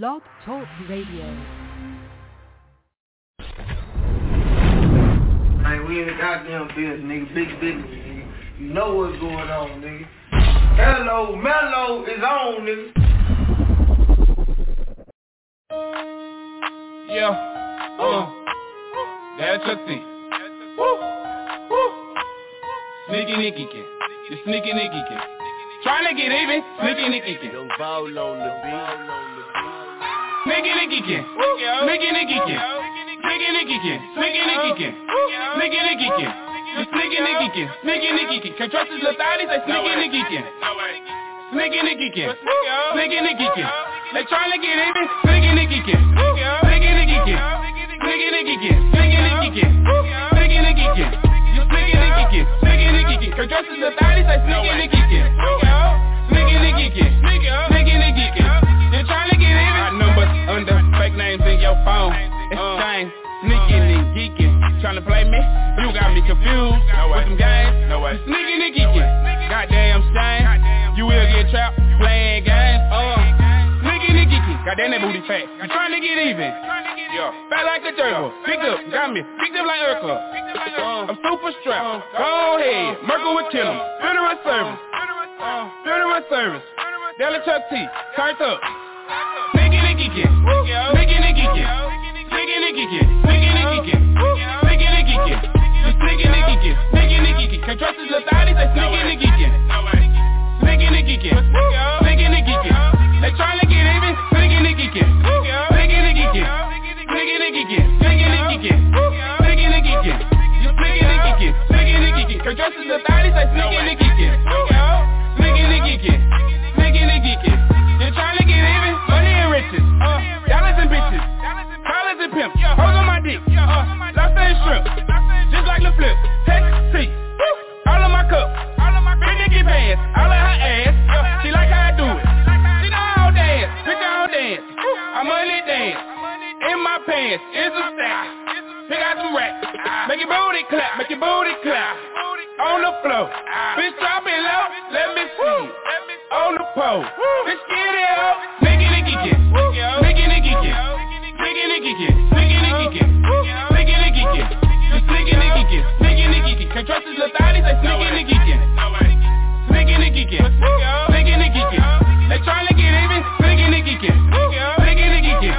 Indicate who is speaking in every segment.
Speaker 1: Blog Talk Radio.
Speaker 2: Man, we in the goddamn business, nigga. Big business, nigga. You know what's going on, nigga. Hello, Mellow is on, nigga.
Speaker 3: Yeah. Uh. That's Chucc T. Woo. Woo. Sneaky Nicky Kid. The Sneaky Nicky Kid. Trying to get even. Sneaky Nicky Kid.
Speaker 4: Young Bowl on the beat.
Speaker 3: Nicky Kid. Sneaky Nicky Kid. Sneaky Nicky Kid. Sneaky Nicky Kid. Sneaky Nicky Kid. The Sneaky Nicky Kid. Sneaky Nicky Kid. Can't trust his thotty. Say Sneaky Nicky Kid. Sneaky Nicky Kid. Sneaky Nicky Kid. They trying to get even. Sneaky Nicky Kid. Sneaky Nicky Kid. Sneaky Nicky Kid. Sneaky Nicky Kid. Sneaky Nicky Kid. You Sneaky Nicky Kid. Sneaky Nicky Kid. Can't trust his little thotty. Say Sneaky Nicky Kid. Sneaky Nicky Kid. Your phone. It's a shame. Sneaking and geeking. Trying to play me? You got me confused with them games. No way. Sneaking and geeking. Goddamn shame. You will get trapped playing games. Uh. Sneaking and geeking. Goddamn that booty fat. You trying to get even. Yeah. Fat like a turtle. Pick up. Got me. Picked up like Urkel. Uh, I'm super strapped. Go ahead. Merkel with Tillum. Funeral service. Funeral service. Della Chucc T. Turned up. Geeking. Sneaking and geeking. Sneaking and geeking. Geeking. Sneaking and. They to get even. Geeking. And pimps. Hoes on my dick. Uh, lobster and shrimp. Just like the flip. Text T. All of my cup. Big Nicky pants. All of her ass. She like how I do it. She know I don't dance. Bitch, I don't dance. I'm money dance. In my pants is a stack. Pick out some racks. Make your booty clap. Make your booty clap. On the floor. Bitch, drop it low. Let me see. On the pole. Bitch, get it up. Nigga, nigga, get. Nigga, nigga, get. Nigga, nigga, get. Nigga, nigga. They get even. Get. Nigga, nigga, get. You.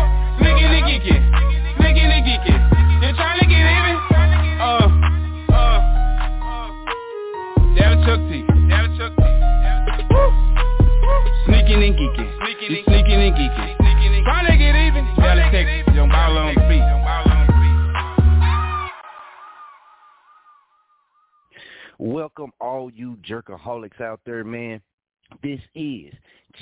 Speaker 3: Nigga, nigga, get. Nigga, nigga. They get even. Uh, uh. T. Sneaking and geeking. Sneaking and geeking. Trying to get even. Dallas, Texas. Ball on the.
Speaker 5: Welcome all you jerkaholics out there, man. This is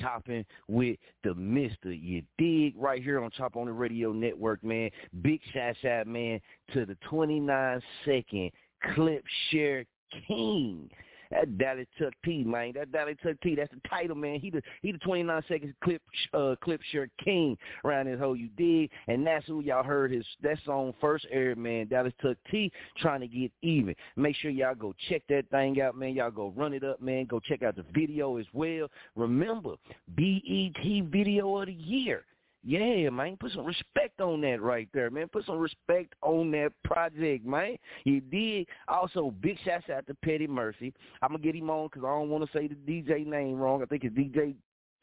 Speaker 5: Chopping with the Mister. You dig right here on Chop On It Radio Network, man. Big shout out, man, to the 29 second clip share king. That Dallas Chucc T, man. That Dallas Chucc T, that's the title, man. He the he the 29 seconds clip uh clip share king around this hole you dig. And that's who y'all heard his that song first aired, man. Dallas Chucc T trying to get even. Make sure y'all go check that thing out, man. Y'all go run it up, man. Go check out the video as well. Remember, BET Video of the Year. Yeah, man. Put some respect on that right there, man. Put some respect on that project, man. You did. Also, big shouts out to Petty Murphy. I'm to get him on because I don't want to say the DJ name wrong. I think it's DJ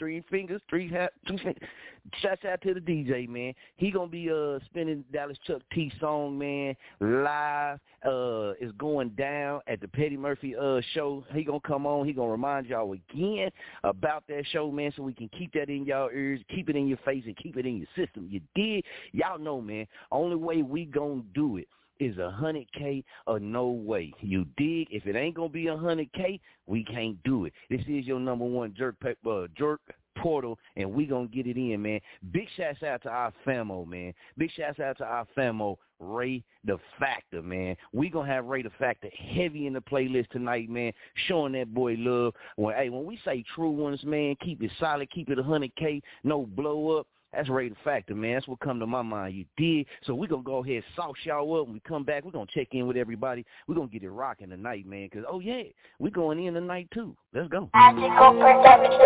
Speaker 5: Three Fingers, Three ha- Two Fingers. Shouts out to the DJ, man. He to be uh spinning Dallas Chucc T song, man, live. Uh, It's going down at the Petty Murphy uh show. He to come on. He to remind y'all again about that show, man, so we can keep that in y'all ears, keep it in your face, and keep it in your system. You did? Y'all know, man. Only way we to do it is a hundred K or no way. You dig? If it ain't gonna be a hundred K, we can't do it. This is your number one jerk uh, jerk portal, and we gonna get it in, man. Big shouts out to our famo, man. Big shouts out to our famo, Ray the Factor, man. We gonna have Ray the Factor heavy in the playlist tonight, man. Showing that boy love. When hey, when we say true ones, man, keep it solid, keep it a hundred K, no blow up. That's rating factor, man. That's what come to my mind. You did. So we're going to go ahead and sauce y'all up. When we come back, we're going to check in with everybody. We're going to get it rocking tonight, man. Because, oh, yeah, we're going in tonight, too. Let's go. Magical Production.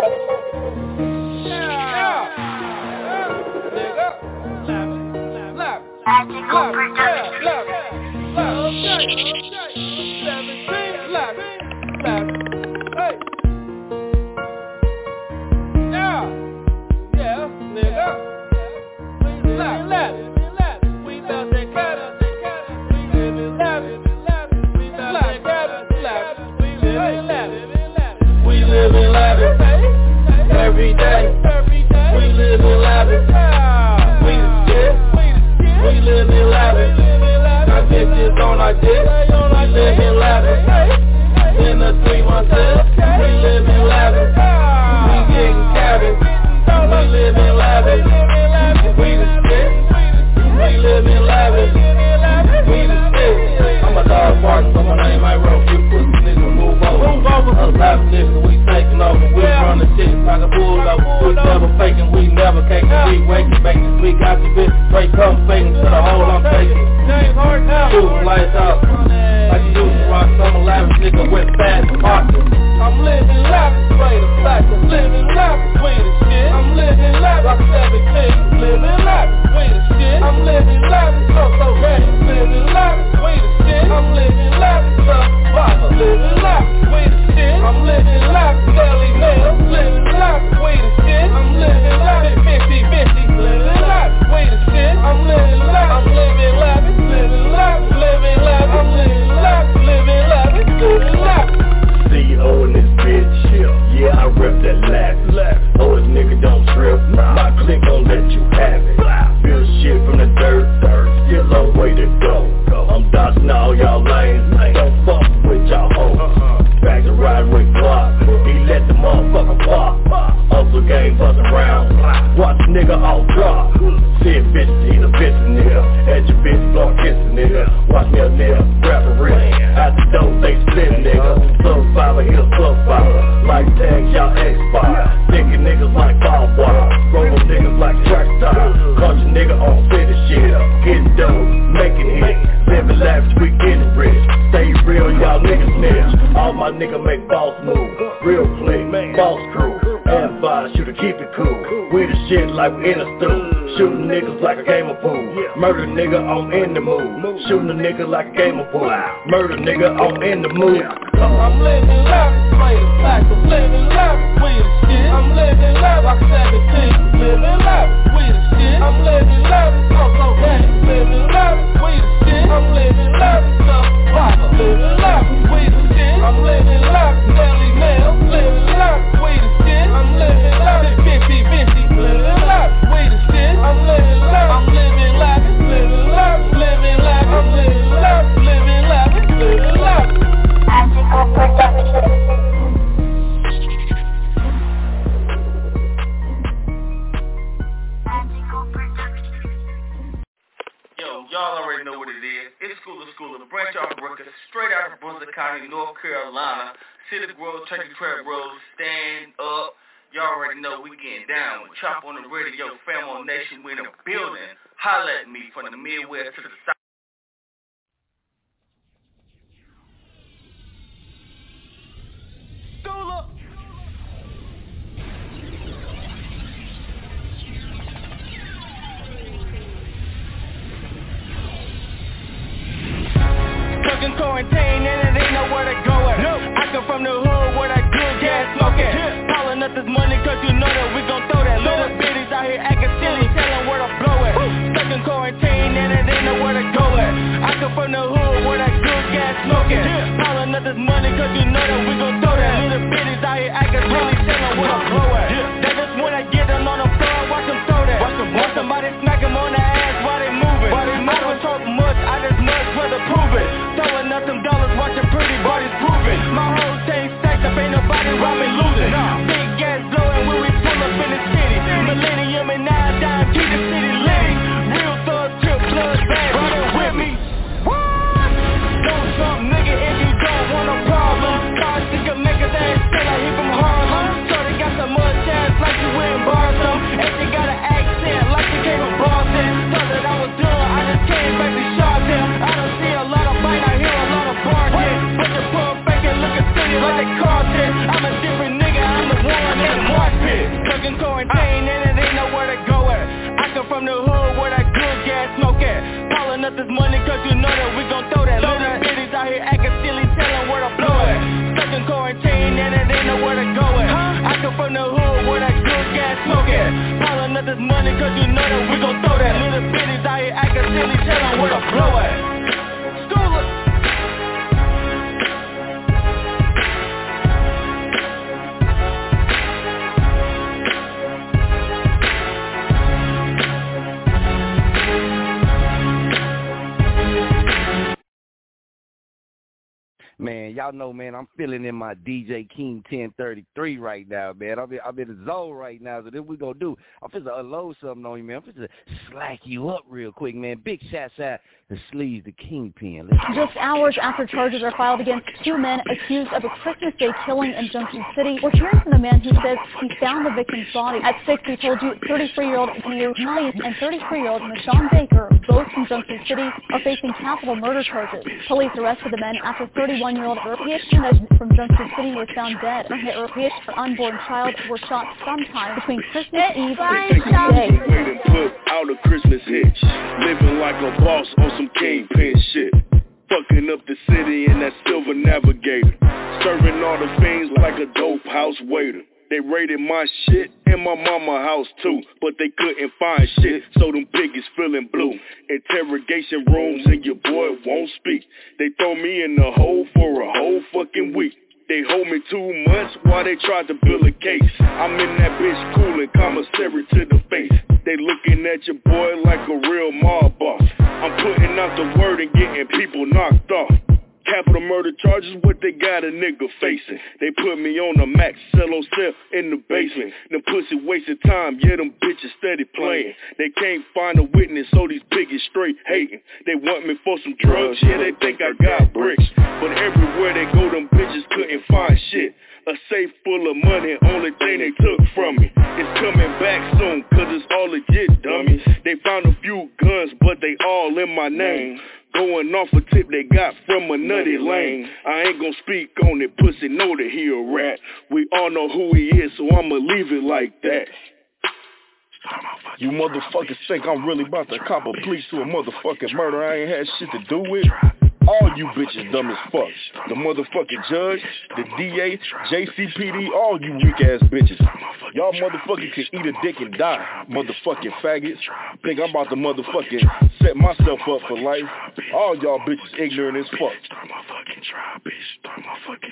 Speaker 5: Yeah. Magical Production.
Speaker 6: Every day. We live in lavish. We the shit. We live in lavish. Got bitches on our dick. We live in lavish. In the three months, we live in lavish. We getting cabbage. We live in lavish. We the shit. We live in lavish. We the shit. I'm a dog bark, so my name I wrote. You pussy nigga over. A lavish nigga, we taking over. We run the shit like a bull we never faking, we never caking, we waking, baking. We got the bitch straight come faking to the hole I'm taking. Shooting lights out. Like you used to rock some lavish nigga with fast pockets. I'm living lavish, straight the fact. I'm living lavish, we the shit. I'm living lavish, I'm 17. Living lavish, we the shit. I'm living lavish, so so ready. Living lavish, we the shit. I'm living lavish, so Living lavish, we the shit. I'm living lavish, Nelly Nail. Living lavish, we the shit. I'm living lavish, 50 50. Living lavish, wait a shit. I'm living lavish, I'm living lavish, living lavish, living lavish. I'm living lavish, living lavish, living lavish. CEO in this bitch, yeah, I rep that lavish. Oh, this nigga don't trip, my clique gon' let you have it. Feel shit from the dirt, still a way to go. I'm dodging all y'all lanes, don't fuck with y'all hoes. Back to ride with Glock, let the motherfucker pop. Hustle game buzz around. Watch nigga all drop. See a bitch, he's a bitch nigga. Edge your bitch, blow kiss a nigga. Watch me a nigga, grab a wrist. At the door, they split nigga. Sub fiber, he a fiber. Like tag, y'all expire. Thinking niggas like ball wire. Robo niggas like track style. Caught your nigga on city shit. Getting dope, making hits. Living lavish, we getting rich. Stay real, y'all niggas snitch. All my niggas make boss moves. Real click, boss crew. And five, shooter, keep it cool. We the shit like we in a stool. Shooting niggas like a game of pool. Murder nigga, I'm in the mood. Shooting a nigga like a game of pool. Murder nigga, I'm in the mood. I'm living lavish, play the facts. I'm living we the shit. I'm living lavish, I'm 17. Living we the shit. I'm living lavish, I'm so ready. Living we the shit. I'm living lavish, so proper. Living we the shit. I'm living lavish, Nelly Nail. Living we the shit. I'm living lavish, 50 50. Living lavish, we the shit. I'm living lavish, I'm living lavish, living lavish, living lavish. I'm living lavish, living lavish, living lavish. Magical production.
Speaker 2: y'all already know what it is. It's School of School of Branch off Brookers, straight out of Brunswick County, North Carolina. City Grove, Turkey Trap Road, stand up. Y'all already know we getting down. Chop On It radio, Family Nation, we in the building. Holla at me from the Midwest to the South.
Speaker 7: Stuck in quarantine and it ain't nowhere to go at. No. I come from the hood where that good gas smoke at. Yeah. Calling us this money cause you know that we gon' throw that. Little bitties out here acting silly, tellin' where to blow at. Woo. Stuck in quarantine and it ain't nowhere to go at. I come from the hood where that good gas smoke at. Yeah. Calling us this money cause you know that we gon' throw that. Little bitties out here acting silly, telling where to blow at. Yeah. They just wanna get them on the nobody losing. Big gas blowing when we pull up in the city. Millennium and know,
Speaker 5: man, I'm feeling in my DJ King 1033 right now, man. I'm in, I'm in the zone right now, so then we gonna do. I'm finna unload something on you, man. I'm finna slack you up real quick, man. Big shots out to Sleeves, the Kingpin.
Speaker 8: Let's Just hours after charges are filed against two men accused of a Christmas Day killing in Junction City, we're hearing from the man who says he found the victim's body. At 6, we told you 33-year-old Neil Myers and 33-year-old Michonne Baker, both from Junction City, are facing capital murder charges. Police arrested the men after 31 21-year-old Urpius from Junction City was found dead. Her Urpius, her unborn child, were shot sometime between Christmas Eve and Christmas Day.
Speaker 9: put out a Christmas hitch, living like a boss on some kingpin shit. Fucking up the city in that silver navigator. Serving all the fiends like a dope house waiter. They raided my shit and my mama house too, but they couldn't find shit, so them piggies feeling blue. Interrogation rooms and your boy won't speak. They throw me in the hole for a whole fucking week. They hold me two months while they try to build a case. I'm in that bitch cooling commissary to the face. They looking at your boy like a real mob boss. I'm putting out the word and getting people knocked off. Capital murder charges, what they got a nigga facing. They put me on a max, cell on cell in the basement. Them pussy wasted time, yeah, them bitches steady playing. They can't find a witness, so these piggies straight hating. They want me for some drugs, yeah, they think I got bricks. But everywhere they go, them bitches couldn't find shit. A safe full of money, only thing they took from me. It's coming back soon, cause it's all legit, dummy. They found a few guns, but they all in my name. Going off a tip they got from a nutty lane. I ain't gonna speak on it, pussy know that he a rat. We all know who he is, so I'ma leave it like that. You motherfuckers think I'm really about to cop a plea to a motherfucking murder I ain't had shit to do with? All you bitches dumb as fuck. The motherfucking judge, the DA, JCPD, all you weak ass bitches. Y'all motherfucking can eat a dick and die, motherfucking faggots. Think I'm about to motherfucking set myself up for life. All y'all bitches ignorant as fuck.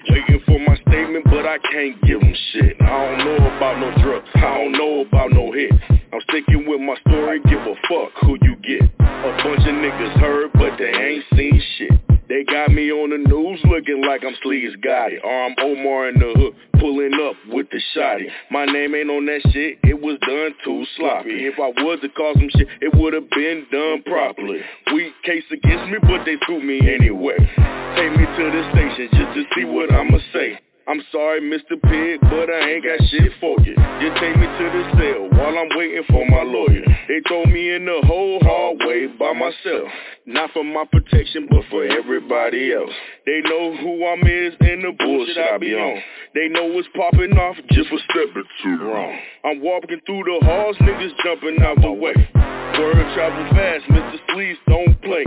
Speaker 9: Waiting for my statement, but I can't give them shit. I don't know about no drugs. I don't know about no hits. I'm sticking with my story, give a fuck who you get. A bunch of niggas heard, but they ain't seen shit. They got me on the news looking like I'm Sleeves Gotti. Or I'm Omar in the hood pulling up with the shotty. My name ain't on that shit, it was done too sloppy. If I was to cause some shit, it would've been done properly. Weak case against me, but they threw me anyway. Take me to the station just to see what I'ma say I'm sorry, Mr. Pig, but I ain't got shit for you. Just take me to the cell while I'm waiting for my lawyer. They throw me in the whole hallway by myself. Not for my protection, but for everybody else. They know who I'm is and the bullshit I be on. They know what's popping off just for stepping too wrong. I'm walking through the halls, niggas jumping out the way. Word travel fast, Mr. Sleeves don't play.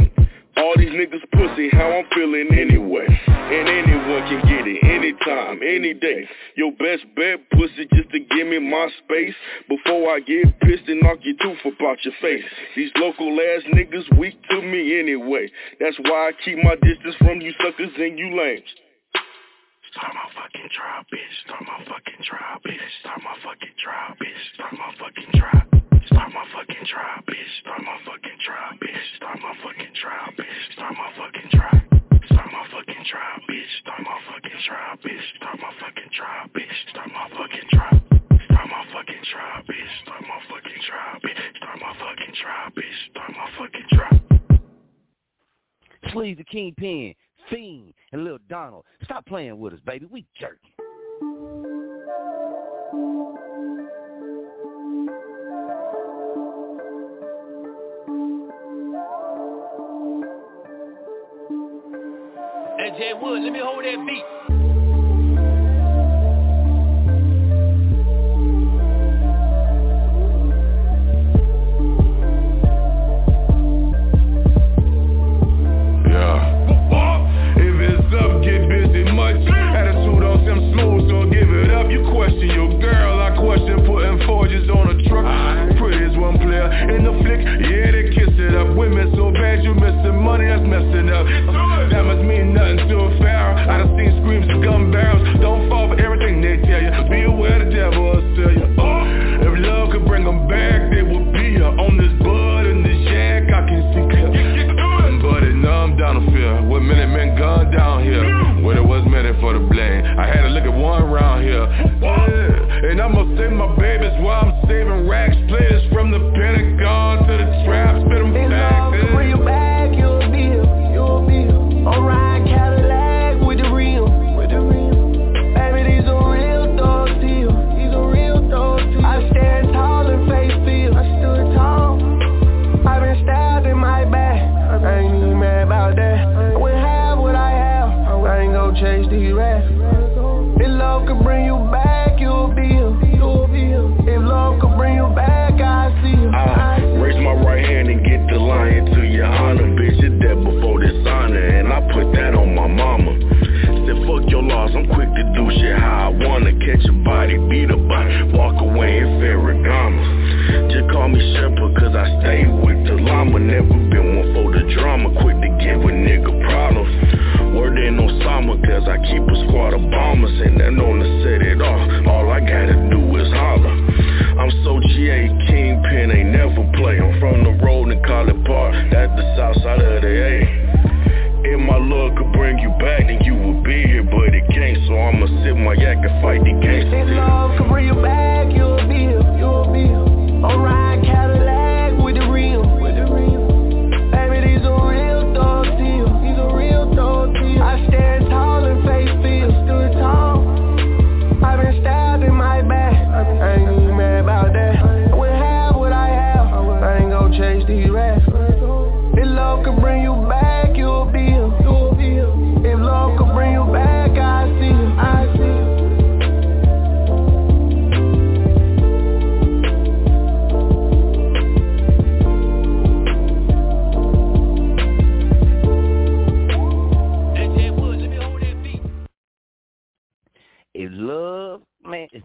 Speaker 9: All these niggas pussy, how I'm feeling anyway. And anyone can get it anytime, any day. Your best bet, pussy, just to give me my space. Before I get pissed and knock your tooth about your face. These local ass niggas weak to me anyway. That's why I keep my distance from you suckers and you lames. Start my fucking trial, bitch. Start my fucking trial, bitch. Start my fucking trial, bitch. Start my fucking trial. Start my fucking trial, bitch. Start my fucking trial, bitch. Start my fucking trial, bitch. Start my fucking trial. Start my fucking trial, bitch. Start my fucking trial, bitch. Start my fucking trial, bitch. Start my fucking trial. Start my fucking trial, bitch. Start my fucking trial, bitch. Start my fucking trial, bitch. Start my fucking trial.
Speaker 5: Sleeve the Kingpin, Fiend, and Lil Donald. Stop playing with us, baby. We jerking.
Speaker 10: J. Wood. Let me hold that beat.
Speaker 11: question your girl, I question putting forges on a truck. One player in the flick, yeah they kiss it up. Women so bad you missing money, that's messing up seen screams and gun barrels. Don't fall for everything they tell you. Be aware the devil will sell you. Oh, If love could bring them back, they would be here. On this bud and this yak, I can see clear. But it numbed down the fear. With many men gunned down here. When it was meant for the blame. I had to look at one round here. Yeah. And I'ma save my babies while I'm saving racks. Play this from the Pentagon
Speaker 9: put that on my mama. Said fuck your laws, I'm quick to do shit how I wanna. Catch a body, beat a body, walk away in Ferragamo. Just call me Shepherd, cause I stay with the llama. Never been one for the drama, quick to give a nigga problems. Word ain't Osama, cause I keep a squad of bombers, and they're known to set it off. All I gotta do is holler. I'm so GA, Kingpin ain't never play. I'm from the road in College Park, that's the south side of the A. If my love could bring you back, then you would be here, but it can't. So I'ma sip my yak and fight the
Speaker 12: If
Speaker 9: gangsters.
Speaker 12: love could bring you back, you'll be here, you'll be here. Alright, Cadillac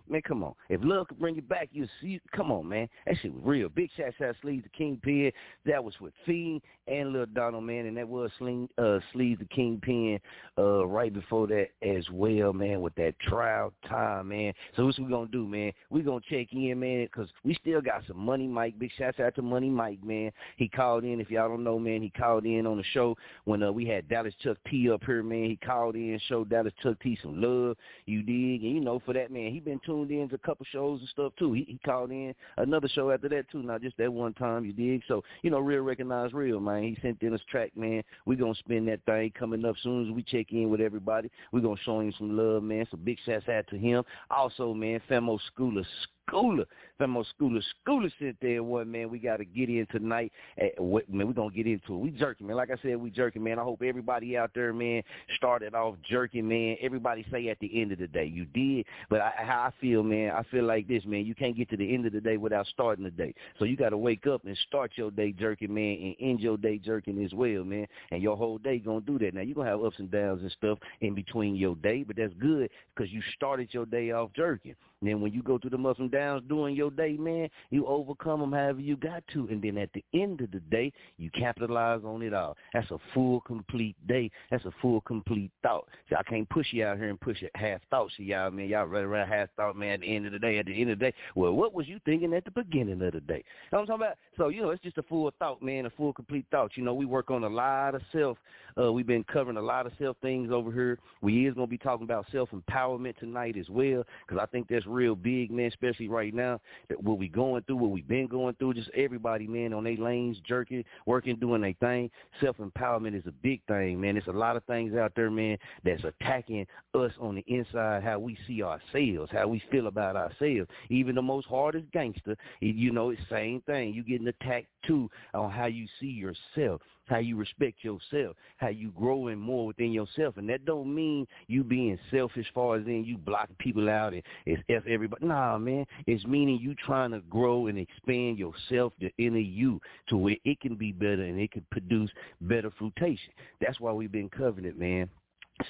Speaker 5: man, come on. If love could bring you back, you see. Come on, man. That shit was real. Big shout out Sleeves the Kingpin. That was with Fiend and Lil Donald, man, and that was Sling, uh, Sleeves the Kingpin. Uh, right before that as well, man, with that trial time, man. So what's we gonna do, man? We gonna check in, man, because we still got some Money Mike. Big shout out to Money Mike, man. He called in. If y'all don't know, man, he called in on the show when uh, we had Dallas Chucc T up here, man. He called in, showed Dallas Chucc T some love. You dig? And you know, for that man, he been tuned in to a couple shows and stuff too. He, he called in another show after that too, not just that one time. You dig? So you know, real recognize real, man. He sent in his track, man. We gonna spin that thing coming up soon as we check in with everybody. We gonna show him some love, man. So big shouts out to him. Also, man, Femo Schooler. Schooler, Femo Schooler, Schooler sit there one man. We got to get in tonight. At, what, man, we gonna get into it. We jerking, man. Like I said, we jerking, man. I hope everybody out there, man, started off jerking, man. Everybody say at the end of the day, you did. But I, how I feel, man, I feel like this, man. You can't get to the end of the day without starting the day. So you got to wake up and start your day jerking, man, and end your day jerking as well, man. And your whole day gonna do that. Now you gonna have ups and downs and stuff in between your day, but that's good because you started your day off jerking. And then when you go through the ups downs during your day, man, you overcome them however you got to. And then at the end of the day, you capitalize on it all. That's a full, complete day. That's a full, complete thought. See, I can't push you out here and push it half thoughts to y'all, man. Y'all run around half thought, man, at the end of the day. At the end of the day, well, what was you thinking at the beginning of the day? You know what I'm talking about? So, you know, it's just a full thought, man, a full, complete thought. You know, we work on a lot of self. Uh, we've been covering a lot of self things over here. We is going to be talking about self-empowerment tonight as well because I think that's real big, man, especially right now, that what we going through, what we've been going through, just everybody, man, on their lanes, jerking, working, doing their thing. Self-empowerment is a big thing, man. There's a lot of things out there, man, that's attacking us on the inside, how we see ourselves, how we feel about ourselves. Even the most hardest gangster, you know, it's same thing. You getting attacked too on how you see yourself how you respect yourself, how you growing more within yourself. And that don't mean you being selfish far as in you blocking people out and it's F everybody. Nah, man. It's meaning you trying to grow and expand yourself, the inner you, to where it can be better and it can produce better fruitation. That's why we've been covering it, man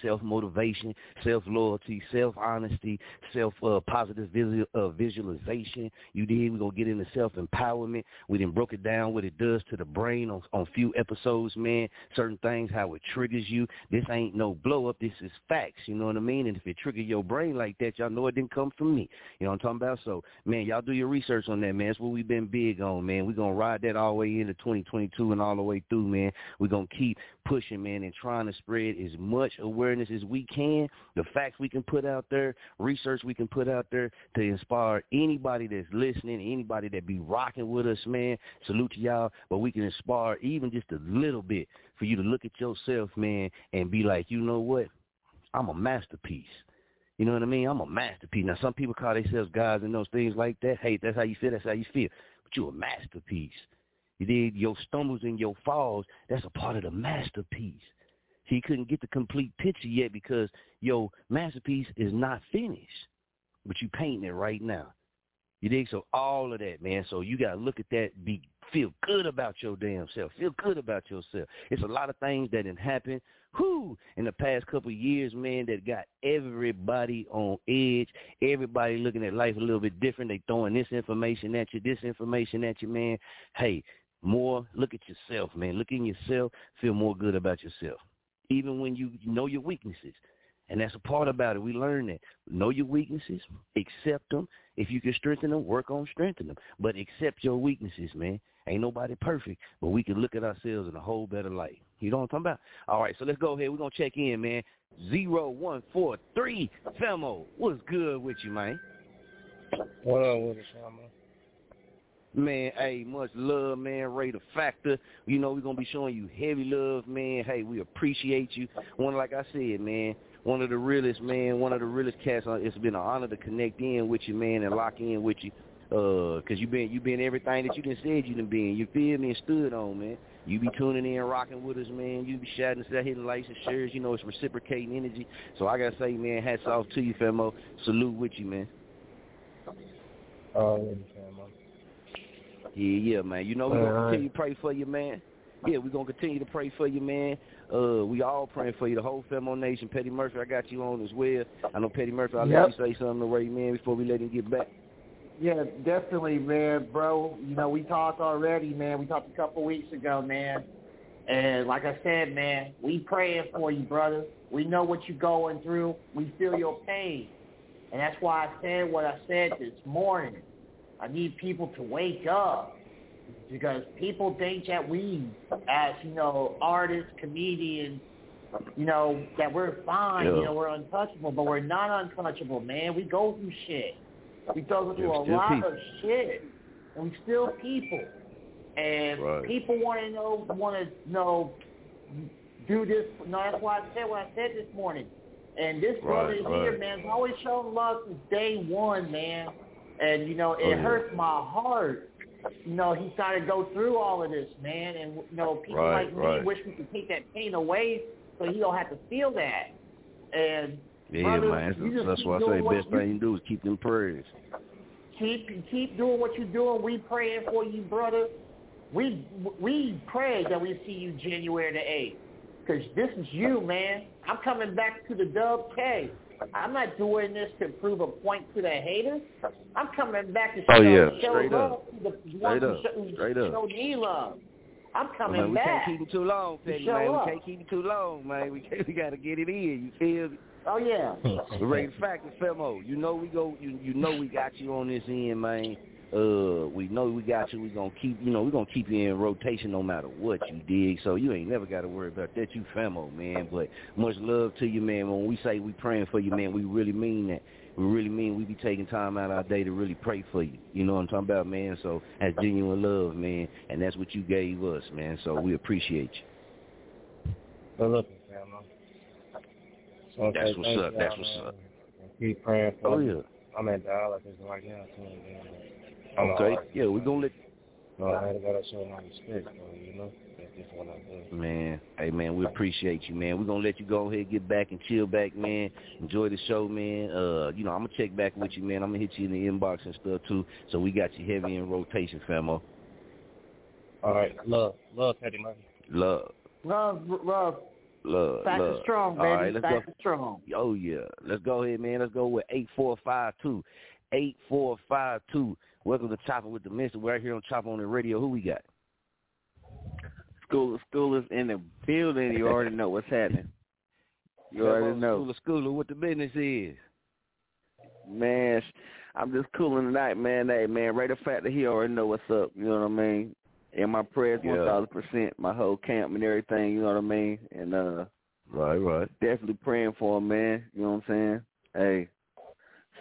Speaker 5: self-motivation, self-loyalty, self-honesty, self-positive uh, visual, uh, visualization. You did. We're going to get into self-empowerment. We then broke it down what it does to the brain on, on few episodes, man. Certain things, how it triggers you. This ain't no blow-up. This is facts. You know what I mean? And if it trigger your brain like that, y'all know it didn't come from me. You know what I'm talking about? So, man, y'all do your research on that, man. That's what we've been big on, man. We're going to ride that all the way into 2022 and all the way through, man. We're going to keep pushing, man, and trying to spread as much awareness as we can, the facts we can put out there, research we can put out there to inspire anybody that's listening, anybody that be rocking with us, man. Salute to y'all, but we can inspire even just a little bit for you to look at yourself, man, and be like, you know what? I'm a masterpiece. You know what I mean? I'm a masterpiece. Now, some people call themselves gods and those things like that. Hey, that's how you feel. That's how you feel. But you're a masterpiece. You did your stumbles and your falls. That's a part of the masterpiece. He couldn't get the complete picture yet because your masterpiece is not finished, but you painting it right now. You dig? So all of that, man. So you gotta look at that. Be feel good about your damn self. Feel good about yourself. It's a lot of things that didn't happen. Whoo! In the past couple of years, man, that got everybody on edge. Everybody looking at life a little bit different. They throwing this information at you, this information at you, man. Hey, more look at yourself, man. Look in yourself, feel more good about yourself. Even when you know your weaknesses. And that's a part about it. We learn that. Know your weaknesses, accept them. If you can strengthen them, work on strengthening them. But accept your weaknesses, man. Ain't nobody perfect, but we can look at ourselves in a whole better light. You know what I'm talking about? All right, so let's go ahead. We're going to check in, man. Zero one four three, Femo. What's good with you, man?
Speaker 13: What up with us, Femo?
Speaker 5: Man, hey, much love, man. Ray the Factor. You know, we're to be showing you heavy love, man. Hey, we appreciate you. One, like I said, man, one of the realest, man, one of the realest cats. Uh, it's been an honor to connect in with you, man, and lock in with you. Uh, cause you been you been everything that you done said you done been. You feel me and stood on, man. You be tuning in, rocking with us, man. You be shouting, that hitting likes and shares. You know it's reciprocating energy. So I gotta say, man, hats off to you, Famo. Salute with you, man.
Speaker 13: Oh, Femo.
Speaker 5: Yeah, yeah, man. You know we're gonna continue to pray for you, man. Yeah, we're gonna continue to pray for you, man. Uh, we all praying for you, the whole Femo Nation. Petty Murphy, I got you on as well. I know Petty Murphy, I'll
Speaker 14: yep.
Speaker 5: let you say something to Ray, man, before we let him get back.
Speaker 14: Yeah, definitely, man, bro. You know, we talked already, man. We talked a couple weeks ago, man. And like I said, man, we praying for you, brother. We know what you're going through. We feel your pain. And that's why I said what I said this morning. I need people to wake up because people think that we, as you know, artists, comedians, you know, that we're fine,
Speaker 5: yeah.
Speaker 14: you know, we're untouchable, but we're not untouchable, man. We go through shit. We go through a lot
Speaker 5: people.
Speaker 14: of shit, and we still people. And
Speaker 5: Right.
Speaker 14: people want to know, want to know, do this. No, that's why I said what I said this morning. And this brother
Speaker 5: Right,
Speaker 14: here,
Speaker 5: right.
Speaker 14: man, has always shown love since day one, man. And you know, it
Speaker 5: Oh, yeah.
Speaker 14: hurts my heart. You know, he's got to go through all of this, man. And you know, people
Speaker 5: Right,
Speaker 14: like me
Speaker 5: right.
Speaker 14: wish we could take that pain away, so he don't have to feel that. And
Speaker 5: Yeah,
Speaker 14: brother,
Speaker 5: man. That's, that's why I say best
Speaker 14: you-
Speaker 5: thing you do is keep them prayers.
Speaker 14: keep keep doing what you're doing. We praying for you, brother. We we pray that we see you January the eighth, because this is you, man. I'm coming back to the Dub K. I'm not doing this to prove a point to the haters. I'm coming back to oh, show,
Speaker 5: Oh, yeah.
Speaker 14: show
Speaker 5: Straight
Speaker 14: love
Speaker 5: up.
Speaker 14: to the
Speaker 5: Straight
Speaker 14: ones
Speaker 5: up.
Speaker 14: who show,
Speaker 5: Straight up.
Speaker 14: show me love. I'm oh, coming
Speaker 5: man, we
Speaker 14: back.
Speaker 5: can't keep him too long,
Speaker 14: to
Speaker 5: Petty,
Speaker 14: show
Speaker 5: man.
Speaker 14: up.
Speaker 5: We can't keep him too long, man. We can't, we got to get it in. You feel me?
Speaker 14: Oh yeah.
Speaker 5: The Ray Factor Femo, you know we go. You you know we got you on this end, man. Uh, we know we got you. We gonna keep. You know we gonna keep you in rotation no matter what you dig. So you ain't never got to worry about that. You Femo, man. But much love to you, man. When we say we praying for you, man, we really mean that. We really mean we be taking time out of our day to really pray for you. You know what I'm talking about, man? So that's genuine love, man, and that's what you gave us, man. So we appreciate you.
Speaker 13: Good looking, Femo. So
Speaker 5: That's what's up. That's what's up.
Speaker 13: Keep praying for
Speaker 5: Oh yeah.
Speaker 13: I'm at dialysis right now. I'm
Speaker 5: Okay.
Speaker 13: alright.
Speaker 5: Yeah, we gonna let
Speaker 13: No, I had to gotta show my respect, though, you know? That's just what I do.
Speaker 5: Man, hey man, we appreciate you, man. We're gonna let you go ahead, get back and chill back, man. Enjoy the show, man. Uh, you know, I'm gonna check back with you, man. I'm gonna hit you in the inbox and stuff too. So we got you heavy in rotation, famo.
Speaker 13: All right. Love. Love, Petty Murphy.
Speaker 5: Love.
Speaker 14: Love, love.
Speaker 5: Love,
Speaker 14: Back
Speaker 5: love.
Speaker 14: is strong,
Speaker 5: All
Speaker 14: baby.
Speaker 5: right, let's
Speaker 14: Back
Speaker 5: go.
Speaker 14: is strong.
Speaker 5: Oh yeah, let's go ahead, man. Let's go with eight four five two, eight four five two. Welcome to Chopper with the Mister. We're here on Chopper on the radio. Who we got?
Speaker 15: School schoolers in the building. You already know what's happening. You already know.
Speaker 5: Schooler, schooler, what the business is.
Speaker 15: Man, I'm just cooling tonight, man. Hey, man, right the fact that he already know what's up. You know what I mean? And my prayers, one thousand percent. My whole camp and everything. You know what I mean? And uh,
Speaker 5: Right, right.
Speaker 15: definitely praying for him, man. You know what I'm saying? Hey,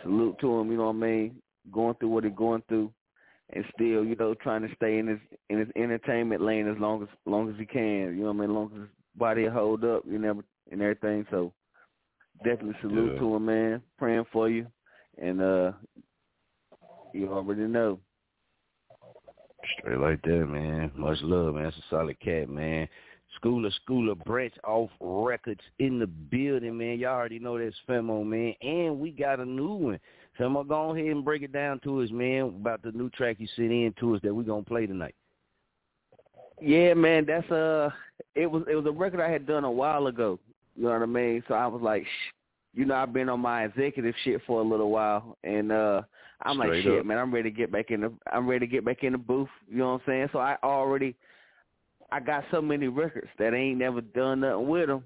Speaker 15: salute to him. You know what I mean? Going through what he's going through, and still, you know, trying to stay in his in his entertainment lane as long as long as he can. You know what I mean? As long as his body hold up, you never and everything. So definitely salute
Speaker 5: Yeah.
Speaker 15: to him, man. Praying for you, and uh, you already know.
Speaker 5: Straight like that, man. Much love, man. That's a solid cat, man. School of School of branch off records in the building, man. Y'all already know that's Femo, man. And we got a new one. So I'm gonna go ahead and break it down to us, man, about the new track you sent in to us that we're gonna play tonight.
Speaker 15: Yeah, man, that's uh it was it was a record I had done a while ago. You know what I mean? So I was like, Shh. you know, I've been on my executive shit for a little while, and uh I'm like, shit,
Speaker 5: up.
Speaker 15: man, I'm ready to get back in the I'm ready to get back in the booth. You know what I'm saying? So I already I got so many records that I ain't never done nothing with them.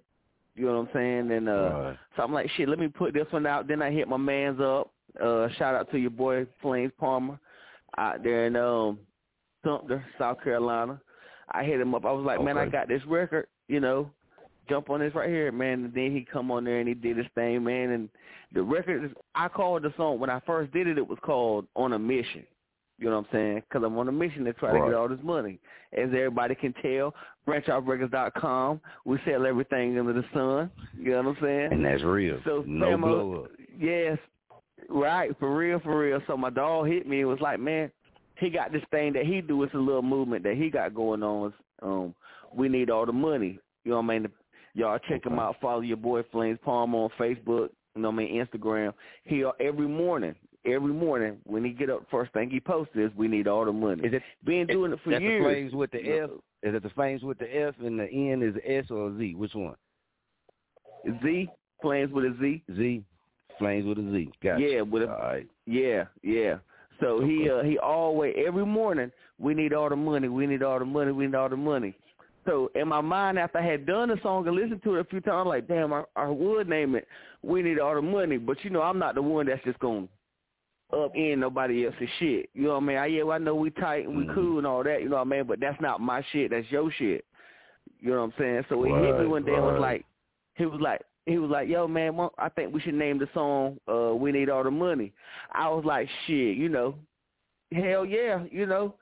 Speaker 15: You know what I'm saying? And uh
Speaker 5: Right.
Speaker 15: so I'm like, shit, let me put this one out. Then I hit my man's up. Uh shout out to your boy Flames Palmer out there in um Sumter, South Carolina. I hit him up. I was like, man, I got this record, you know, jump on this right here, man. And then he come on there and he did his thing, man. And the record, is, I called the song, when I first did it, it was called On a Mission. You know what I'm saying? Because I'm on a mission to try to get all this money. As everybody can tell, branchoffrecords.com, we sell everything under the sun. You know what I'm saying?
Speaker 5: And that's real.
Speaker 15: So
Speaker 5: no blow up.
Speaker 15: Yes, right, for real, for real. So my dog hit me. It was like, man, he got this thing that he do. It's a little movement that he got going on. Um, we need all the money. You know what I mean? Y'all check him out. Follow your boy Flames Palm on Facebook. You know what I mean? Instagram. He every morning, every morning when he get up, first thing he posts is, "We need all the money."
Speaker 5: Is it
Speaker 15: been doing it for
Speaker 5: That's
Speaker 15: years?
Speaker 5: the flames with the F? Is it the flames with the F and the N is S or Z? Which one?
Speaker 15: Z Flames with a Z.
Speaker 5: Z. Flames with a Z. Gotcha.
Speaker 15: Yeah, with a
Speaker 5: All right.
Speaker 15: Yeah, yeah. So he uh, he always every morning we need all the money, we need all the money, we need all the money. So in my mind, after I had done the song and listened to it a few times, I'm like, damn, I, I would name it. We need all the money, but you know, I'm not the one that's just gonna up in nobody else's shit. You know what I mean? I, yeah, I know we tight and we
Speaker 5: Mhm.
Speaker 15: cool and all that. You know what I mean? But that's not my shit. That's your shit. You know what I'm saying? So he hit me
Speaker 5: Right,
Speaker 15: one day and was like, he was like, he was like, yo, man, I think we should name the song uh, "We Need All the Money." I was like, shit, you know, hell yeah, you know.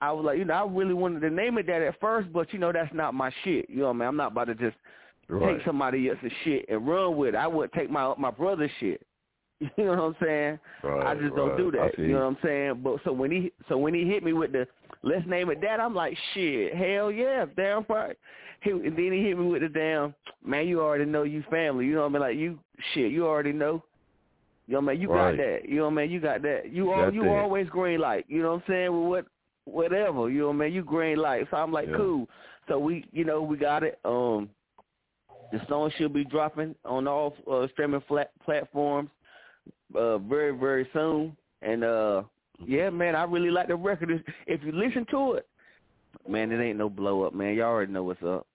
Speaker 15: I was like, you know, I really wanted to name it that at first, but you know, that's not my shit. You know what I mean? I'm not about to just
Speaker 5: Right.
Speaker 15: take somebody else's shit and run with it. I wouldn't take my my brother's shit. You know what I'm saying?
Speaker 5: Right,
Speaker 15: I just don't do that. You know what I'm saying? But so when he so when he hit me with the let's name it that, I'm like, shit, hell yeah, damn right. He, and then he hit me with the damn man. You already know you family. You know what I mean? Like you shit, you already know. You know what I mean? You
Speaker 5: Right.
Speaker 15: got that. You know what I mean? You got that. You all you
Speaker 5: that.
Speaker 15: always green light. You know what I'm saying? With what whatever. You know what I mean? You green light. So I'm like,
Speaker 5: Yeah.
Speaker 15: cool. So we you know we got it. Um, the song should be dropping on all uh, streaming flat platforms uh, very very soon. And uh, yeah, man, I really like the record. If- If you listen to it, man, it ain't no blow up, man. Y'all already know what's up.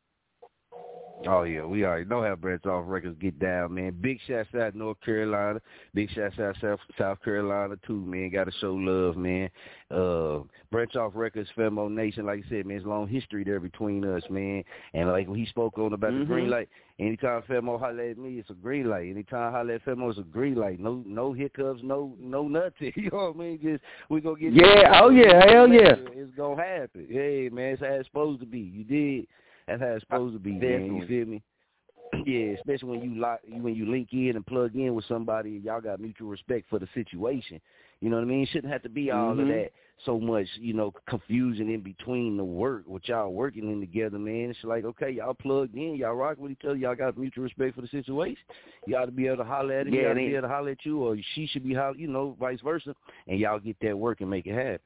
Speaker 5: Oh yeah, we already know how Branch Off Records get down, man. Big shouts out North Carolina, big shouts out South South Carolina too, man. Got to show love, man. Uh, Branch Off Records, Femo Nation, like I said, man, it's long history there between us, man. And like when he spoke on about the
Speaker 15: Mhm.
Speaker 5: green light, anytime Femo holler at me, it's a green light. Anytime holler at Femo, it's a green light. No, no hiccups, no, no nothing. You know what I mean? Just we gonna get.
Speaker 15: Yeah, oh, yeah, hell yeah.
Speaker 5: It's gonna happen. Hey man, it's how it's supposed to be. You did. That's how it's supposed to be, man. You
Speaker 15: Definitely.
Speaker 5: feel me? Yeah, especially when you lock, when you link in and plug in with somebody, y'all got mutual respect for the situation. You know what I mean? It shouldn't have to be all of
Speaker 15: Mhm.
Speaker 5: that so much, you know, confusion in between the work, what y'all working in together, man. It's like, okay, y'all plugged in, y'all rock with each other, y'all got mutual respect for the situation. You ought to be able to holler at him,
Speaker 15: Yeah,
Speaker 5: you ought to be able to holler at you, or she should be holler, you know, vice versa, and y'all get that work and make it happen.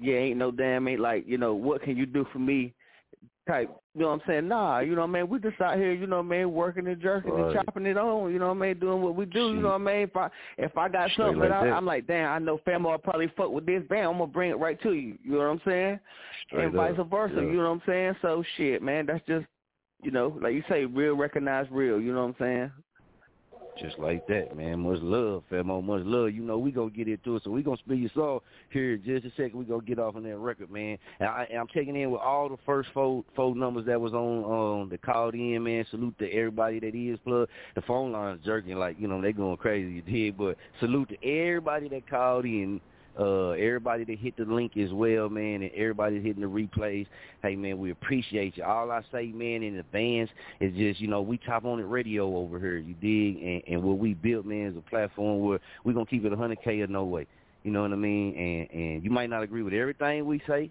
Speaker 15: Yeah, ain't no damn ain't like you know what can you do for me type. You know what I'm saying? Nah, you know what I mean. We just out here, you know what I mean, working and jerking
Speaker 5: Right.
Speaker 15: and chopping it on. You know what I mean, doing what we do. You know what I mean. If I if I got
Speaker 5: Straight
Speaker 15: something
Speaker 5: like
Speaker 15: I. I'm like, damn, I know family will probably fuck with this. Bam, I'm gonna bring it right to you. You know what I'm saying?
Speaker 5: Straight
Speaker 15: and vice
Speaker 5: up.
Speaker 15: versa.
Speaker 5: Yeah.
Speaker 15: You know what I'm saying? So shit, man. That's just, you know, like you say, real recognize real. You know what I'm saying?
Speaker 5: Just like that, man. Much love, Famo. Much love. You know, we gonna get into it. So we gonna spill your song here in just a second. We gonna get off on that record, man. And, I, I'm checking in with all the first four four numbers that was on um that called in, man. Salute to everybody that is plugged. The phone line's jerking like, you know, they going crazy, you but salute to everybody that called in. Uh, everybody that hit the link as well, man, and everybody hitting the replays. Hey, man, we appreciate you. All I say, man, in advance is just, you know, we Chop On It radio over here, you dig? And, and what we built, man, is a platform where we're going to keep it 100K or no way. You know what I mean? And, and you might not agree with everything we say,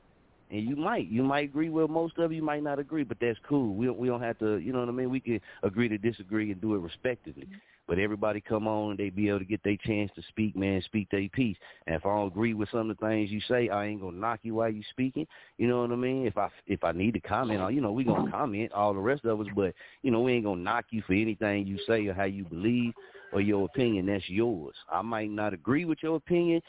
Speaker 5: and you might. You might agree with most of you might not agree, but that's cool. We don't, we don't have to, you know what I mean? We can agree to disagree and do it respectively. But everybody come on and they be able to get their chance to speak, man, speak their piece. And if I don't agree with some of the things you say, I ain't gonna knock you while you speaking. You know what I mean? If I if I need to comment on, you know, we gonna comment all the rest of us, but you know, we ain't gonna knock you for anything you say or how you believe or your opinion. That's yours. I might not agree with your opinion.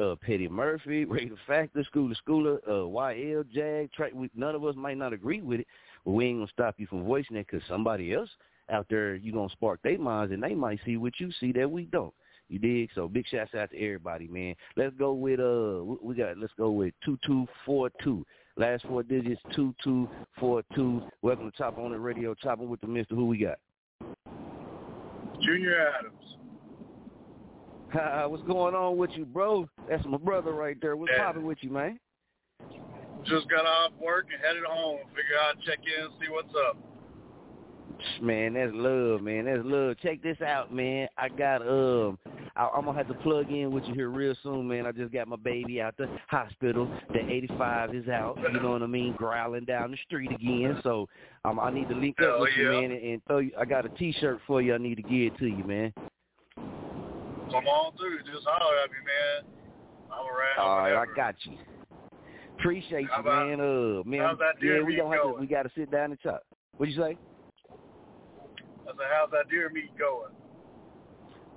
Speaker 5: Uh, Petty Murphy, Ray the Factor, Schooler Schooler, uh, YL, Jag, none of us might not agree with it, but we ain't gonna stop you from voicing it because somebody else out there, you gonna spark their minds and they might see what you see that we don't. You dig? So big shouts out to everybody, man. Let's go with uh, we- got let's go with two two four two. Last four digits two two four two. Welcome to Chop On It Radio, chopping with the Mister. Who we got?
Speaker 16: Junior Adams.
Speaker 5: What's going on with you, bro? That's my brother right there. What's
Speaker 16: Yeah.
Speaker 5: popping with you, man?
Speaker 16: Just got off work and headed home. Figure I'd check in and see what's up.
Speaker 5: Man, that's love, man. That's love. Check this out, man. I got um, I, I'm gonna have to plug in with you here real soon, man. I just got my baby out the hospital. The 85 is out. You know what I mean? Growling down the street again. So um, I need to link up
Speaker 16: Hell
Speaker 5: with you, man, and, and throw you. I got a T-shirt for you. I need to give it to you, man.
Speaker 16: Come on through. Just holler at me, man. I'm around.
Speaker 5: All right,
Speaker 16: whenever.
Speaker 5: I got you. Appreciate
Speaker 16: How
Speaker 5: you,
Speaker 16: about-
Speaker 5: man. Uh, man,
Speaker 16: how's that deer
Speaker 5: yeah, we gonna have to. We got to sit down and talk. What'd you say?
Speaker 16: Said, how's that deer meat going?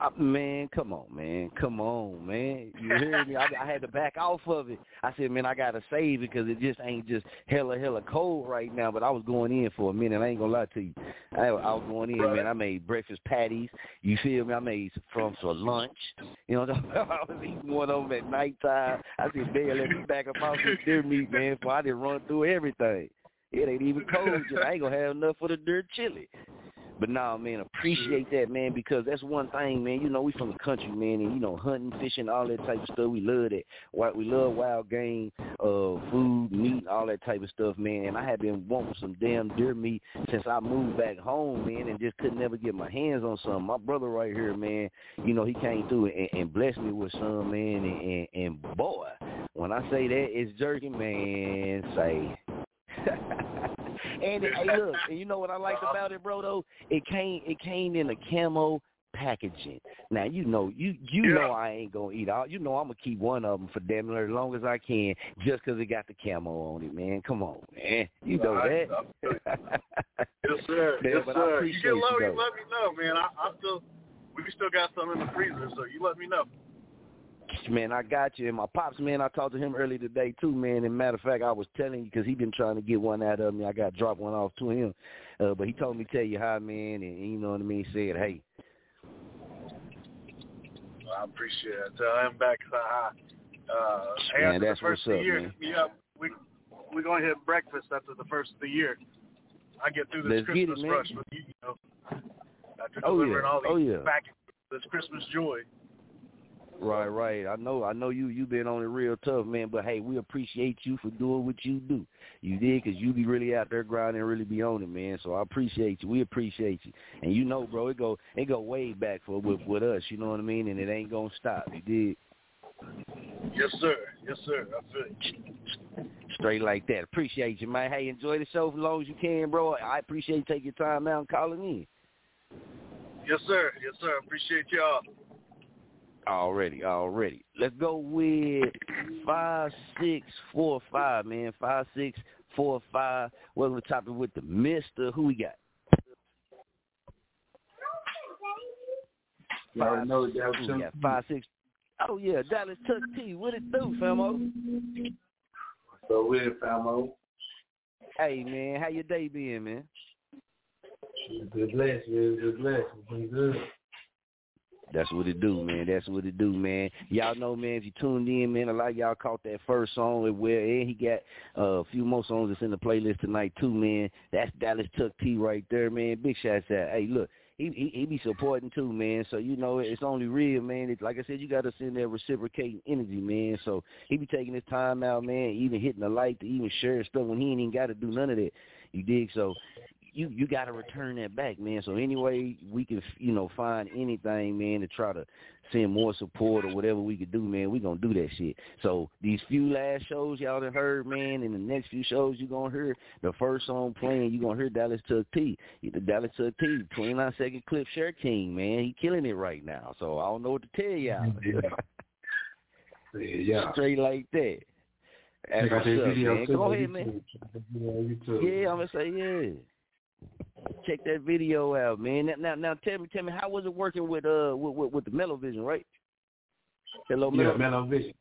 Speaker 5: Uh, man, come on, man, come on, man. You hear me? I, I had to back off of it. I said, man, I gotta save it because it just ain't just hella hella cold right now. But I was going in for a minute. I ain't gonna lie to you. I, I was going in, man. I made breakfast patties. You feel me? I made some from for lunch. You know, I was eating one of them at nighttime. I said, man, let me back up off some deer meat, man. For I didn't run through everything. It ain't even cold yet. I ain't gonna have enough for the dirt chili. But nah, man, appreciate that, man, because that's one thing, man. You know, we from the country, man, and you know, hunting, fishing, all that type of stuff. We love that. We love wild game, uh, food, meat, all that type of stuff, man. And I have been wanting some damn deer meat since I moved back home, man, and just could never get my hands on some. My brother right here, man, you know, he came through and, and blessed me with some, man, and, and, and boy, when I say that it's jerky, man, say. and hey, look, and you know what I liked uh-huh. about it, bro? Though it came, it came in a camo packaging. Now you know, you you know I ain't gonna eat all. You know I'm gonna keep one of them for damn near as long as I can, just 'cause it got the camo on it, man. Come on, man. You know
Speaker 16: I-
Speaker 5: that.
Speaker 16: Yes, sir.
Speaker 5: Man,
Speaker 16: yes, sir. you get low,
Speaker 5: you,
Speaker 16: you let me know, man. I, I still, we still got some in the freezer, so you let me know.
Speaker 5: Man, I got you. And my pops, man, I talked to him earlier today too, man. And matter of fact, I was telling you because he been trying to get one out of me. I got to drop one off to him, uh, but he told me tell you hi, man, and you know what I mean. Said, hey, Well,
Speaker 16: I appreciate it. Tell him back hi. Uh, hey,
Speaker 5: Man,
Speaker 16: after
Speaker 5: that's
Speaker 16: the first
Speaker 5: what's up,
Speaker 16: year,
Speaker 5: man.
Speaker 16: yeah, we we're gonna hit breakfast after the first of the year. I get through this
Speaker 5: Let's get it,
Speaker 16: Christmas rush with you, you know, after
Speaker 5: Oh,
Speaker 16: delivering
Speaker 5: yeah.
Speaker 16: all these
Speaker 5: Oh, yeah.
Speaker 16: packages, this Christmas joy.
Speaker 5: Right, right. I know, I know you. You been on it real tough, man. But hey, we appreciate you for doing what you do. You did, cause you be really out there grinding, and really be on it, man. So I appreciate you. We appreciate you. And you know, bro, it go, it go way back for with, with us. You know what I mean? And it ain't gonna stop. You did
Speaker 16: Yes, sir. Yes, sir. I feel it.
Speaker 5: straight like that. Appreciate you, man. Hey, enjoy the show for as long as you can, bro. I appreciate you taking your time out and calling in.
Speaker 16: Yes, sir. Yes, sir. Appreciate y'all.
Speaker 5: Already, already. Let's go with five six four five, man. Five six four five. Welcome to Chopping with the Mister. Who we got?
Speaker 17: Five, know
Speaker 5: we got? Five six. Oh yeah, Dallas Chucc T. What it do, famo?
Speaker 17: So weird, famo.
Speaker 5: Hey man, how your day been, man?
Speaker 17: Good bless, man. Good bless. It's been good.
Speaker 5: That's what it do, man. That's what it do, man. Y'all know, man, if you tuned in, man, a lot of y'all caught that first song and where and he got uh, a few more songs that's in the playlist tonight too, man. That's Dallas Chucc T right there, man. Big shots out. Hey, look, he, he he be supporting too, man. So you know it's only real, man. It's, like I said, you got to send that reciprocating energy, man. So he be taking his time out, man. Even hitting the like to even share stuff when he ain't even got to do none of that. You dig? So you you got to return that back, man. So anyway, we can you know find anything, man, to try to send more support or whatever we could do, man. We gonna do that shit. So these few last shows y'all done heard, man, and the next few shows you gonna hear the first song playing. You gonna hear Dallas Chucc T, the Dallas Chucc T, twenty nine second clip, Share King, man. He killing it right now. So I don't know what to tell y'all.
Speaker 17: Yeah. yeah.
Speaker 5: Straight like that. That's
Speaker 17: Check out
Speaker 5: what's up,
Speaker 17: video
Speaker 5: man. Go ahead, man.
Speaker 17: YouTube. Yeah, YouTube.
Speaker 5: Yeah, I'm gonna say yeah. Check that video out, man. Now, now, now, tell me, tell me, how was it working with uh with with, with the Mellow Vision, right? Hello,
Speaker 17: Yeah,
Speaker 5: Mellow.
Speaker 17: Mellow Vision.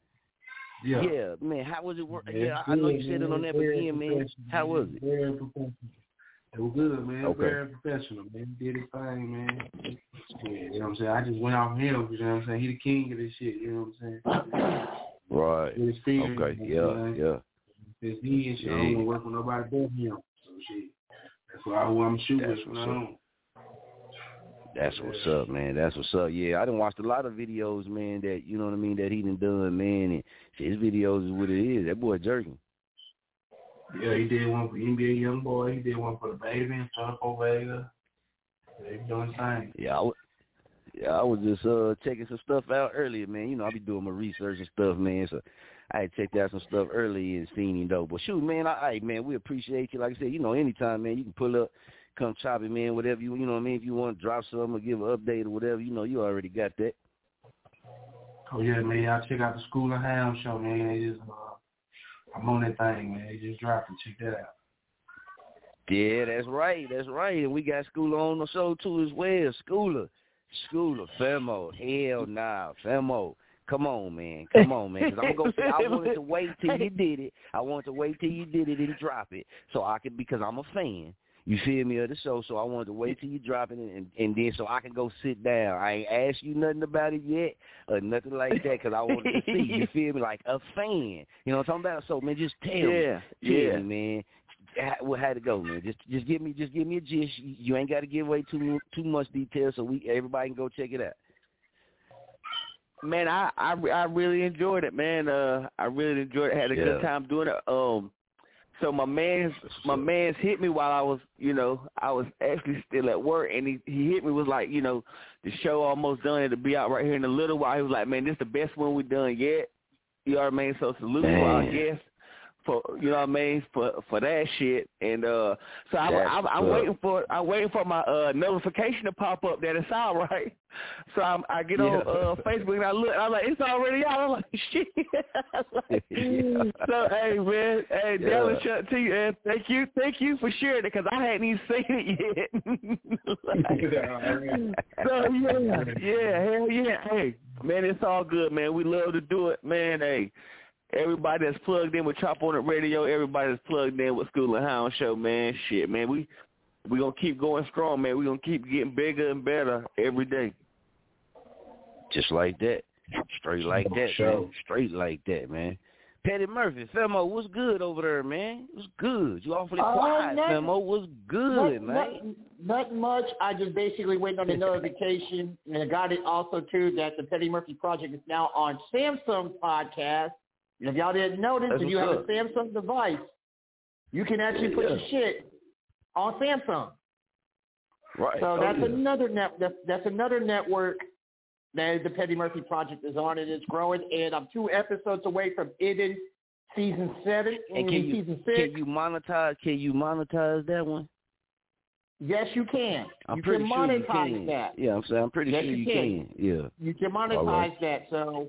Speaker 17: Yeah.
Speaker 5: Yeah, man. How was it working?
Speaker 17: Man,
Speaker 5: Yeah, I I know you said it on that
Speaker 17: man.
Speaker 5: beginning,
Speaker 17: Very
Speaker 5: man. How was it?
Speaker 17: Very professional. It was good, man.
Speaker 5: Okay.
Speaker 17: Very professional, man. Did his thing, man. Yeah, you know what I'm saying? I just went off him, you know what I'm saying? He the king of this shit, you know what I'm saying?
Speaker 5: Right.
Speaker 17: His feelings,
Speaker 5: Okay.
Speaker 17: you know
Speaker 5: Yeah. Yeah.
Speaker 17: It's he and shit. I don't want to work with nobody but him. So shit. That's why I, I'm shooting
Speaker 5: That's what's up. That's what's up, man. That's what's up. Yeah, I done watched a lot of videos, man. That you know what I mean. That he done done, man. And shit, his videos is what it is. That boy jerking.
Speaker 17: Yeah, he did one for NBA Young Boy. He did one for the baby and Turco Vega. They doing things.
Speaker 5: Yeah, I, w- yeah, I was just uh checking some stuff out earlier, man. You know, I be doing my research and stuff, man. So I had checked out some stuff earlier and seen him though. But shoot, man, I, I man, we appreciate you. Like I said, you know, anytime, man, you can pull up, come chop it, man. Whatever you, you know what I mean. If you want to drop something or give an update or whatever, you know, you already got that.
Speaker 17: Oh yeah, man, y'all check out the School of Hound show, man. It is, uh, I'm on that thing, man. It just dropped and Check that out.
Speaker 5: Yeah, that's right. That's right. And we got Schooler on the show too as well. Schooler. Schooler. Femo. Hell nah. Femo. Come on, man. Come on, man. Cause I'm gonna say I wanted to wait till you did it. I wanted to wait till you did it and drop it, so I could because I'm a fan. You feel me of the show, so I wanted to wait till you drop it and, and then so I can go sit down. I ain't asked you nothing about it yet or nothing like that because I wanted to see. You feel me? Like a fan. You know what I'm talking about? So man, just tell
Speaker 15: Yeah,
Speaker 5: me, tell
Speaker 15: yeah.
Speaker 5: me, man. How, well, how to go, man? Just just give me just give me a gist. You, you ain't got to give away too too much detail, so we everybody can go check it out.
Speaker 15: Man, I I I really enjoyed it, man. Uh, I really enjoyed it. Had a
Speaker 5: Yeah.
Speaker 15: good time doing it. Um, so my man's my man's hit me while I was, you know, I was actually still at work, and he he hit me was like, you know, the show almost done. It'll be out right here in a little while. He was like, man, this the best one we done yet. You know what I mean? So salute to our guests for you know what I mean for for that shit. And uh, so I,
Speaker 5: That's
Speaker 15: I, I'm
Speaker 5: good.
Speaker 15: waiting for I'm waiting for my uh notification to pop up that it's all right. So I'm, I get on uh Facebook and I look. I'm like, it's already out. I'm like, shit. Like, so hey man, hey
Speaker 5: Yeah.
Speaker 15: Dallas, shut to you, and thank you, thank you for sharing it because I hadn't even seen it yet. Like, so yeah, yeah, hell yeah. Hey, man, it's all good, man. We love to do it, man. Hey, everybody that's plugged in with Chop On It Radio, everybody that's plugged in with School and Hound Show, man. Shit, man, we we gonna keep going strong, man. We gonna keep getting bigger and better every day.
Speaker 5: Just like that. Straight like that,
Speaker 17: Sure.
Speaker 5: man. Straight like that, man. Petty Murphy, Femo, what's good over there, man? What's good? You awfully
Speaker 14: Uh,
Speaker 5: quiet,
Speaker 14: nothing-
Speaker 5: Femo. What's good,
Speaker 14: Nothing-
Speaker 5: man?
Speaker 14: nothing- Nothing much. I just basically waiting on the notification, and I got it also too that the Petty Murphy Project is now on Samsung Podcast. If y'all didn't notice,
Speaker 5: That's
Speaker 14: if you have
Speaker 5: what's
Speaker 14: a Samsung device, you can actually put
Speaker 5: Yeah.
Speaker 14: your shit on Samsung.
Speaker 5: Right.
Speaker 14: So
Speaker 5: Oh,
Speaker 14: that's
Speaker 5: yeah.
Speaker 14: another net. That's, that's another network that the Petty Murphy Project is on, and it's growing. And I'm two episodes away from Eden season seven
Speaker 5: And can you
Speaker 14: season six.
Speaker 5: can you monetize? Can you monetize that one?
Speaker 14: yes, you can.
Speaker 5: I'm
Speaker 14: you
Speaker 5: pretty
Speaker 14: can
Speaker 5: sure you
Speaker 14: monetize
Speaker 5: can.
Speaker 14: that.
Speaker 5: Yeah, I'm saying I'm pretty
Speaker 14: Yes,
Speaker 5: sure
Speaker 14: you
Speaker 5: you
Speaker 14: can.
Speaker 5: can. Yeah.
Speaker 14: You can monetize
Speaker 5: right.
Speaker 14: that. So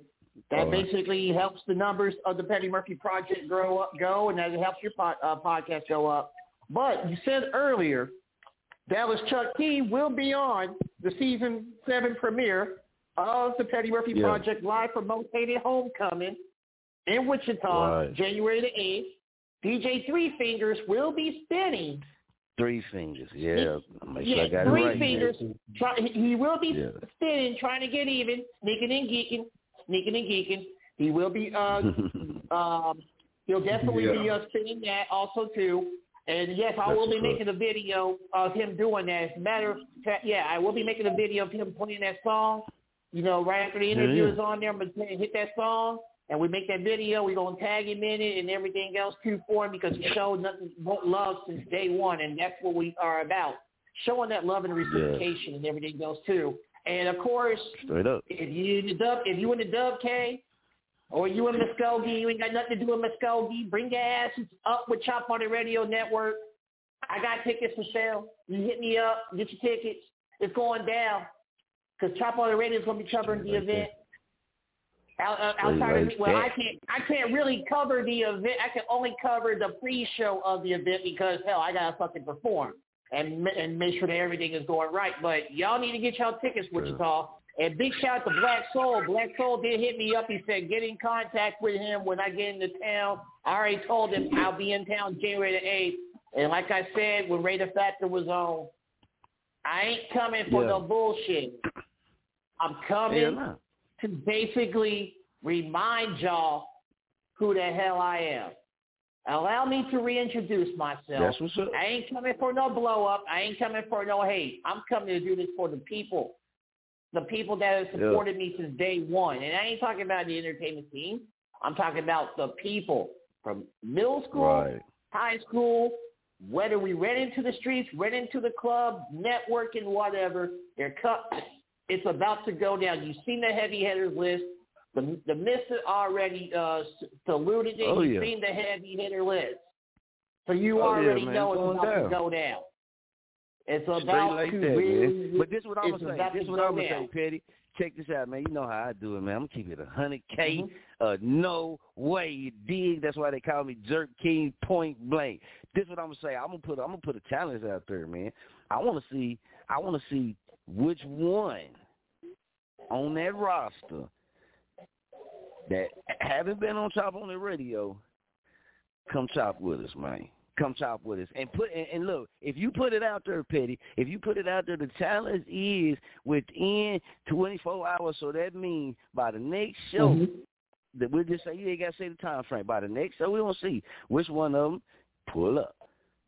Speaker 14: That
Speaker 5: right.
Speaker 14: basically helps the numbers of the Petty Murphy Project grow up, go, and that it helps your pod, uh, podcast go up. But you said earlier, Dallas Chucc T will be on the season seven premiere of the Petty Murphy
Speaker 5: Yeah.
Speaker 14: Project live from Most Hated Homecoming in Wichita,
Speaker 5: Right.
Speaker 14: January the eighth. DJ Three Fingers will be spinning.
Speaker 5: Three fingers. Yeah. Make sure
Speaker 14: yeah,
Speaker 5: I got
Speaker 14: three
Speaker 5: it right.
Speaker 14: fingers. Try, he- he will be
Speaker 5: Yeah.
Speaker 14: spinning, trying to get even, sneaking and geeking, sneaking and geeking. He will be. Uh, um, he'll definitely be
Speaker 5: Yeah.
Speaker 14: uh, spinning that also too. And yes, I
Speaker 5: That's
Speaker 14: will be
Speaker 5: up.
Speaker 14: making a video of him doing that. As a matter of fact, yeah, I will be making a video of him playing that song. You know, right after the interview
Speaker 5: Yeah.
Speaker 14: is on there, I'm gonna hit that song, and we make that video. We're gonna tag him in it and everything else too for him because he showed nothing but love since day one, and that's what we are about, showing that love and reciprocation and everything else too. And of course,
Speaker 5: Straight up.
Speaker 14: if you in the dub, if you in the Dub K, or you in Muskogee, you ain't got nothing to do in Muskogee, bring your asses up with Chop On It Radio Network. I got tickets for sale. You hit me up, get your tickets. It's going down because Chop On It Radio is going to be covering the event. Out, uh, outside of well, I can't I can't really cover the event. I can only cover the pre-show of the event because hell, I gotta fucking perform and and make sure that everything is going right. But y'all need to get y'all tickets, Wichita. And big shout out to Black Soul. Black Soul did hit me up. He said get in contact with him when I get into town. I already told him I'll be in town January the eighth. And like I said, when Raider Factor was on, I ain't coming for
Speaker 5: Yeah.
Speaker 14: no bullshit. I'm coming to basically remind y'all who the hell I am. Allow me to reintroduce myself.
Speaker 5: That's what's up.
Speaker 14: I ain't coming for no blow up. I ain't coming for no hate. I'm coming to do this for the people. The people that have
Speaker 5: Yeah.
Speaker 14: supported me since day one. And I ain't talking about the entertainment team. I'm talking about the people from middle school,
Speaker 5: Right.
Speaker 14: high school, whether we ran into the streets, ran into the club, networking, whatever. They're cut. It's about to go down. You've seen the heavy hitters list. The the Mister already uh, saluted it.
Speaker 5: Oh, yeah.
Speaker 14: seen the heavy hitter list. So you
Speaker 5: Oh,
Speaker 14: already
Speaker 5: man.
Speaker 14: know
Speaker 5: It's
Speaker 14: about to go down. It's
Speaker 5: Straight
Speaker 14: about
Speaker 5: like
Speaker 14: to
Speaker 5: that,
Speaker 14: really,
Speaker 5: man. But this what I'm gonna say. This
Speaker 14: to
Speaker 5: what I'm gonna say, Petty. Check this out, man. You know how I do it, man. I'm gonna keep it a hundred K.
Speaker 14: Mm-hmm.
Speaker 5: Uh, no way, you dig? That's why they call me Jerk King Point Blank. This is what I'm gonna say. I'm gonna put. I'm gonna put a challenge out there, man. I want to see. I want to see which one on that roster that haven't been on Chop On It radio come chop with us, man. Come chop with us and put and, and look. If you put it out there, Petty. If you put it out there, the challenge is within 24 hours. So that means by the next show,
Speaker 14: Mm-hmm.
Speaker 5: that we'll just say you ain't got to say the time frame. By the next show, we gonna see which one of them pull up.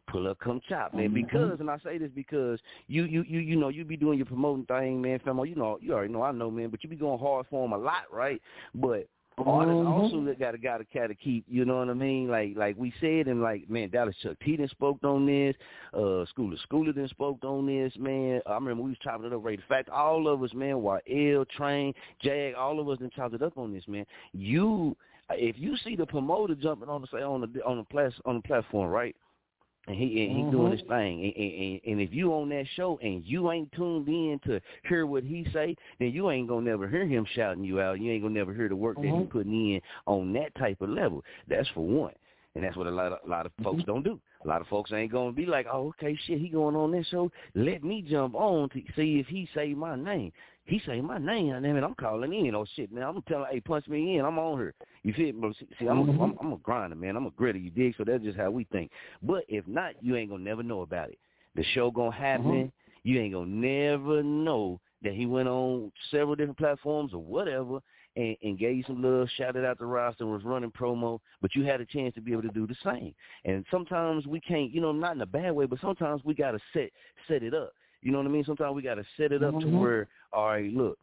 Speaker 5: Pull up, come chop, man. Because, and I say this because you, you, you, you know, you be doing your promoting thing, man. Famo, you know, you already know, I know, man. But you be going hard for them a lot, right? But artists
Speaker 14: Mhm.
Speaker 5: also that gotta gotta gotta keep you know what I mean? Like like we said and like man Dallas Chucc T done spoke on this. Uh Schooler Schooler done spoke on this man. I remember we was chopping it up right? The fact all of us man while L Train Jag all of us done chopped it up on this man. You if you see the promoter jumping on the say on the on the plas on the platform right and he and he doing
Speaker 14: Mhm.
Speaker 5: his thing. And, and, and, if you on that show and you ain't tuned in to hear what he say, then you ain't gonna never hear him shouting you out. You ain't gonna never hear the work that he
Speaker 14: Mhm.
Speaker 5: putting in on that type of level. That's for one. And that's what a lot of a lot of folks don't do. A lot of folks ain't gonna be like, oh, okay, shit, he going on that show. Let me jump on to see if he say my name. He say my name, and I'm calling in. Oh shit, man, I'm telling, hey, punch me in. I'm on here. You feel me? See, see I'm, a, mm-hmm. I'm I'm a grinder, man. I'm a gritter. You dig? So that's just how we think. But if not, you ain't gonna never know about it. The show gonna happen. Mm-hmm. You ain't gonna never know that he went on several different platforms or whatever and, and gave you some love, shouted out the roster, and was running promo, but you had a chance to be able to do the same. And sometimes we can't, you know, not in a bad way, but sometimes we gotta set set it up. You know what I mean? Sometimes we gotta set it up to
Speaker 14: Mhm.
Speaker 5: where, all right, look,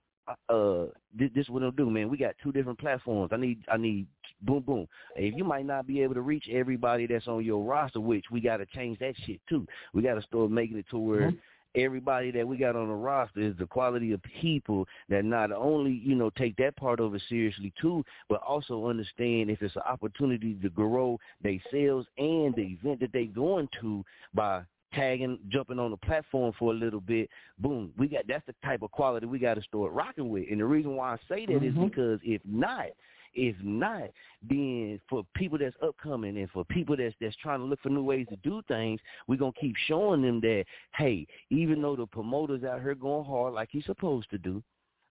Speaker 5: uh, this, this what it'll do, man. We got two different platforms. I need, I need, boom, boom. If you might not be able to reach everybody that's on your roster, which we got to change that shit too. We got to start making it to where everybody that we got on the roster is the quality of people that not only you know take that part of it seriously too, but also understand if it's an opportunity to grow their sales and the event that they going to by tagging, jumping on the platform for a little bit, boom, we got that's the type of quality we got to start rocking with. And the reason why I say that is
Speaker 14: Mhm.
Speaker 5: because if not, if not, then for people that's upcoming and for people that's that's trying to look for new ways to do things, we're gonna keep showing them that hey, even though the promoters out here going hard like he's supposed to do,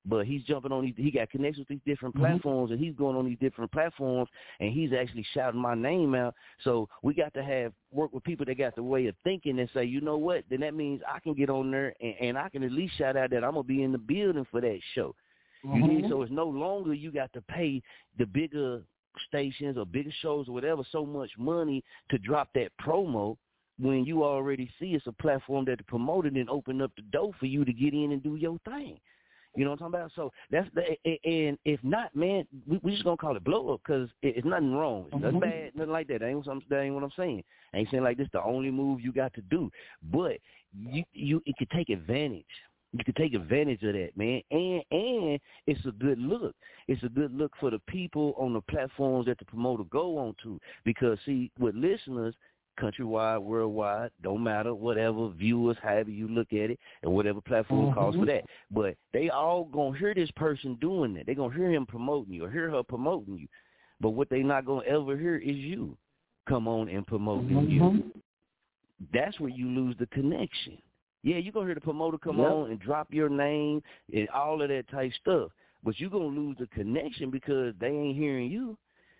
Speaker 5: but he's jumping on these he got connections with these different
Speaker 14: Mhm.
Speaker 5: platforms and he's going on these different platforms and he's actually shouting my name out. So we got to have work with people that got the way of thinking and say, you know what, then that means I can get on there and, and I can at least shout out that I'm gonna be in the building for that show. You
Speaker 14: Mhm.
Speaker 5: need so it's no longer you got to pay the bigger stations or bigger shows or whatever so much money to drop that promo when you already see it's a platform that the promoter then open up the door for you to get in and do your thing. You know what I'm talking about? So that's the and if not, man, we, we just gonna call it blow up because it's nothing wrong. It's nothing
Speaker 14: Mhm.
Speaker 5: bad, nothing like that. That ain't what I'm, that ain't what I'm saying. I ain't saying like this the only move you got to do, but you you it could take advantage. You could take advantage of that, man, and and it's a good look. It's a good look for the people on the platforms that the promoter go on to because see, with listeners, countrywide, worldwide, don't matter, whatever, viewers, however you look at it, and whatever platform calls for
Speaker 14: Mhm.
Speaker 5: that. But they all gonna hear this person doing that. They gonna hear him promoting you or hear her promoting you. But what they not gonna ever hear is you come on and promoting you.
Speaker 14: Mhm.
Speaker 5: That's where you lose the connection. Yeah, you're gonna hear the promoter come
Speaker 14: Yep.
Speaker 5: on and drop your name and all of that type stuff. But you're gonna lose the connection because they ain't hearing you.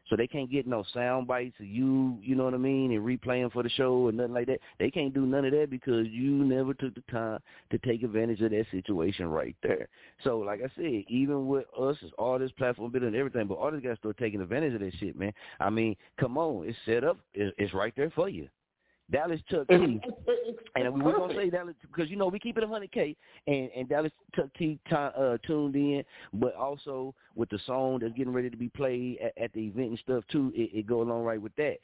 Speaker 5: So they can't get no sound bites of you, you know what I mean, and replaying for the show and nothing like that. They can't do none of that because you never took the time to take advantage of that situation right there. So like I said, even with us all this platform building and everything, but artists got to start taking advantage of that shit, man. I mean, come on, it's set up, it's right there for you. Dallas Chucc T. And
Speaker 14: it's
Speaker 5: we're gonna say Dallas because you know we keep it 100k, and and Dallas Chucc T uh, tuned in, but also with the song that's getting ready to be played at, at the event and stuff too, it, it go along right with that.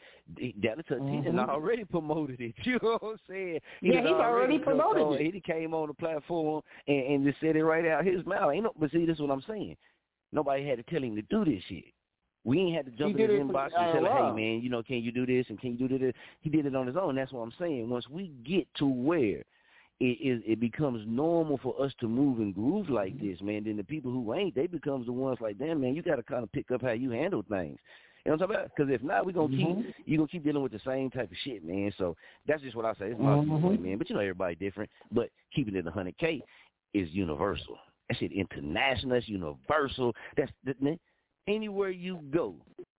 Speaker 5: Dallas Chucc T
Speaker 14: Mhm.
Speaker 5: done already promoted it. You know what I'm saying?
Speaker 14: Yeah,
Speaker 5: done
Speaker 14: he's already
Speaker 5: jumped
Speaker 14: promoted
Speaker 5: on-
Speaker 14: it.
Speaker 5: He came on the platform and, and just said it right out his mouth. Ain't no, but see, this is what I'm saying. Nobody had to tell him to do this shit. We ain't had to jump
Speaker 14: He
Speaker 5: in his
Speaker 14: it
Speaker 5: inbox and tell him, hey man, you know, can you do this and can you do this? He did it on his own. That's what I'm saying. Once we get to where it is, it becomes normal for us to move and groove like this, man. Then the people who ain't, they becomes the ones like, damn man, you got to kind of pick up how you handle things. You know what I'm talking about? Because if not, we're gonna
Speaker 14: Mhm.
Speaker 5: keep you gonna keep dealing with the same type of shit, man. So that's just what I say. It's my viewpoint, man. But you know, everybody different. But keeping it a hundred K is universal. That shit international. That's universal. That's that, anywhere you go.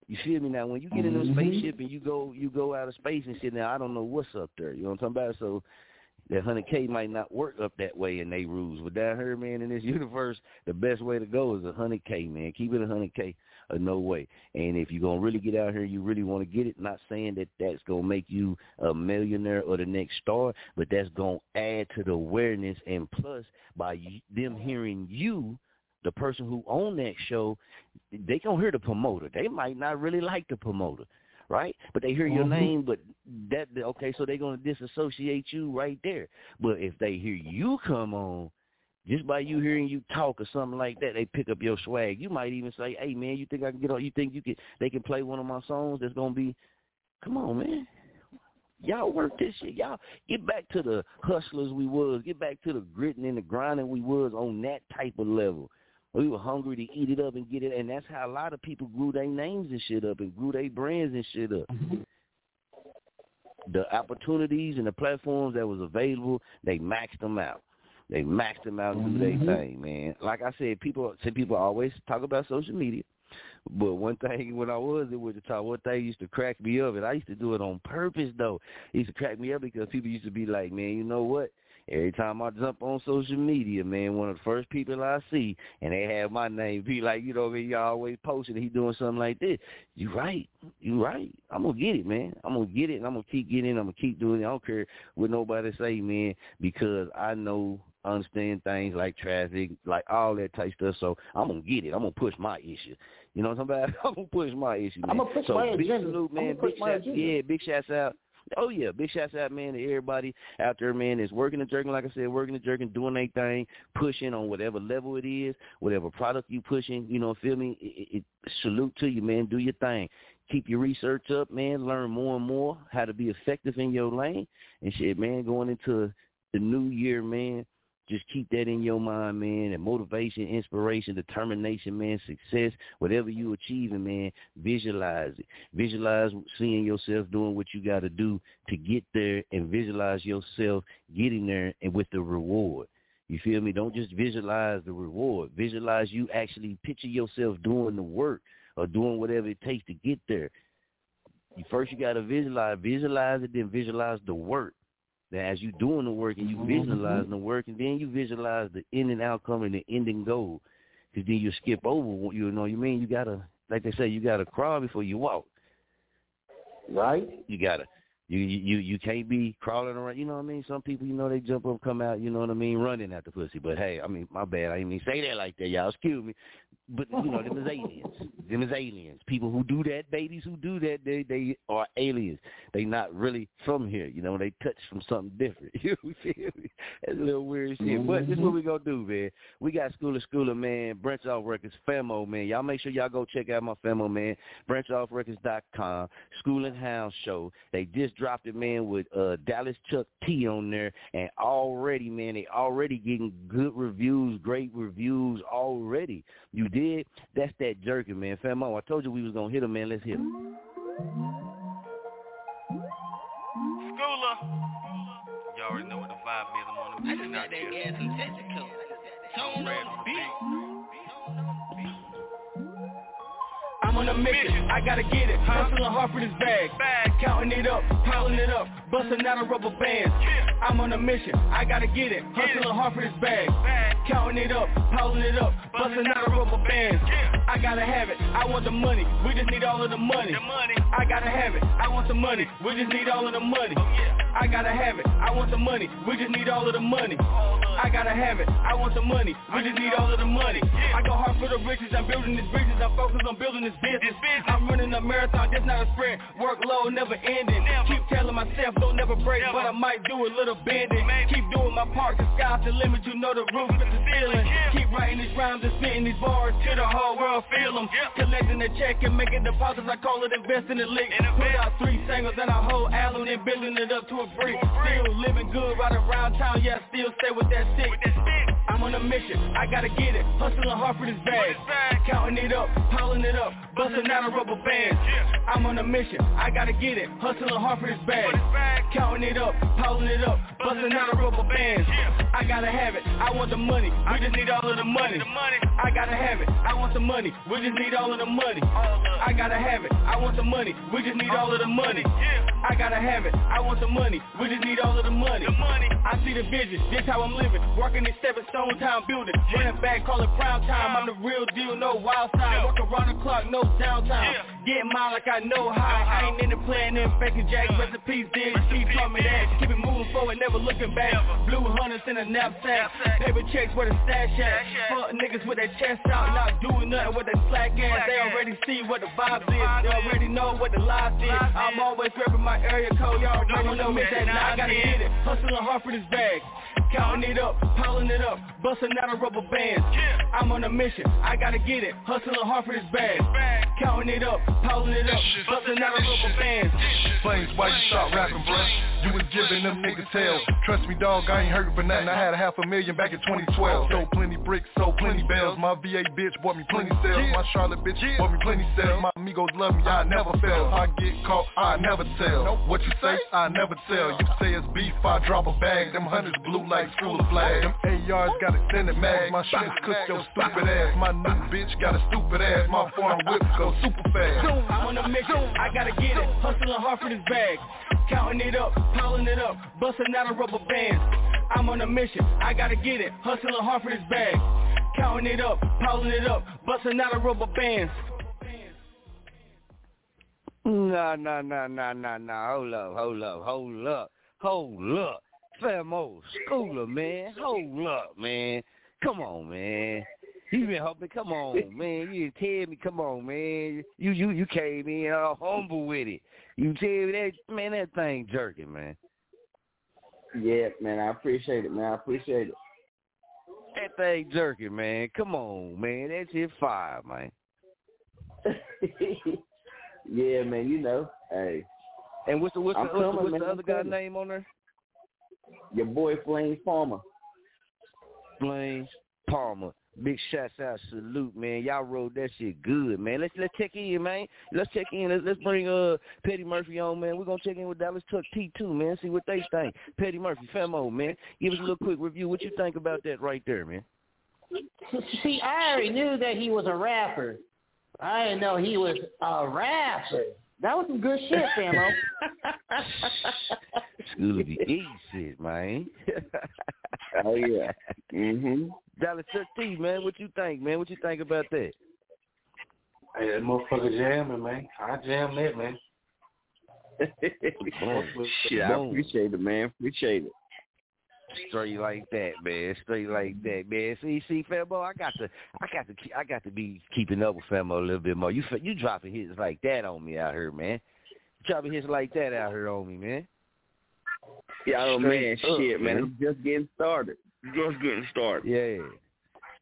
Speaker 5: You feel me now? When you get in a
Speaker 14: Mhm.
Speaker 5: spaceship and you go you go out of space and shit. Now I don't know what's up there. You know what I'm talking about? So that hundred K might not work up that way in they rules. But down here, man, in this universe, the best way to go is a hundred K, man. Keep it a hundred K or no way. And if you're gonna really get out here, you really want to get it. Not saying that that's gonna make you a millionaire or the next star, but that's gonna add to the awareness. And plus, by them hearing you, the person who own that show, they gonna hear the promoter. They might not really like the promoter. Right, but they hear your
Speaker 14: Mhm.
Speaker 5: name, but that okay, so they're gonna disassociate you right there. But if they hear you come on, just by you hearing you talk or something like that, they pick up your swag. You might even say, "Hey, man, you think I can get on? You think you can? They can play one of my songs that's gonna be? Come on, man. Y'all work this shit. Y'all get back to the hustlers we was. Get back to the gritting and the grinding we was on that type of level. We were hungry to eat it up and get it, and that's how a lot of people grew their names and shit up and grew their brands and shit up the opportunities and the platforms that was available, they maxed them out. They maxed them out and do
Speaker 14: Mhm.
Speaker 5: their thing, man. Like I said, people say people always talk about social media. But one thing when I was it was to talk one thing used to crack me up and I used to do it on purpose though. It used to crack me up because people used to be like, Man, you know what? Every time I jump on social media, man, one of the first people I see and they have my name be like, you know, man, you always posting he doing something like this. You right. You right. I'm gonna get it, man. I'm gonna get it and I'm gonna keep getting it, I'm gonna keep doing it. I don't care what nobody say, man, because I know understand things like traffic, like all that type stuff. So I'm gonna get it. I'm gonna push my issue. You know what I'm talking about? I'm gonna push my issue, man.
Speaker 14: I'm gonna push
Speaker 5: so
Speaker 14: my
Speaker 5: big
Speaker 14: agenda.
Speaker 5: salute, man. Big shout, yeah, big shouts out Oh yeah, big shouts out man to everybody out there, man, that's working and jerking, like I said, working and jerking, doing their thing, pushing on whatever level it is, whatever product you pushing, you know, feel me? It, it, salute to you, man. Do your thing. Keep your research up, man. Learn more and more how to be effective in your lane and shit, man. Going into the new year, man just keep that in your mind, man. And motivation, inspiration, determination, man, success, whatever you achieving, man, visualize it. Visualize seeing yourself doing what you got to do to get there and visualize yourself getting there and with the reward. You feel me? Don't just visualize the reward. Visualize you actually picture yourself doing the work or doing whatever it takes to get there. First, you got to visualize. Visualize it, then visualize the work that as you doing the work and you mm-hmm. visualizing the work and then you visualize the ending outcome and the ending goal. Because then you skip over, what you know, you mean you gotta, like they say, you gotta crawl before you walk.
Speaker 14: Right?
Speaker 5: You gotta, you you you can't be crawling around. You know what I mean? Some people, you know, they jump up, come out. You know what I mean? Running at the pussy. But hey, I mean, my bad. I didn't mean say that like that, y'all. Excuse me. But you know, them is aliens. Them is aliens. People who do that, babies who do that, they they are aliens. They not really from here. You know, they touch from something different. You feel me? That's a little weird shit. Mm-hmm. But this is what we gonna do, man. We got School Schooler Schooler, man. Branch Off Records, Famo, man. Y'all make sure y'all go check out my Famo, man. BranchOffRecords.com. School and House Show. They just dropped it, man, with uh Dallas Chucc T on there, and already, man, they already getting good reviews, great reviews already. You did? That's that jerking, man. Famo, I told you we was gonna hit him, man. Let's hit him.
Speaker 2: Schooler. Y'all already know what the vibe is. I'm on the
Speaker 10: I just got that gas and testicle. Tone on the beat.
Speaker 7: On a mission, I gotta get it. Hustling hard for this bag. Counting it up, piling it up, busting out a rubber band. I'm on a mission, I gotta get it. Hustling hard for this bag. Counting it up, piling it up, busting out a rubber band. I gotta have it, I want the money. We just need all of the money. I gotta have it, I want the money. We just need all of the money. Oh, I gotta have it, I want the money. We just need all of the money. I gotta have it, I want the money. We just need all of the money. I go hard for the riches, I'm building these bridges. I'm focused on building this business. I'm running a marathon, that's not a sprint. Workload never ending. Keep telling myself don't never break, but I might do a little bending. Keep doing my part, the sky's the limit, you know the roof is the ceiling. Keep writing these rhymes and spitting these bars till the whole world feel them. Collecting the check and making deposits, I call it investing in lick. Put out three singles and a whole album and building it up to a brick. Still living good right around town, yeah, I still stay with that stick. I'm on a mission, I gotta get it. Hustling hard for this bag. Counting it up, piling it up, busting out a rubber band. I'm on a mission, I gotta get it. Hustling hard for this bag. Counting it up, piling it up, busting out a rubber band. I gotta have it, I want the money. We just need all of the money. I gotta have it, I want the money. We just need all of the money. I gotta have it, I want the money. We just need all of the money. I gotta have it, I want the money. We just need all of the money. I see the vision, this how I'm living. Working in stepping stone town building. Running back, call it prime time. I'm the real deal, no wild side. Work around the clock, no downtime. Getting mine like I know how. I ain't in the plan, in faking jack recipes. Did keep coming that. Keep it moving forward, never looking back. Blue hunters in a knapsack. Paper checks where the stash at. Fuck niggas with their chest out, not doing nothing with their slack ass. They already see what the vibes is. They already know what the lies is. I'm always repping my area code. Y'all already know me that now I gotta get it. Hustling hard for this bag. Counting it up, piling it up, busting out a rubber band. I'm on a mission, I gotta get it. Hustling hard for this bag. Counting it up, piling it up, busting out a rubber band.
Speaker 18: Flames, why you stop rapping, bruh? You was giving them niggas hell. Trust me, dog, I ain't hurt for nothing. I had a half a million back in 2012. Sold plenty bricks, sold plenty bells. My VA bitch bought me plenty sales. My Charlotte bitch bought me plenty sales. My amigos love me, I never fail. I get caught, I never tell. What you say, I never tell. You say it's beef, I drop a bag. Them hunters blue like school flag. Them ARs got extended mags. My shit cook your stupid ass. My new bitch got a stupid ass. My foreign whip go super fast.
Speaker 7: I'm on a mission, I gotta get it. Hustling hard for this bag. Counting it up, piling it up, busting out a rubber band. I'm on a mission, I gotta get it. Hustling hard for this bag. Counting it up, piling it up, busting out a rubber band.
Speaker 5: Nah, nah, nah, nah, nah, nah. Hold up, hold up, hold up, hold up. Famo, schooler, man. Hold up, man. Come on, man. You been hoping. Come on, man. You didn't tell me. Come on, man. You you you came in all humble with it. You tell me that man. That thing jerking, man.
Speaker 15: Yeah, man. I appreciate it, man. I appreciate it.
Speaker 5: That thing jerking, man. Come on, man. That's it fire, man.
Speaker 15: yeah, man. You know, hey.
Speaker 5: And what's the what's
Speaker 15: I'm
Speaker 5: the, what's, the, what's the other guy's name on there?
Speaker 15: Your boy Flame Palmer.
Speaker 5: Flame Palmer. Big shouts out, salute, man. Y'all rode that shit good, man. Let's let's check in, man. Let's check in. Let's let's bring uh Petty Murphy on, man. We're gonna check in with Dallas Chucc T two, man. See what they think. Petty Murphy, Femo, man. Give us a little quick review. What you think about that right there, man?
Speaker 14: See, I already knew that he was a rapper. I didn't know he was a rapper. That was some good shit, Samo.
Speaker 5: School of the East shit, man.
Speaker 15: oh yeah. Mhm.
Speaker 5: Dallas Chucc T, man. What you think, man? What you think about that?
Speaker 17: Hey, that motherfucker jamming, man. I jam that, man.
Speaker 15: Shit, I appreciate it, man. Appreciate it.
Speaker 5: Straight like that, man. Straight like that, man. See, see, Famo, I got to, I got to, I got to be keeping up with Famo a little bit more. You, you dropping hits like that on me out here, man. You dropping hits like that out here on me, man.
Speaker 15: Yeah, oh man,
Speaker 5: Straight
Speaker 15: shit, man.
Speaker 5: man.
Speaker 15: I'm just getting started. Just getting started.
Speaker 5: Yeah.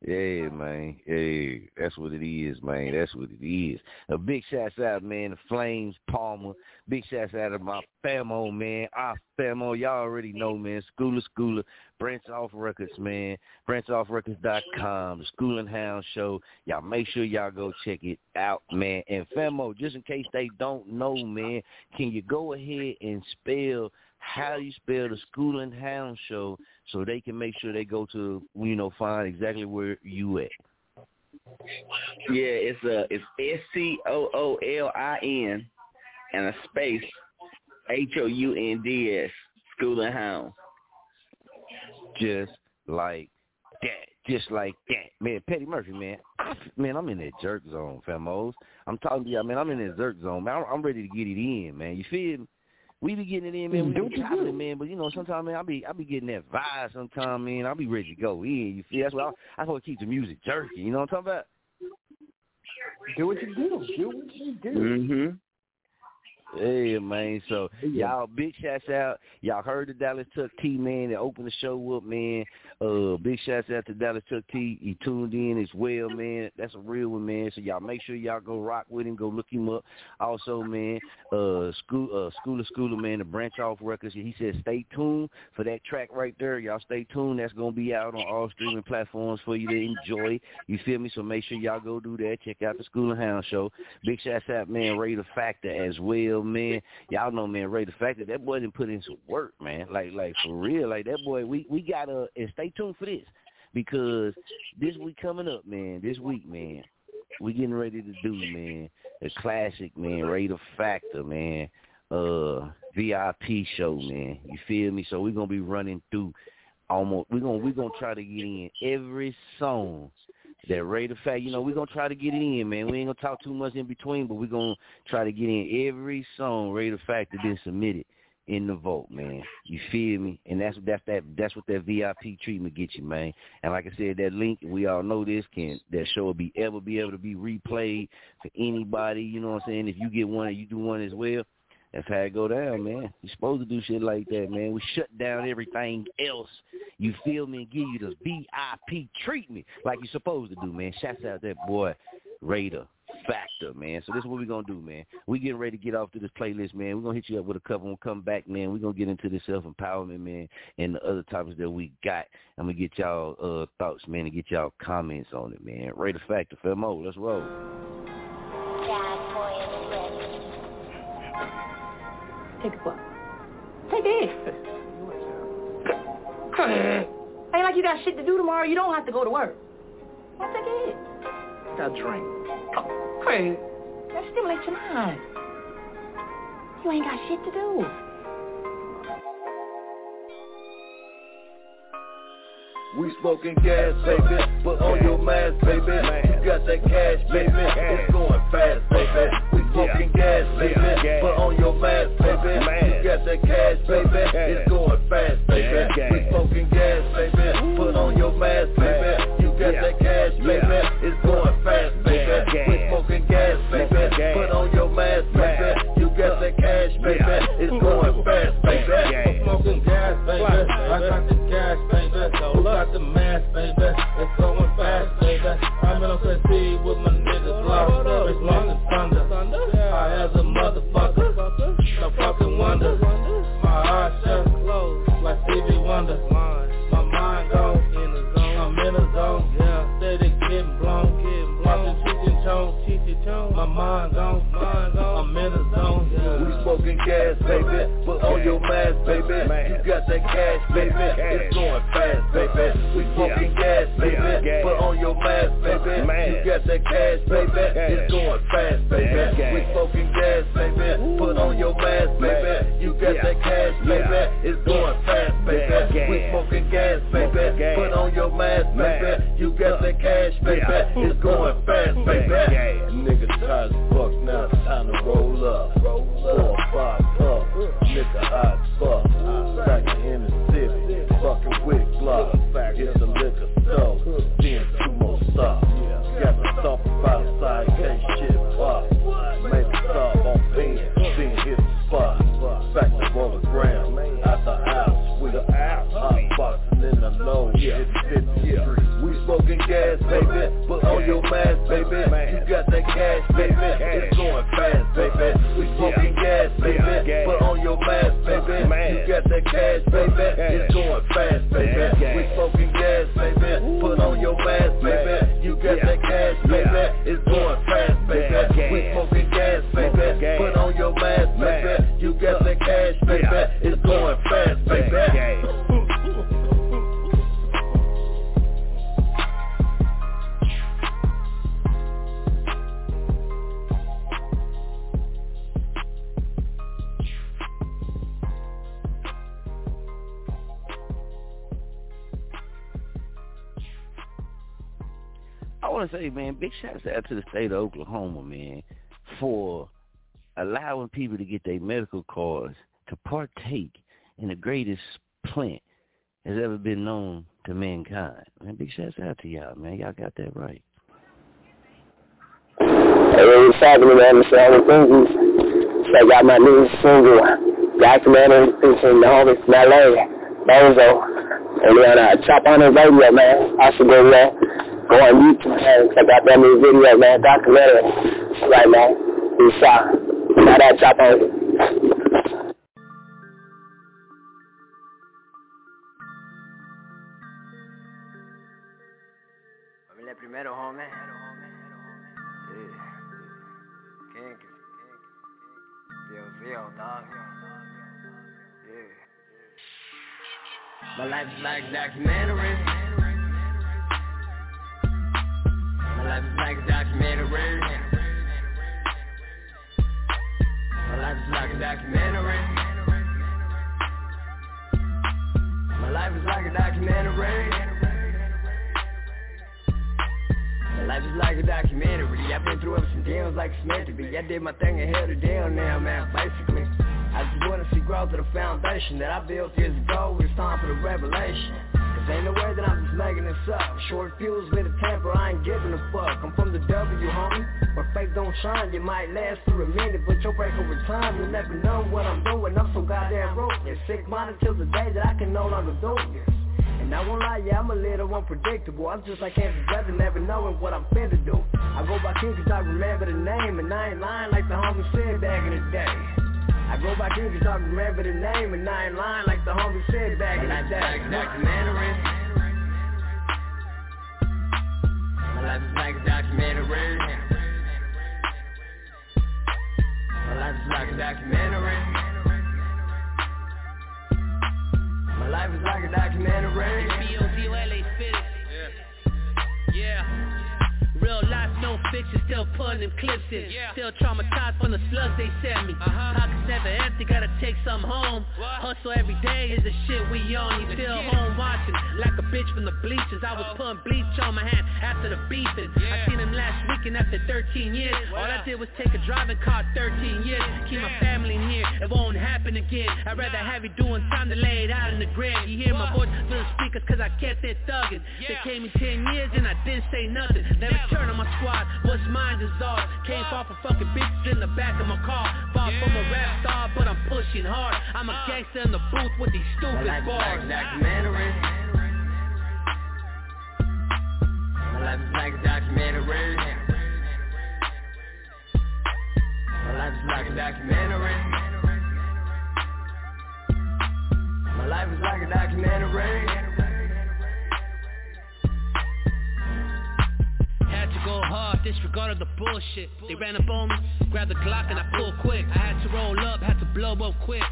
Speaker 5: Yeah, man. Yeah, that's what it is, man. That's what it is. A big shouts out, man, to Flames Palmer. Big shouts out to my famo, man. Our famo, y'all already know, man. Schooler Schooler, Branch Off Records, man. BranchOffRecords.com, the Schooling Hound Show. Y'all make sure y'all go check it out, man. And famo, just in case they don't know, man, can you go ahead and spell how you spell the Schooling Hound Show so they can make sure they go to you know find exactly where you at.
Speaker 15: Yeah, it's uh it's S C O O L I N and a space H O U N D S School and Hound.
Speaker 5: Just like that. Just like that. Man, Petty Murphy, man. I, man, I'm in that jerk zone, famos. I'm talking to y'all, man. I'm in that jerk zone, man. I'm, I'm ready to get it in, man. You feel me? We be getting it in, man. We
Speaker 14: Do
Speaker 5: be
Speaker 14: what you do.
Speaker 5: it, man. But you know, sometimes, man, I be I be getting that vibe. Sometimes, man, I be ready to go in. You see, That's why I, I want to keep the music jerky. You know what I'm talking about?
Speaker 14: Do what you do. Do what you do.
Speaker 15: Mhm.
Speaker 5: Yeah, man. So y'all big shouts out. Y'all heard the Dallas Chucc T man that opened the show up, man. Uh big shouts out to Dallas Chucc T. He tuned in as well, man. That's a real one, man. So y'all make sure y'all go rock with him, go look him up. Also, man, uh school uh Schooler Schooler, man, the branch off records. He said stay tuned for that track right there. Y'all stay tuned. That's gonna be out on all streaming platforms for you to enjoy. You feel me? So make sure y'all go do that. Check out the School and Hound show. Big shouts out, man, Ray the Factor as well, man. Y'all know, man, Ray the Factor. That boy didn't put in some work, man. Like, like for real. Like that boy. We we gotta and stay tuned for this because this week coming up, man. This week, man. We getting ready to do, man, a classic, man. Ray the Factor, man. Uh, VIP show, man. You feel me? So we're gonna be running through almost. We're gonna we're gonna try to get in every song that rate of Fact, you know, we're gonna try to get it in, man. We ain't gonna talk too much in between, but we're gonna try to get in every song rate of Fact that been submitted in the vote, man. You feel me? And that's that's that that's what that VIP treatment gets you, man. And like I said, that link, we all know this can that show will be ever be able to be replayed for anybody, you know what I'm saying? If you get one you do one as well. That's how it go down, man. You're supposed to do shit like that, man. We shut down everything else. You feel me? And give you the VIP treatment like you're supposed to do, man. Shouts out to that boy Raider Factor, man. So this is what we're gonna do, man. We getting ready to get off to this playlist, man. We're gonna hit you up with a couple and come back, man. We're gonna get into this self empowerment, man, and the other topics that we got. I'm gonna get y'all uh thoughts, man, and get y'all comments on it, man. Raider Factor, Femo, let's roll.
Speaker 19: Take a puff. Take it. Ain't like you got shit to do tomorrow. You don't have to go to work. Well, take it.
Speaker 17: Got a drink.
Speaker 19: Craig, that stimulates your mind. You ain't got shit to do.
Speaker 1: We smoking gas, baby. Put on your mask, baby. You Got that cash, baby. It's going fast, baby smoking gas, baby. Put on your mask, baby. You got that cash, baby. It's going fast, baby. We smoking gas, baby. Put on your mask, baby. You got that cash, baby. It's going fast, baby. We smoking gas, baby. Put on your mask, baby. You got that cash, baby. It's going fast, baby. I'm smoking gas, baby. I got the cash, baby. So got the mask, baby. It's going fast, baby. I'm in a with my
Speaker 6: niggas locked up. Smoking gas, baby. Put on your mask, baby. You got that cash, baby. It's going fast, baby. We smoking gas, baby. Put on your mask, baby. You got that cash, baby. It's going fast, baby. We smoking gas, baby. Put on your mask, baby. You got that cash, baby. It's going fast, baby. We smoking gas, baby. Put on your mask, baby. You got that cash, baby. It's going fast, baby. Niggas tired as fuck now. It's time to roll up. Four, five, up. Nigga hot as fuck. Back in the city. Fucking with block. It's a gas, baby. Put on your mask, baby. You got that cash, baby. It's going fast, baby. We smoking gas, baby. Put on your mask, baby. You got that cash, baby. It's going fast, baby. We smoking
Speaker 5: want to say, man, big shouts out to the state of Oklahoma, man, for allowing people to get their medical cards to partake in the greatest plant has ever been known to mankind. Man, big shouts out to y'all, man. Y'all got that right.
Speaker 20: Hey, what's happening, man? Mr. Ellis Thinkies. So I got my new single, documentary, featuring the homie from LA, Bozo. And we're on uh, Chop On It Radio, man. I should go there. Go on YouTube, man. Check out that new video, man. Documentary. Right, man. He shot. Now that Chop On It.
Speaker 21: Familia primero, homie. Yeah. King. Real, real, dog. Yeah. My life is like a documentary. My life is like a documentary. My life is like a documentary. My life is like a documentary. My life is like a documentary. I've been through ups and downs like be. I did my thing and held it down now, man. Basically, I just wanna see growth to the foundation that I built years ago. It's time for the revelation. Ain't no way that I'm just making this up. Short fuse with a temper, I ain't giving a fuck. I'm from the W, homie. Where faith don't shine, you might last for a minute, but you'll break over time. You'll never know what I'm doing. I'm so goddamn ruthless. Sick minded till the day that I can no longer do this. And I won't lie, yeah, I'm a little unpredictable. I'm just like Kansas Weather, never knowing what I'm finna do. I go by King cause I remember the name, and I ain't lying like the homie said back in the day. I go by King cause I remember the name, and I ain't lying like the homie said back in the day. Like documentary. My life is like a documentary. My life is like a documentary. My life is like a documentary.
Speaker 22: B-O-D-O-L-A fit Yeah. Real life, no fiction, still pulling them clips in. Still traumatized from the slugs they sent me. Pockets never empty, gotta take some home. Hustle every day is the shit we on. You still home watching, like a bitch from the bleachers. I was putting bleach on my hand after the beefing. I seen him last weekend after 13 years. All I did was take a driving car 13 years. Keep my family near, it won't happen again. I'd rather have you doing time to lay it out in the grave. You hear my voice through the speakers cause I kept it thugging They came in 10 years and I didn't say nothing. Never turn on my squad, what's mine is ours Came far from fucking bitches in the back of my car Far from a rap star but I'm pushing hard I'm a gangster in the booth with these stupid
Speaker 21: My life is
Speaker 22: bars
Speaker 21: like a documentary. My life is like a documentary. My life is like a documentary. My life is like a documentary.
Speaker 22: Had to go hard, disregarded the bullshit. They ran up on me, grabbed the Glock and I pulled quick. I had to roll up, had to blow up quick.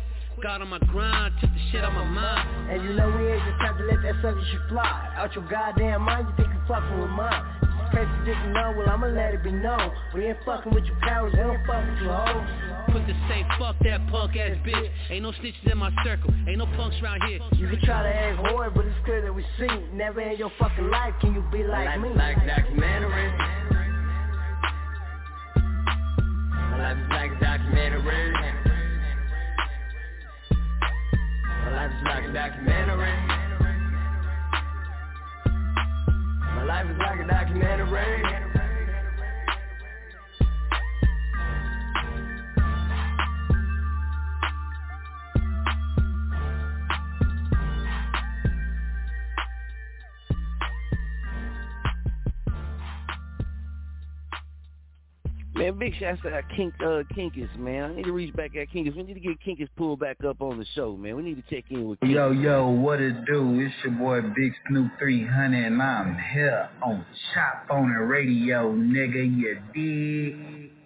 Speaker 22: Got on my grind, took the shit on my mind.
Speaker 21: And you know we ain't just have to let that sucker shit fly. Out your goddamn mind, you think you fucking with mine. Crazy you didn't know, well I'ma let it be known. We ain't fucking with you cowards, we don't fuck with you hoes.
Speaker 22: Quick to say, fuck that punk ass bitch. Ain't no snitches in my circle, ain't no punks around here.
Speaker 21: You can try to act hard, but it's clear that we see. Never in your fucking life can you be like life me. like documentary. My life is like a documentary. My life is like a documentary. My life is like a documentary.
Speaker 5: Man, big shout out to Kink, uh, Kinkus, man. I need to reach back at Kinkus. We need to get Kinkus pulled back up on the show, man. We need to check in with Kinkus.
Speaker 23: Yo, yo, what it do? It's your boy Big Snoop 300 and I'm here on Chop On It Radio, nigga, you dig?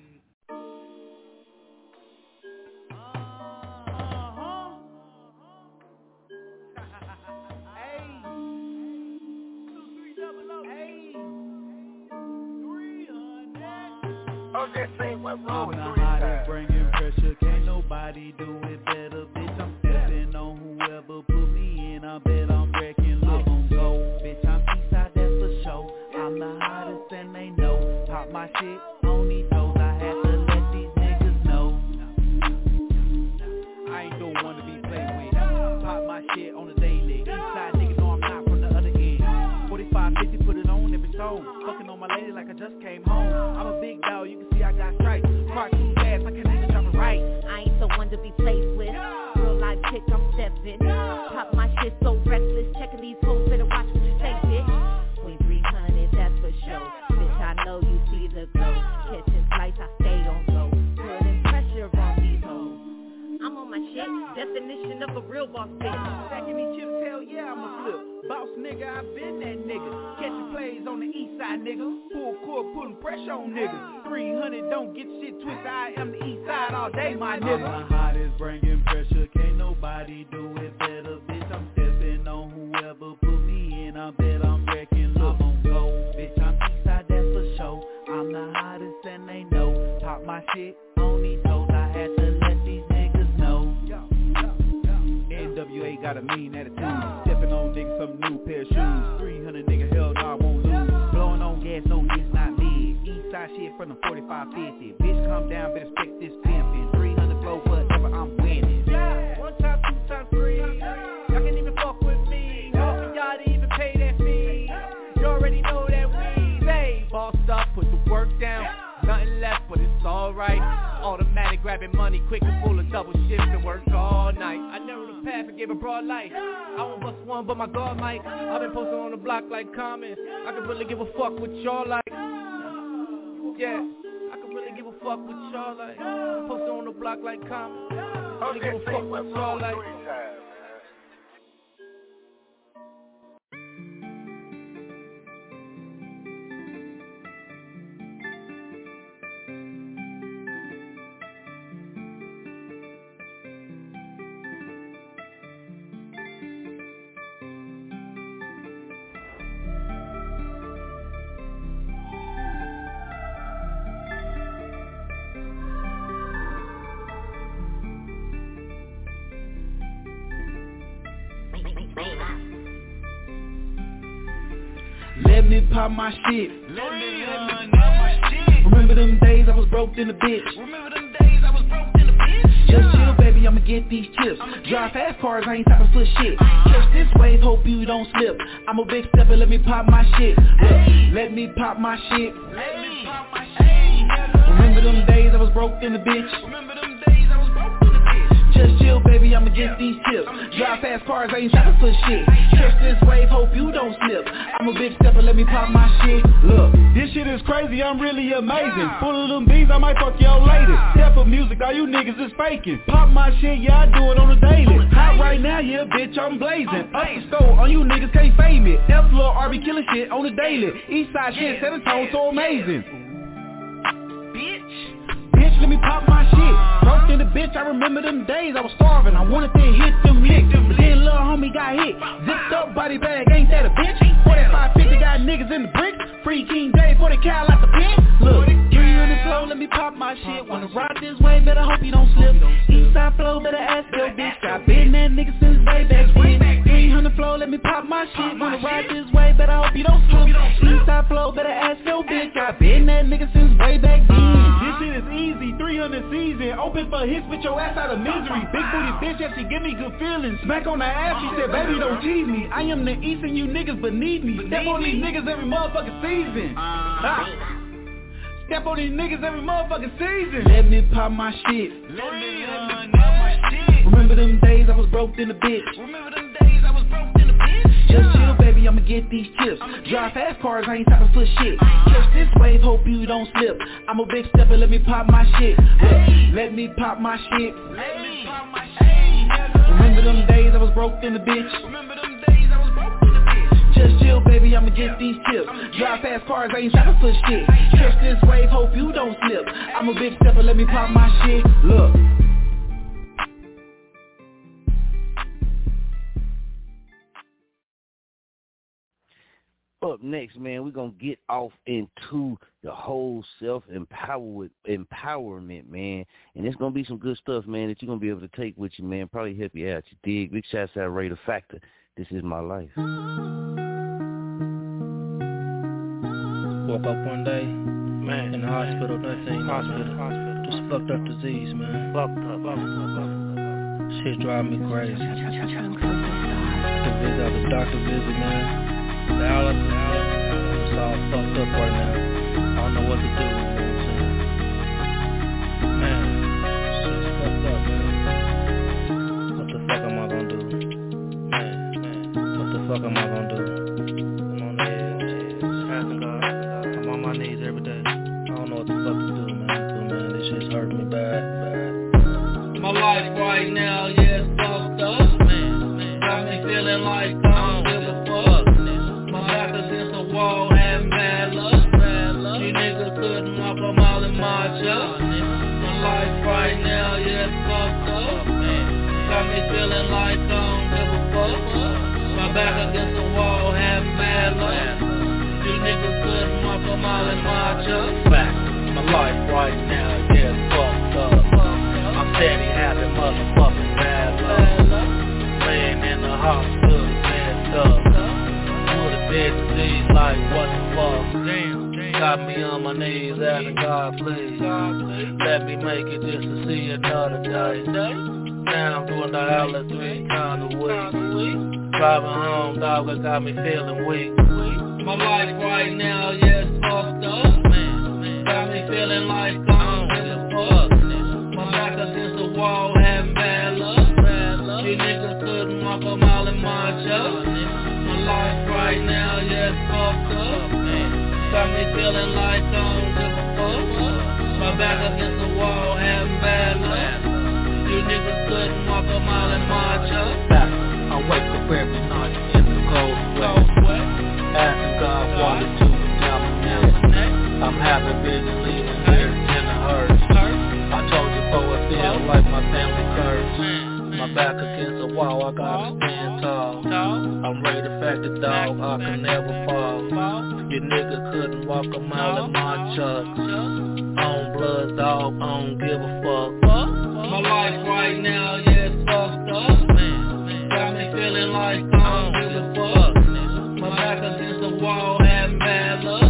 Speaker 24: I'm just saying what's wrong with
Speaker 25: I'm the
Speaker 24: three
Speaker 25: hottest, bringing pressure. Can't nobody do it better, bitch. I'm stepping on whoever put me in. I bet I'm wrecking. Look, I'm go, bitch. I'm Eastside, that's for sure. I'm the hottest, and they know. Pop my shit on these toes. I had to let these niggas know. I ain't the one to be played with. Pop my shit on the daily. Eastside nigga know I'm not from the other end. 45, 50, put it on every song. Fucking on my lady like I just came home.
Speaker 26: I'm stepping. Pop my shit so reckless. Checking these hoes, better watch what you say, bitch. Queen 300, that's for sure. Bitch, I know you see the glow. Catching flights, I stay on go. Putting pressure on these hoes. I'm on my shit. Definition of a real boss bitch.
Speaker 25: Stacking these chips, hell yeah, I'm a flip. Boss nigga, I been that nigga. Catching plays on the east side, nigga. Full court, putting pressure on niggas. 300, don't get shit twisted. I am the east side all day, my nigga. I'm the hottest, bringing pressure. Nobody do it better, bitch. I'm stepping on whoever put me in. I bet I'm wrecking. Look, I'm on go, bitch. I'm east side, that's for sure. I'm the hottest, and they know. Pop my shit on these toes. I had to let these niggas know. NWA got a mean attitude. Stepping on niggas some new pair of shoes. 300 nigga, hell no, I won't lose. Blowing on gas, no, it's not me. East side shit from the 4550. Bitch, come down, better Automatic grabbing money quick and full of double shifts and work all night. I never the path and gave a broad light. I won't bust one, but my guard might. I've been posting on the block like comments. I can really give a fuck what y'all like. Yeah, I can really give a fuck what y'all like. Posting on the block like comments. I can really give a fuck what y'all like. Pop my shit. Let me pop my shit. Remember them days I was broke in the bitch. Remember them days I was broke in the bitch. Just chill, baby, I'ma get these chips. Drive fast cars, I ain't stopping for shit. Uh-huh. Catch this wave, hope you don't slip. I'm a big stepper, let me pop my shit. Look, let me pop my shit. Let me pop my shit. Remember them days I was broke in the bitch.
Speaker 23: Just chill, baby, I'ma get these tips. Drive fast cars, I ain't trying for shit. Catch this wave, hope you don't slip. I'm a big stepper, let me pop my shit. Look, this shit is crazy, I'm really amazing. Full of them beans, I might fuck your lady. Step of music, all you niggas is faking. Pop my shit, yeah, I do it on the daily. Hot right now, yeah, bitch, I'm blazing. Up the store, on you niggas can't fame it. F Lil RB killing shit on the daily. East side shit, set a tone so amazing. Bitch, let me pop my shit. Broke in the bitch, I remember them days I was starving. I wanted to hit them licks. But then little homie got hit. Zipped up body bag, ain't that a bitch? 4550 got niggas in the bricks. Free King J for the cow out the pit. Look, three on the flow, let me pop my shit. Wanna ride this way, better hope you don't slip. Eastside flow, better ask your bitch. Got been that nigga since way back when. 300 flow, let me pop my shit. Wanna ride this way, better hope you don't slip. Eastside flow, better ask your bitch. Got been that nigga since way back then. This shit is easy, 300 season. Open for hits with your ass out of misery. Big booty bitch, yeah, she give me good feelings. Smack on the ass, she said, baby, don't tease me. I am the East and you niggas beneath me. Step on these niggas every motherfucking season. Ah. Step on these niggas every motherfucking season. Let me pop my shit. Let me pop my shit. Remember them days I was broke in the bitch. Remember them Just chill, baby, I'ma get these chips. Drive fast cars, I ain't stopping for shit. Catch this wave, hope you don't slip. I'm a big stepper, let me pop my shit. Look, let me pop my shit. Let me pop my shit. Remember them days I was broke in the bitch. Just chill, baby, I'ma get these tips. Drive fast cars, I ain't stopping for shit. Catch this wave, hope you don't slip. I'm a big stepper, let me pop my shit. Look.
Speaker 5: Up next, man, we're gonna get off into the whole self empower empowerment, man. And it's gonna be some good stuff, man, that you're gonna be able to take with you, man. Probably help you out. You dig? Big shouts out Ray the Factor. This is my life.
Speaker 27: Woke up one day, man, in the hospital, nothing, hospital, hospital, just fucked up disease, man. Fucked up, fucked up, fucked up. Shit drive me crazy. The visit, the doctor visit, man. I'm, it's all fucked up right now. I don't know what to do. Man, shit's fucked up, man. What the fuck am I gonna do? Man, man, what the fuck am I gonna do? I'm on the edge, asking God. I'm on my knees every day. I don't know what the fuck to do, man. But man, this shit's hurting me bad, bad.
Speaker 28: My life right now, yeah, back against the wall, having bad luck. You niggas couldn't walk a mile in my chuck.
Speaker 27: Fact, my life right now, is it's fucked up. I'm steady having motherfucking bad luck. Laying in the hospital, messed up. With a dead disease, like what the fuck? Damn, got me on my knees asking God, please. Let me make it just to see another day. Now I'm doing the holler three times a week. Driving home, dog, it got me feeling weak.
Speaker 28: My life right now, yeah, it's fucked up. Man. Got me feeling like I don't give fuck. My back against the wall, having bad luck. You niggas couldn't walk a mile in my chuck. My life right now, yeah, it's fucked up. Man. Got me feeling like I don't give fuck. My back against the wall, having bad luck. You niggas couldn't walk a mile in.
Speaker 27: I wake up every night in the cold sweat. Asking God why the two down. I'm having vision leaving here in a hearse. I told you before it feels like my family curse. My back against the wall, I gotta stand tall. I'm ready to fact the dog, I can never fall. You nigga couldn't walk a mile in my chucks. On blood, dog, I don't give a fuck.
Speaker 28: My life right now, yeah, it's fucked up. Feeling like I don't give a fuck. My back against the wall, having bad luck.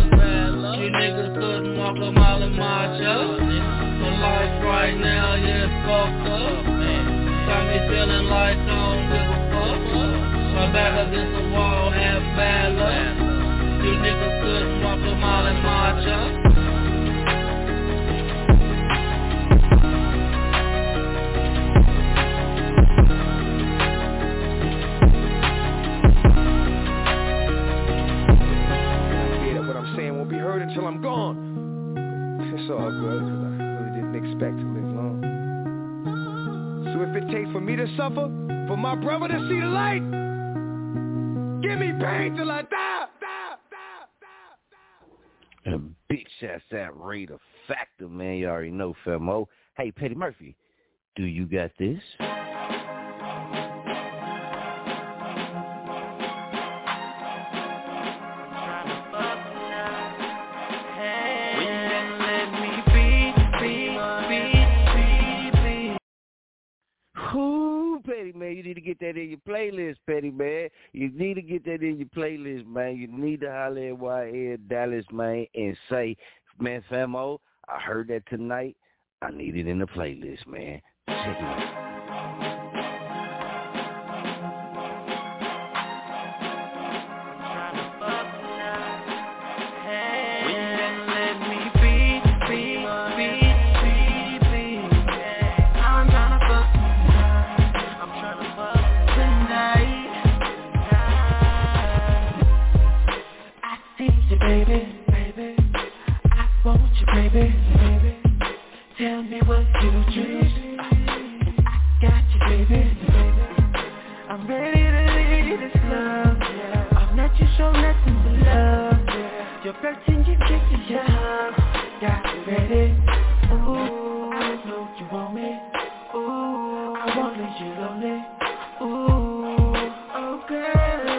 Speaker 28: You niggas couldn't walk a mile in my chuck. My life right now, yeah, fucked up. Got me feeling like I don't give a fuck. My back against the wall, having bad luck. You niggas couldn't walk a mile in my chuck.
Speaker 29: Till I'm gone. It's all good, cause I really didn't expect to live long. So if it takes for me to suffer, for my brother to see the light, give me pain till I die.
Speaker 5: And big shouts out Ray the Factor, man. You already know, Famo. Oh, hey, Petty Murphy, do you got this? Ooh, Petty man, you need to get that in your playlist, Petty man. You need to get that in your playlist, man. You need to holler at YL Dallas, man, and say, man, Famo, I heard that tonight. I need it in the playlist, man. Check it out.
Speaker 1: Baby, baby, I want you, baby, baby. Tell me what you choose. I got you, baby, baby. I'm ready to leave this love. Yeah. I've let you show nothing but love. Yeah. Your virgin, you kiss it, yeah. Got you ready. Ooh, I know you want me. Ooh, I won't leave you lonely. Ooh, oh girl,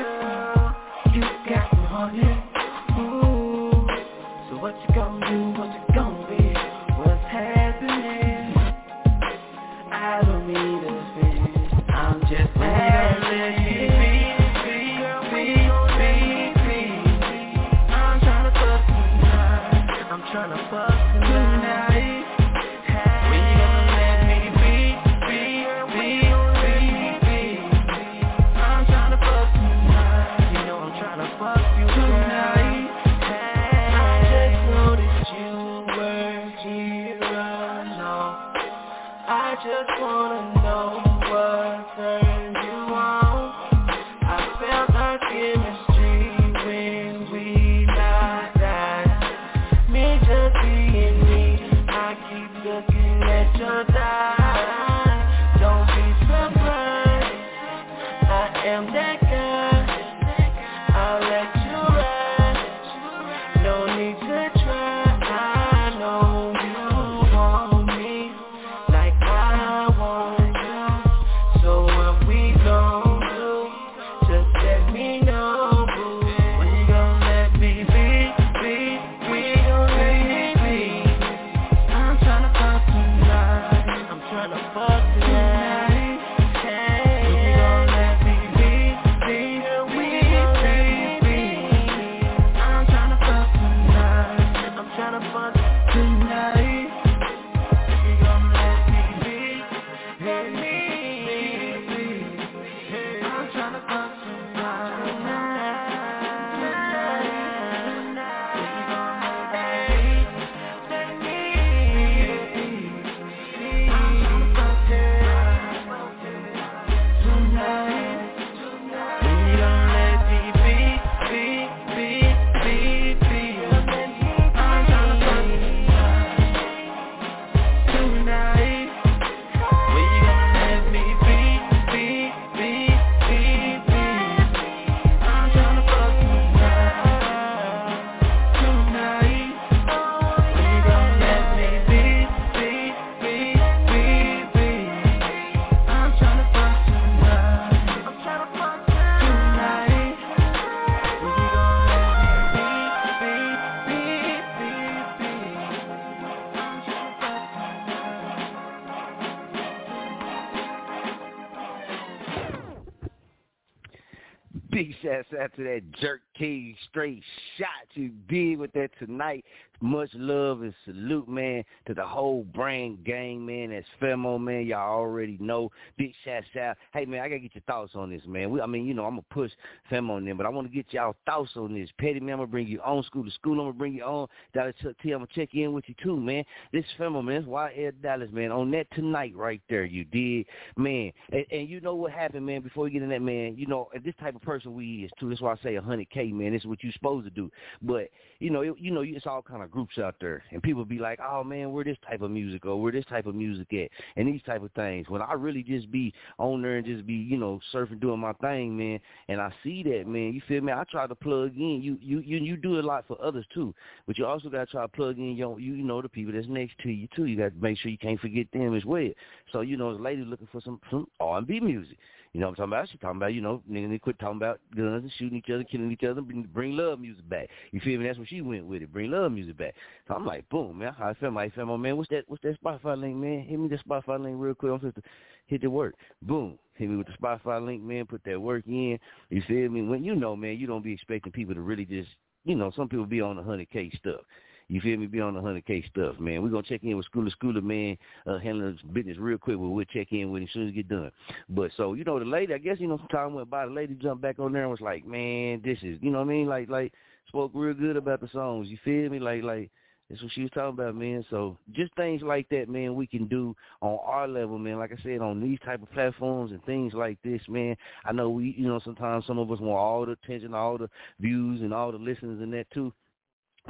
Speaker 1: to
Speaker 5: that Jerk key straight shot you did with that tonight. Much love and salute, man, to the whole brand gang, man. That's Famo, man. Y'all already know. Big shouts out. Hey, man, I got to get your thoughts on this, man. We, I mean, you know, I'm going to push Famo on them, but I want to get y'all thoughts on this. Petty, man, I'm going to bring you on school to school. I'm going to bring you on. Dallas T, I'm going to check in with you, too, man. This Famo, man. It's YL Dallas, man. On that tonight right there, you did, man. And, and you know what happened, man, before we get in that, man, you know, this type of person we is, too. That's why I say 100K. man, this is what you're supposed to do. But you know, it, you know, it's all kind of groups out there, and people be like, oh man, where this type of music or where this type of music at, and these type of things. When I really just be on there and just be, you know, surfing, doing my thing, man, and I see that, man, you feel me? I try to plug in. You you you you do a lot for others too, but you also got to try to plug in your, you, you know, the people that's next to you too. You got to make sure you can't forget them as well. So you know, as lady looking for some some R and B music. You know what I'm talking about? She's talking about, you know, niggas need quit talking about guns and shooting each other, killing each other, bring, love music back. You feel me? That's what she went with it. Bring love music back. So I'm like, boom, man. I feel, my feel, my man. What's that? What's that Spotify link, man? Hit me the Spotify link real quick. I'm supposed to hit the work. Boom. Hit me with the Spotify link, man. Put that work in. You feel me? When you know, man, you don't be expecting people to really just, you know, some people be on the hundred K stuff. You feel me? Be on the hundred K stuff, man. We're gonna check in with Schooler Schooler, man, uh handling business real quick, but we'll check in with him as soon as we get done. But so, you know, the lady I guess, you know, some time went by, the lady jumped back on there and was like, Man, this is you know what I mean? Like like spoke real good about the songs. You feel me? Like like that's what she was talking about, man. So just things like that, man, we can do on our level, man. Like I said, on these type of platforms and things like this, man. I know we, you know, sometimes some of us want all the attention, all the views, and all the listens and that too.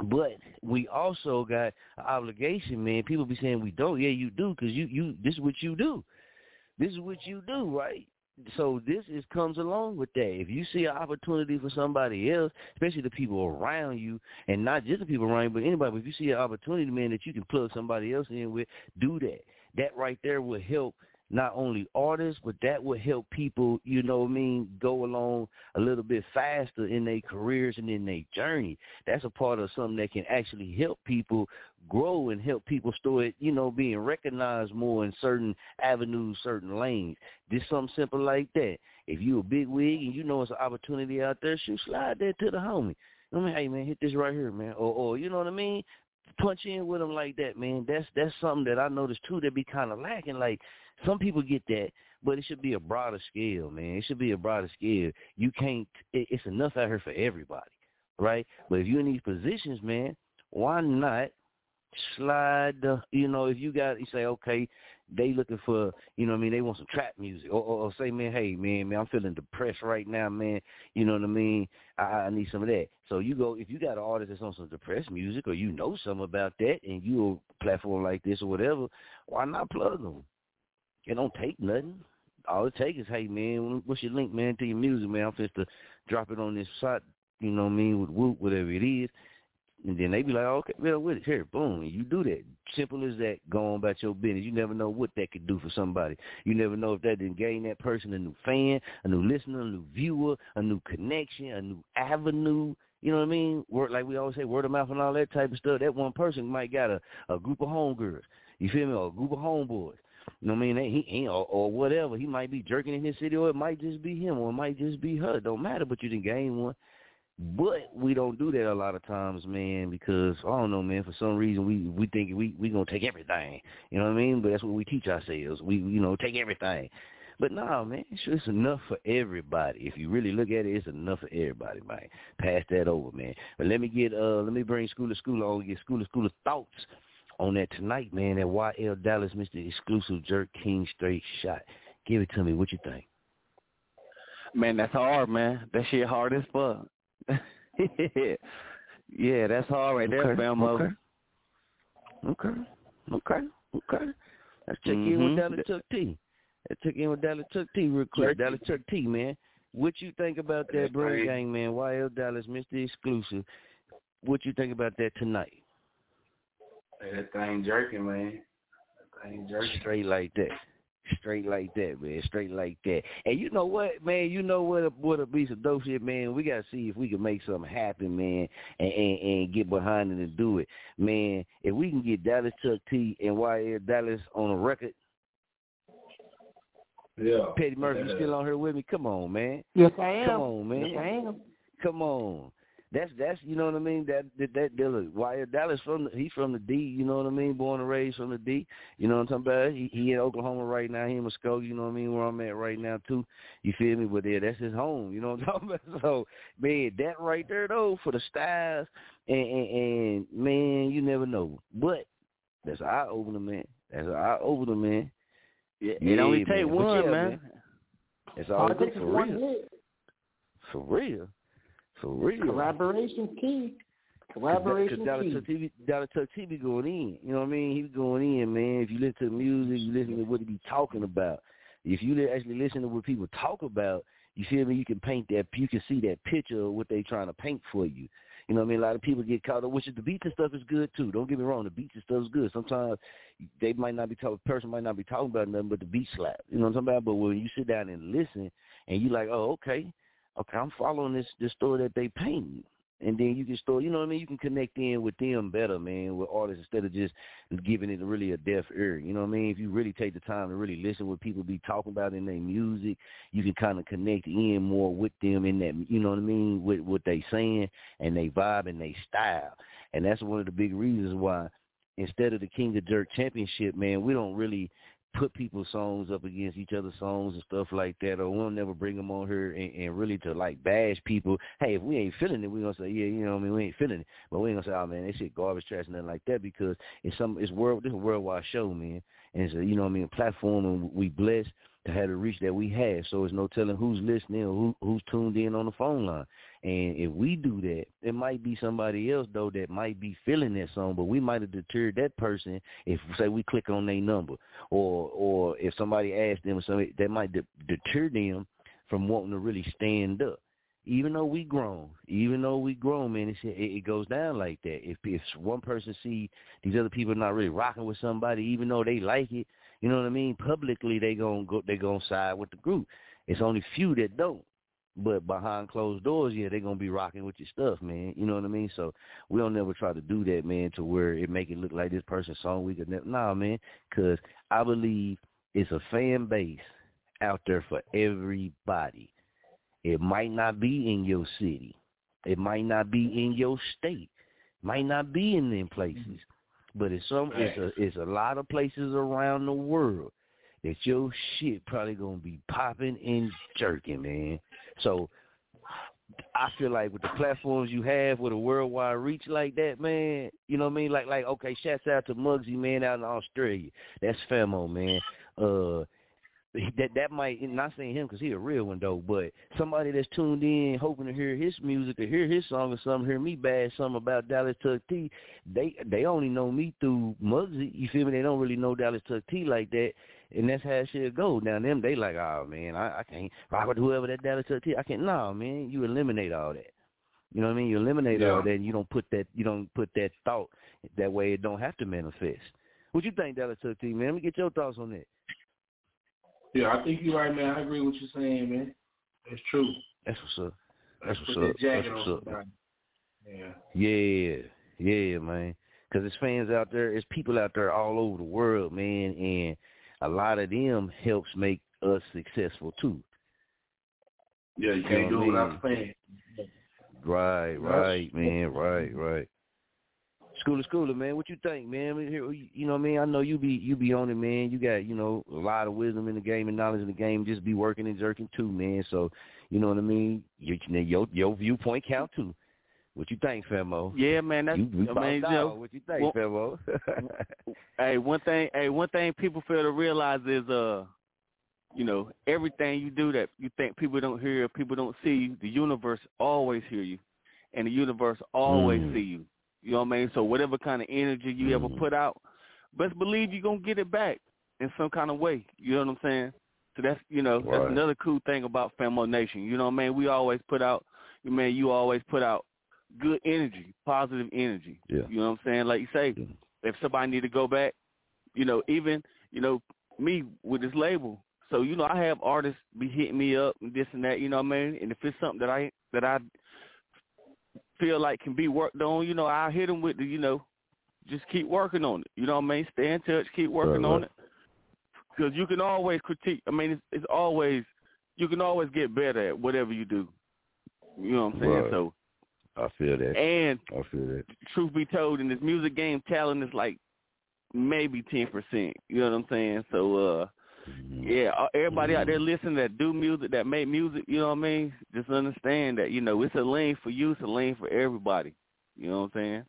Speaker 5: But we also got an obligation, man. People be saying we don't. Yeah, you do, because you you this is what you do. This is what you do, right? So this is comes along with that. If you see an opportunity for somebody else, especially the people around you, and not just the people around you, but anybody. But if you see an opportunity, man, that you can plug somebody else in with, do that. That right there will help not only artists, but that would help people, you know what I mean, go along a little bit faster in their careers and in their journey. That's a part of something that can actually help people grow and help people start, you know, being recognized more in certain avenues, certain lanes. Just something simple like that. If you a big wig and you know it's an opportunity out there, shoot, slide that to the homie. I mean, hey man, hit this right here, man. Or, or you know what I mean? Punch in with them like that, man. That's that's something that I noticed too that be kind of lacking. Like some people get that, but it should be a broader scale, man. It should be a broader scale. You can't. It, it's enough out here for everybody, right? But if you're in these positions, man, why not slide? The, you know, if you got, you say, okay, they looking for, you know, what I mean, they want some trap music, or, or, or say, man, hey, man, man, I'm feeling depressed right now, man. You know what I mean? I, I need some of that. So you go, if you got an artist that's on some depressed music, or you know something about that, and you a platform like this or whatever, why not plug them? It don't take nothing. All it takes is, hey man, what's your link, man, to your music, man? I'm just to drop it on this site, you know what I mean, with Whoop, whatever it is. And then they be like, okay, well, with it, here, boom, and you do that. Simple as that. Go on about your business. You never know what that could do for somebody. You never know if that didn't gain that person a new fan, a new listener, a new viewer, a new connection, a new avenue. You know what I mean? Word like we always say, word of mouth and all that type of stuff. That one person might got a, a group of homegirls. You feel me? Or a group of homeboys. You know what I mean? He, he or, or whatever. He might be jerking in his city, or it might just be him, or it might just be her. Don't matter, but you didn't gain one. But we don't do that a lot of times, man, because I don't know, man. For some reason, we we think we we gonna take everything. You know what I mean? But that's what we teach ourselves. We you know take everything. But no, man, it's enough for everybody. If you really look at it, it's enough for everybody, man. Pass that over, man. But let me get uh let me bring Schooler Schooler on, get Schooler Schooler thoughts on that tonight, man. That YL Dallas, Mr. Exclusive Jerk King straight shot. Give it to me. What you think?
Speaker 15: Man, that's hard, man. That shit hard as fuck. yeah, that's hard right there,
Speaker 5: okay,
Speaker 15: fam.
Speaker 5: Okay. Okay. Okay. Okay. Let's check mm-hmm. in with Dallas Chucc T. Let's check in with Dallas Chucc T real quick. Dallas Chucc T, man. What you think about that Bro Gang, man? YL Dallas, Mr. Exclusive. What you think about that tonight?
Speaker 17: Hey, that thing jerking, man. That thing jerking.
Speaker 5: Straight like that. Straight like that, man. Straight like that. And you know what, man? You know what? What a piece of dope shit, man. We gotta see if we can make something happen, man, and and, and get behind it and do it, man. If we can get Dallas Chucc T and YL Dallas on a record.
Speaker 17: Yeah.
Speaker 5: Petty Murphy yeah. still on here with me? Come on, man.
Speaker 14: Yes, I am.
Speaker 5: Come on, man.
Speaker 14: Yes, I am.
Speaker 5: Come on that's that's you know what I mean. That that that Dillard, why Dallas from the, he's from the D. You know what I mean. Born and raised from the D. You know what I'm talking about. He, he in Oklahoma right now. He in Muskogee. You know what I mean. Where I'm at right now too. You feel me? But yeah, that's his home. You know what I'm talking about. So man, that right there though for the styles and and, and man, you never know. But that's an eye opener, man. That's an eye opener, man.
Speaker 15: Yeah, it only take one,
Speaker 5: yeah,
Speaker 15: man.
Speaker 5: man. It's all good for real. For real. For real.
Speaker 14: Collaboration's key. Collaboration
Speaker 5: Cause Dallas
Speaker 14: key.
Speaker 5: TV, Dallas Tuck TV going in. You know what I mean? He's going in, man. If you listen to the music, you listen to what he be talking about. If you actually listen to what people talk about, you feel me? You can paint that. You can see that picture of what they trying to paint for you. You know what I mean? A lot of people get caught up, which is the beats and stuff is good too. Don't get me wrong, the beats and stuff is good. Sometimes they might not be talking, person might not be talking about nothing, but the beat slap. You know what I'm talking about? But when you sit down and listen, and you like, oh, okay, okay, I'm following this this story that they paint. And then you can store, you know what I mean? You can connect in with them better, man, with artists instead of just giving it really a deaf ear. You know what I mean? If you really take the time to really listen what people be talking about in their music, you can kind of connect in more with them in that, you know what I mean, with what they saying and they vibe and they style. And that's one of the big reasons why instead of the King of Jerk Championship, man, we don't really put people's songs up against each other's songs and stuff like that, or we'll never bring them on here and, and really to like bash people. Hey, if we ain't feeling it, we gonna say, yeah, you know, what I mean, we ain't feeling it, but we ain't gonna say, oh man, that shit garbage, trash, nothing like that, because it's some, it's world, this is a worldwide show, man, and it's a, you know, what I mean, platform, and we blessed to have the reach that we have. So it's no telling who's listening or who, who's tuned in on the phone line. And if we do that, it might be somebody else though that might be feeling that song, but we might have deterred that person if say we click on their number, or or if somebody asks them something that might de- deter them from wanting to really stand up. Even though we grown, even though we grown, man, it, it goes down like that. If if one person see these other people not really rocking with somebody, even though they like it, you know what I mean? Publicly, they gonna go, they gonna side with the group. It's only few that don't. But behind closed doors, yeah, they're gonna be rocking with your stuff, man. You know what I mean? So we don't never try to do that, man, to where it make it look like this person's song we could never. Nah, man, because I believe it's a fan base out there for everybody. It might not be in your city, it might not be in your state, might not be in them places, mm-hmm. but it's some. It's a it's a lot of places around the world that your shit probably gonna be popping and jerking, man. So I feel like with the platforms you have with a worldwide reach like that, man, you know what I mean? Like like okay, shouts out to Muggsy man out in Australia. That's Famo, man. Uh that that might not saying him because he a real one though, but somebody that's tuned in hoping to hear his music or hear his song or something, hear me bash something about Dallas Chucc T, they they only know me through Muggsy. You feel me? They don't really know Dallas Chucc T like that, and that's how shit go. Now them they like, oh man, I, I can't rock with whoever that Dallas T. I can't. No man, you eliminate all that. You know what I mean? You eliminate
Speaker 30: Yeah.
Speaker 5: all that, and you don't put that you don't put that thought that way. It don't have to manifest. What you think, Dallas Chucc T? Man, let me get your thoughts on that.
Speaker 17: Yeah, I think you're right, man. I agree with what you're saying, man. It's true.
Speaker 5: That's what's up. That's what's up. That's what's up.
Speaker 17: Yeah.
Speaker 5: Yeah, yeah, man. Because there's fans out there, there's people out there all over the world, man, and a lot of them helps make us successful too.
Speaker 17: Yeah, you
Speaker 5: You
Speaker 17: can't do
Speaker 5: what I
Speaker 17: without
Speaker 5: mean?
Speaker 17: the fans.
Speaker 5: Right, right, man, right, right. School Schooler, schooler, man, what you think, man? You know what I mean? I know you be you be on it, man. You got you know a lot of wisdom in the game and knowledge in the game. Just be working and jerking too, man. So you know what I mean? Your your, your viewpoint count too. What you think, Famo?
Speaker 31: Yeah, man. That's
Speaker 5: You, we
Speaker 31: I mean, you know.
Speaker 5: What you think,
Speaker 31: well-
Speaker 5: Famo?
Speaker 31: hey, one thing, hey, one thing people fail to realize is, uh, you know, everything you do that you think people don't hear, people don't see you, the universe always hear you, and the universe always
Speaker 5: Mm.
Speaker 31: see you. You know what I mean? So whatever kind of energy you ever
Speaker 5: Mm.
Speaker 31: put out, best believe you're gonna get it back in some kind of way. You know what I'm saying? So that's you know that's another cool thing about Famo Nation. You know what I mean? We always put out, you man, you always put out good energy, positive energy.
Speaker 5: Yeah.
Speaker 31: You know what I'm saying? Like you say, if somebody need to go back, you know, even you know me with this label. So you know, I have artists be hitting me up and this and that. You know what I mean? And if it's something that I that I feel like can be worked on, you know, I hit them with the, you know, just keep working on it. You know what I mean? Stay in touch, keep working
Speaker 5: Right,
Speaker 31: on
Speaker 5: right.
Speaker 31: it. Because you can always critique. I mean, it's, it's always you can always get better at whatever you do. You know what I'm saying?
Speaker 5: Right.
Speaker 31: So
Speaker 5: I feel that.
Speaker 31: and
Speaker 5: I feel that.
Speaker 31: truth be told, in this music game, talent is like maybe ten percent. You know what I'm saying? So, uh, yeah, uh, everybody out there listening that do music, that make music, you know what I mean? Just understand that you know it's a lane for you, it's a lane for everybody. You know what I'm saying?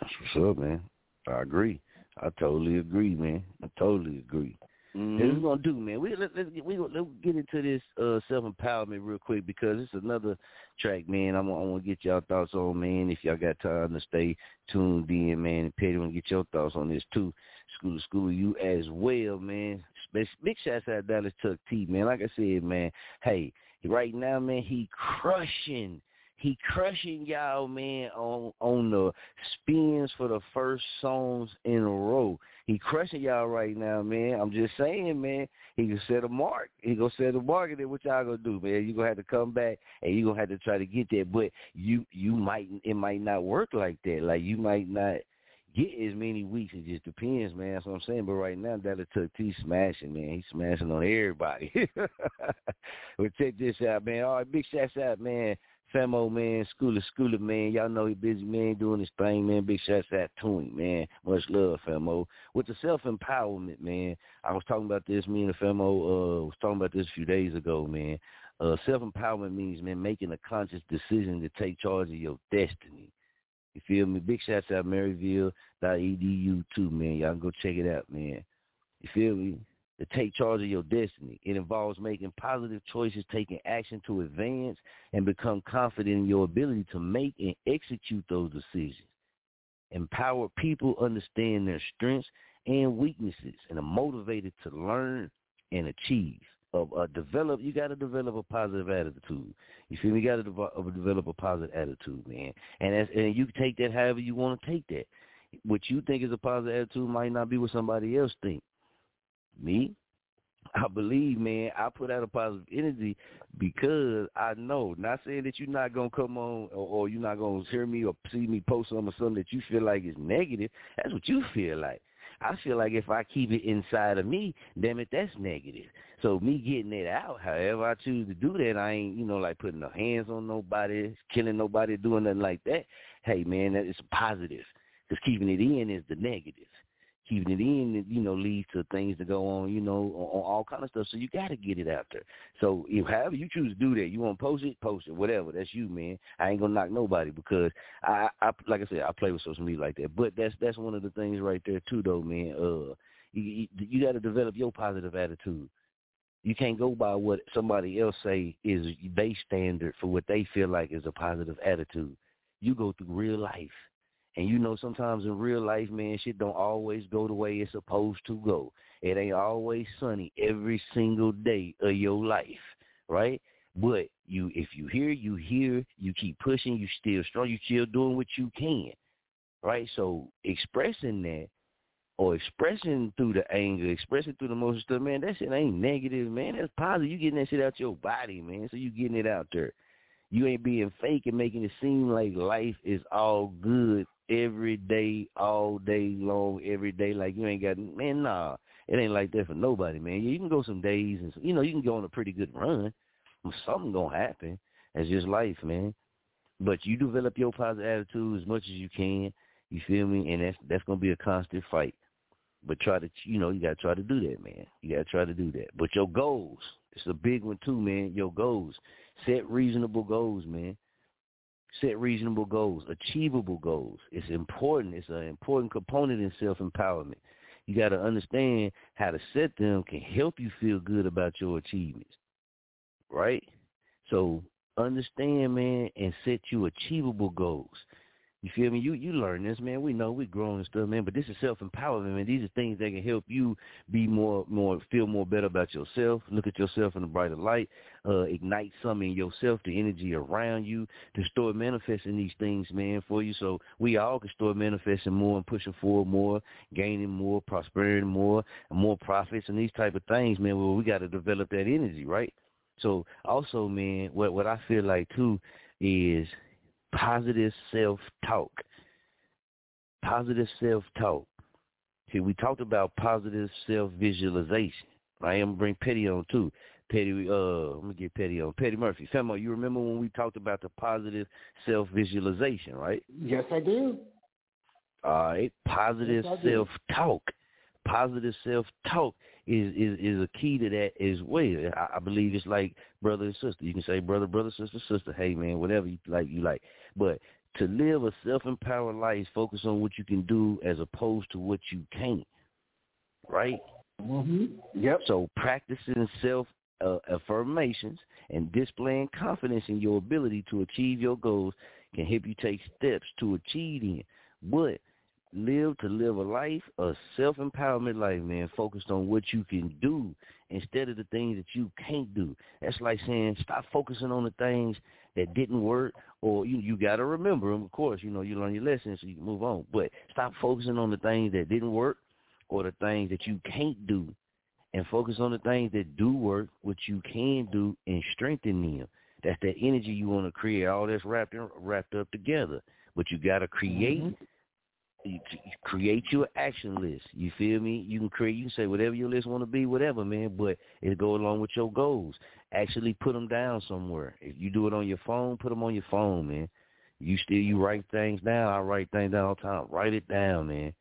Speaker 5: That's what's up, man. I agree. I totally agree, man. I totally agree. Mm-hmm. we're gonna do, man. We let, let's get we let's get into this uh, self empowerment real quick because it's another track, man. I'm, I want to get y'all thoughts on, man. If y'all got time to stay tuned in, man. And Petty want to get your thoughts on this too. School to school, you as well, man. Big shots out to Dallas Chucc T, man. Like I said, man. Hey, right now, man, he crushing he crushing y'all, man, on on the spins for the first songs in a row. He crushing y'all right now, man. I'm just saying, man. He can set a mark. He gonna set a mark, and then what y'all gonna do, man? You gonna have to come back, and you gonna have to try to get that. But you you might it might not work like that. Like you might not get as many weeks. It just depends, man. That's what I'm saying. But right now, Dallas Chucc T smashing, man. He's smashing on everybody. but check this out, man. All right, big shouts out, man. Famo, man, Schooler, Schooler, man. Y'all know he busy, man, doing his thing, man. Big shots out to him, man. Much love, Famo. With the self-empowerment, man, I was talking about this, me and Famo uh, was talking about this a few days ago, man. Uh, self-empowerment means, man, making a conscious decision to take charge of your destiny. You feel me? Big shots out Maryville.edu too, man. Y'all go check it out, man. You feel me? To take charge of your destiny. It involves making positive choices, taking action to advance, and become confident in your ability to make and execute those decisions. Empower people understand their strengths and weaknesses and are motivated to learn and achieve. Of uh, develop, you got to develop a positive attitude. You feel me? You got to develop, a positive attitude, man. And as, and you take that however you want to take that. What you think is a positive attitude might not be what somebody else think. Me, I believe, man, I put out a positive energy because I know. Not saying that you're not gonna come on or, or you're not gonna hear me or see me post something or something that you feel like is negative. That's what you feel like. I feel like if I keep it inside of me, damn it, that's negative. So me getting it out, however I choose to do that, I ain't, you know, like putting no hands on nobody, killing nobody, doing nothing like that. Hey, man, that is positive. Because keeping it in is the negative keeping it in, you know, leads to things to go on, you know, on, on all kind of stuff. So you got to get it out there. So if however you choose to do that, you want to post it, post it, whatever. That's you, man. I ain't gonna knock nobody because I, I, like I said, I play with social media like that. But that's that's one of the things right there too, though, man. Uh, you you, you got to develop your positive attitude. You can't go by what somebody else say is they standard for what they feel like is a positive attitude. You go through real life and you know, sometimes in real life, man, shit don't always go the way it's supposed to go. It ain't always sunny every single day of your life, right? But you, if you hear, you hear, you keep pushing, you still strong, you still doing what you can, right? So expressing that or expressing through the anger, expressing through the emotion stuff, man, that shit ain't negative, man. That's positive. You getting that shit out your body, man. So you getting it out there. You ain't being fake and making it seem like life is all good every day, all day long, every day. Like you ain't got man, nah. It ain't like that for nobody, man. You can go some days and you know, you can go on a pretty good run. Something gonna happen. That's just life, man. But you develop your positive attitude as much as you can. You feel me? And that's that's gonna be a constant fight. But try to you know, you gotta try to do that, man. You gotta try to do that. But your goals, it's a big one too, man. Your goals. Set reasonable goals, man set reasonable goals, achievable goals. It's important. It's an important component in self-empowerment. You got to understand how to set them can help you feel good about your achievements, right? So understand, man, and set you achievable goals. You feel me? You you learn this, man. We know we're growing and stuff, man. But this is self empowerment, man. These are things that can help you be more more feel more better about yourself. Look at yourself in a brighter light. Uh, ignite some in yourself, the energy around you, to start manifesting these things, man, for you. So we all can start manifesting more and pushing forward more, gaining more, prospering more, and more profits and these type of things, man. Well, we got to develop that energy, right? So also, man, what what I feel like too is positive self-talk. Positive self-talk. See, we talked about positive self-visualization. I am bring Petty on too. Petty, uh, let me get Petty on. Petty Murphy. Famo, you remember when we talked about the positive self-visualization, right?
Speaker 14: Yes, I do.
Speaker 5: All right. Positive yes, self-talk. Positive self-talk is, is is a key to that as well. I, I believe it's like brother and sister. You can say brother, brother, sister, sister. Hey man, whatever you like, you like. But to live a self-empowered life, focus on what you can do as opposed to what you can't. Right?
Speaker 14: Mm-hmm. Yep.
Speaker 5: So practicing self uh, affirmations and displaying confidence in your ability to achieve your goals can help you take steps to achieving them. Live to live a life, a self empowerment life, man, focused on what you can do instead of the things that you can't do. That's like saying stop focusing on the things that didn't work or you you gotta remember them, of course, you know, you learn your lessons so you can move on. But stop focusing on the things that didn't work or the things that you can't do and focus on the things that do work, what you can do and strengthen them. That's that energy you want to create, all that's wrapped in, wrapped up together. But you gotta create
Speaker 14: Mm-hmm.
Speaker 5: You create your action list. You feel me? You can create. You can say whatever your list want to be, whatever, man. But it go along with your goals. Actually, put them down somewhere. If you do it on your phone, put them on your phone, man. You still you write things down. I write things down all the time. Write it down, man.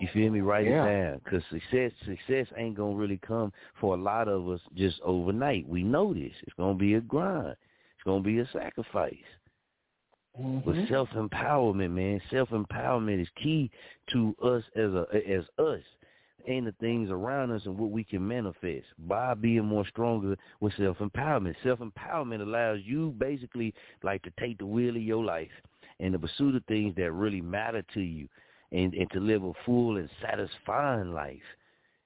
Speaker 5: You feel me? Write
Speaker 14: Yeah.
Speaker 5: it down, cause success success ain't gonna really come for a lot of us just overnight. We know this. It's gonna be a grind. It's gonna be a sacrifice.
Speaker 14: Mm-hmm.
Speaker 5: But self empowerment, man, self empowerment is key to us as a as us and the things around us and what we can manifest by being more stronger with self empowerment. Self empowerment allows you basically like to take the wheel of your life and to pursue the things that really matter to you and, and to live a full and satisfying life.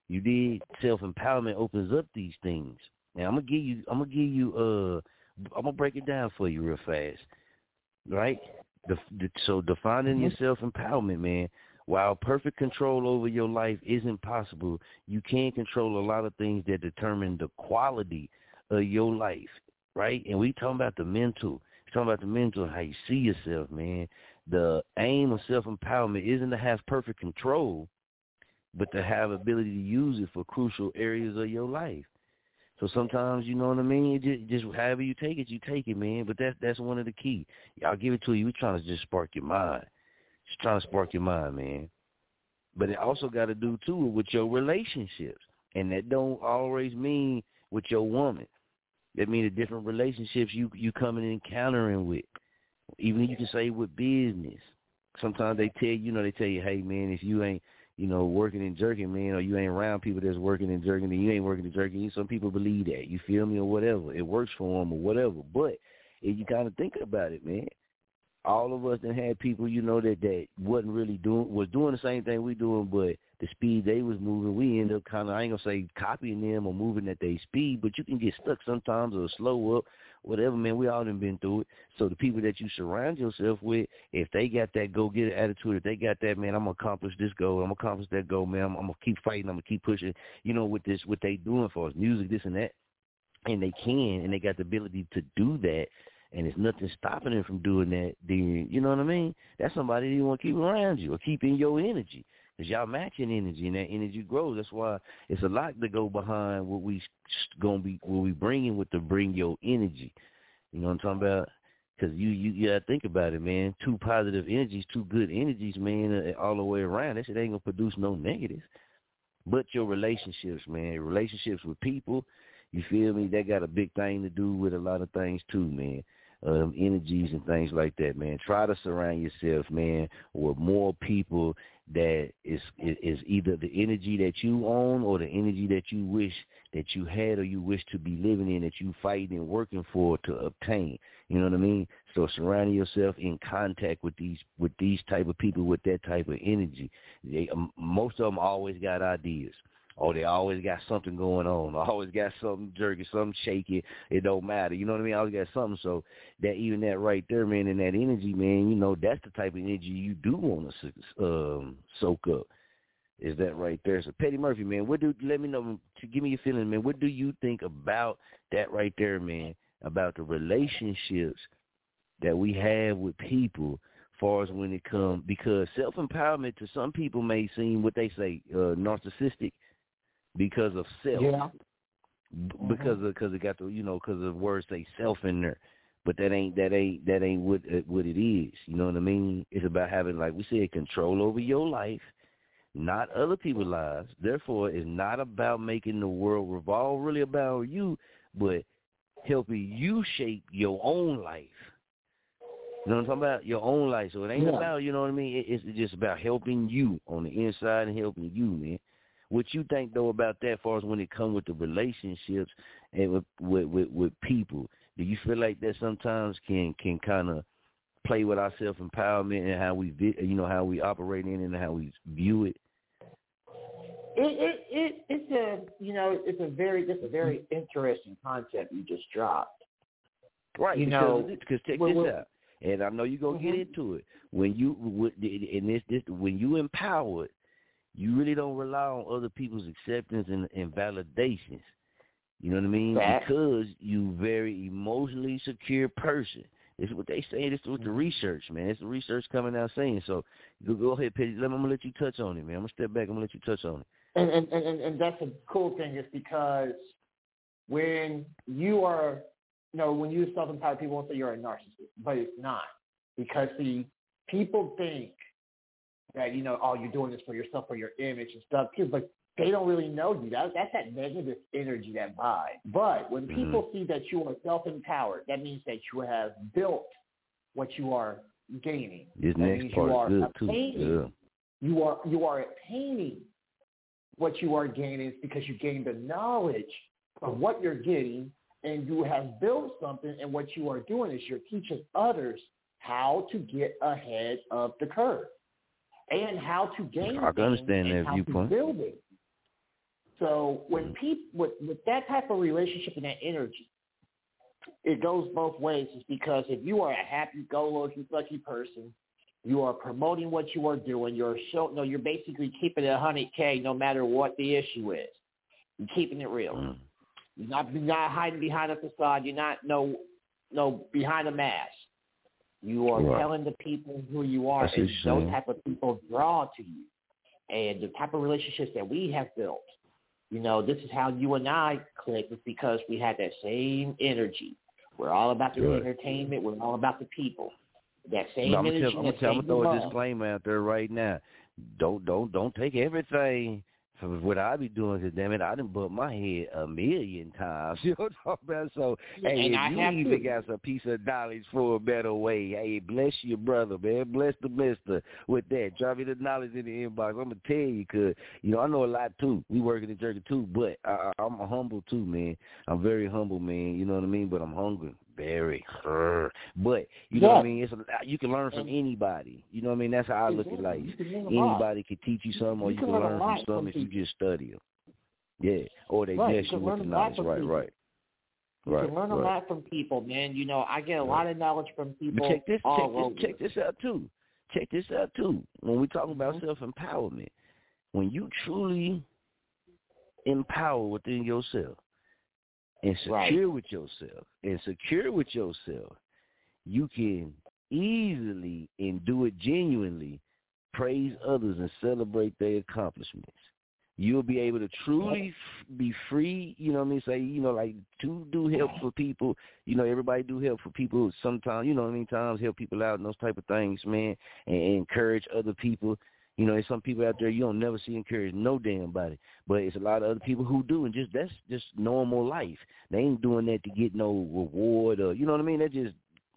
Speaker 5: You did self empowerment opens up these things. Now I'm gonna give you I'm gonna give you uh I'm gonna break it down for you real fast right? The, the, so defining mm-hmm. your self empowerment, man. While perfect control over your life isn't possible, you can control a lot of things that determine the quality of your life, right? And we talking about the mental. We talking about the mental, how you see yourself, man. The aim of self empowerment isn't to have perfect control, but to have ability to use it for crucial areas of your life. So sometimes, you know what I mean. Just, just however you take it, you take it, man. But that's that's one of the key. I'll give it to you. We're trying to just spark your mind. Just trying to spark your mind, man. But it also got to do too with your relationships, and that don't always mean with your woman. That means the different relationships you you coming and encountering with. Even you can say with business. Sometimes they tell you know, they tell you, hey man, if you ain't you know, working and jerking, man, or you ain't around people that's working and jerking, then you ain't working and jerking. Some people believe that. You feel me, or whatever. It works for them, or whatever. But if you kind of think about it, man, all of us that had people, you know, that that wasn't really doing was doing the same thing we doing, but the speed they was moving, we end up kind of I ain't gonna say copying them or moving at their speed, but you can get stuck sometimes or slow up, whatever. Man, we all done been through it. So the people that you surround yourself with, if they got that go get attitude, if they got that man, I'm gonna accomplish this goal, I'm gonna accomplish that goal, man. I'm, I'm gonna keep fighting, I'm gonna keep pushing. You know, with this, what they doing for us, music, this and that, and they can, and they got the ability to do that and there's nothing stopping them from doing that, then you know what I mean? That's somebody you want to keep around you or keep in your energy. Because y'all matching energy and that energy grows. That's why it's a lot to go behind what we gonna be, what we bringing with to bring your energy. You know what I'm talking about? Because you, you, you gotta think about it, man. Two positive energies, two good energies, man, uh, all the way around. That shit ain't gonna produce no negatives. But your relationships, man, relationships with people, you feel me? That got a big thing to do with a lot of things too, man um, energies and things like that, man. Try to surround yourself, man, with more people that is is either the energy that you own or the energy that you wish that you had or you wish to be living in that you fighting and working for to obtain. You know what I mean? So surrounding yourself in contact with these with these type of people with that type of energy. They, um, most of them always got ideas. Oh, they always got something going on. Always got something jerky, something shaky. It don't matter. You know what I mean? I Always got something. So that even that right there, man, and that energy, man, you know, that's the type of energy you do want to um, soak up. Is that right there? So Petty Murphy, man, what do let me know give me your feeling, man. What do you think about that right there, man? About the relationships that we have with people far as when it comes because self empowerment to some people may seem what they say uh, narcissistic because of self.
Speaker 14: Yeah.
Speaker 5: Because of because it got the you know because of words say self in there, but that ain't that ain't that ain't what uh, what it is. You know what I mean? It's about having like we said control over your life, not other people's lives. Therefore, it's not about making the world revolve really about you, but helping you shape your own life. You know what I'm talking about? Your own life. So it ain't
Speaker 14: Yeah.
Speaker 5: about, you know what I mean? It, it's just about helping you on the inside and helping you, man. What you think though about that, as far as when it comes with the relationships and with with with, with people? Do you feel like that sometimes can can kind of play with our self empowerment and how we you know how we operate in it and how we view it?
Speaker 14: It, it it it's a you know it's a very it's a very interesting concept you just dropped.
Speaker 5: Right,
Speaker 14: you
Speaker 5: because
Speaker 14: know,
Speaker 5: because check
Speaker 14: well,
Speaker 5: this
Speaker 14: well-
Speaker 5: out, and I know you're gonna get
Speaker 14: Mhm.
Speaker 5: into it when you in this this when you empowered, you really don't rely on other people's acceptance and, and validations. You know what I mean?
Speaker 14: Fact.
Speaker 5: Because you very emotionally secure person. This is what they say. This is what the
Speaker 14: Mm-hmm.
Speaker 5: research, man. It's the research coming out saying. So go, go ahead, Petty. Let me, I'm gonna let you touch on it, man. I'm gonna step back. I'm gonna let you touch on it.
Speaker 14: and and, and, and- that's a cool thing is because when you are you know, when you self empowered people won't say you're a narcissist, but it's not. Because see, people think that, you know, oh you're doing this for yourself for your image and stuff too, but they don't really know you. That that's that negative energy, that vibe. But when
Speaker 5: Mhm.
Speaker 14: people see that you are self empowered, that means that you have built what you are gaining.
Speaker 5: This
Speaker 14: that
Speaker 5: next
Speaker 14: means
Speaker 5: part
Speaker 14: you
Speaker 5: is
Speaker 14: are
Speaker 5: good too. Yeah.
Speaker 14: you are you are attaining what you are gaining is because you gain the knowledge of what you're getting and you have built something and what you are doing is you're teaching others how to get ahead of the curve and how to gain
Speaker 5: I can understand
Speaker 14: and
Speaker 5: that
Speaker 14: how
Speaker 5: viewpoint.
Speaker 14: to build it. So when people with, with that type of relationship and that energy, it goes both ways. Is because if you are a happy-go-lucky lucky person, you are promoting what you are doing. You're show, no, you're basically keeping it 100k no matter what the issue is. You're keeping it real.
Speaker 5: Mm.
Speaker 14: You're not you're not hiding behind a facade. You're not no no behind a mask. You are
Speaker 5: Right.
Speaker 14: telling the people who you are,
Speaker 5: That's
Speaker 14: and those type of people draw to you. And the type of relationships that we have built, you know, this is how you and I click. Is because we had that same energy. We're all about the
Speaker 5: Right.
Speaker 14: entertainment. We're all about the people. That same
Speaker 5: No, I'm
Speaker 14: energy.
Speaker 5: tell, I'm gonna throw a disclaimer out there right now. Don't don't don't take everything what I be doing. Cause damn it, I done bumped my head a million times. You know what I'm talking about? So hey,
Speaker 14: And
Speaker 5: if
Speaker 14: I
Speaker 5: you
Speaker 14: have
Speaker 5: even got some piece of knowledge for a better way, hey, bless your brother, man. Bless the mister with that. Drop me the knowledge in the inbox. I'm gonna tell you, cause you know I know a lot too. We working in the Jerky too, but I, I- I'm humble too, man. I'm very humble, man. You know what I mean? But I'm hungry. Very, but you know what I mean. It's a, you can learn from anybody. You know what I mean. That's how I look at life.
Speaker 14: You can learn a lot.
Speaker 5: Anybody can teach you something, or
Speaker 14: You
Speaker 5: you,
Speaker 14: can
Speaker 5: can
Speaker 14: learn
Speaker 5: from something if you just study them. Yeah, or they
Speaker 14: Right, you
Speaker 5: with the knowledge. Right,
Speaker 14: people.
Speaker 5: right,
Speaker 14: You
Speaker 5: right.
Speaker 14: can learn a
Speaker 5: right.
Speaker 14: lot from people, man. You know, I get a lot of knowledge from people
Speaker 5: But check this,
Speaker 14: all
Speaker 5: check this, check this out too. Check this out too. When we talk about
Speaker 14: Mm-hmm.
Speaker 5: self empowerment, when you truly empower within yourself and
Speaker 14: Right.
Speaker 5: secure with yourself and secure with yourself, you can easily and do it genuinely praise others and celebrate their accomplishments. You'll be able to truly f- be free, you know what I mean? Say, you know, like to do help for people. You know, everybody do help for people sometimes, you know what I mean? Times help people out and those type of things, man, and encourage other people. You know, there's some people out there you don't never see encourage no damn body, but it's a lot of other people who do, and just that's just normal life. They ain't doing that to get no reward or you know what I mean. They just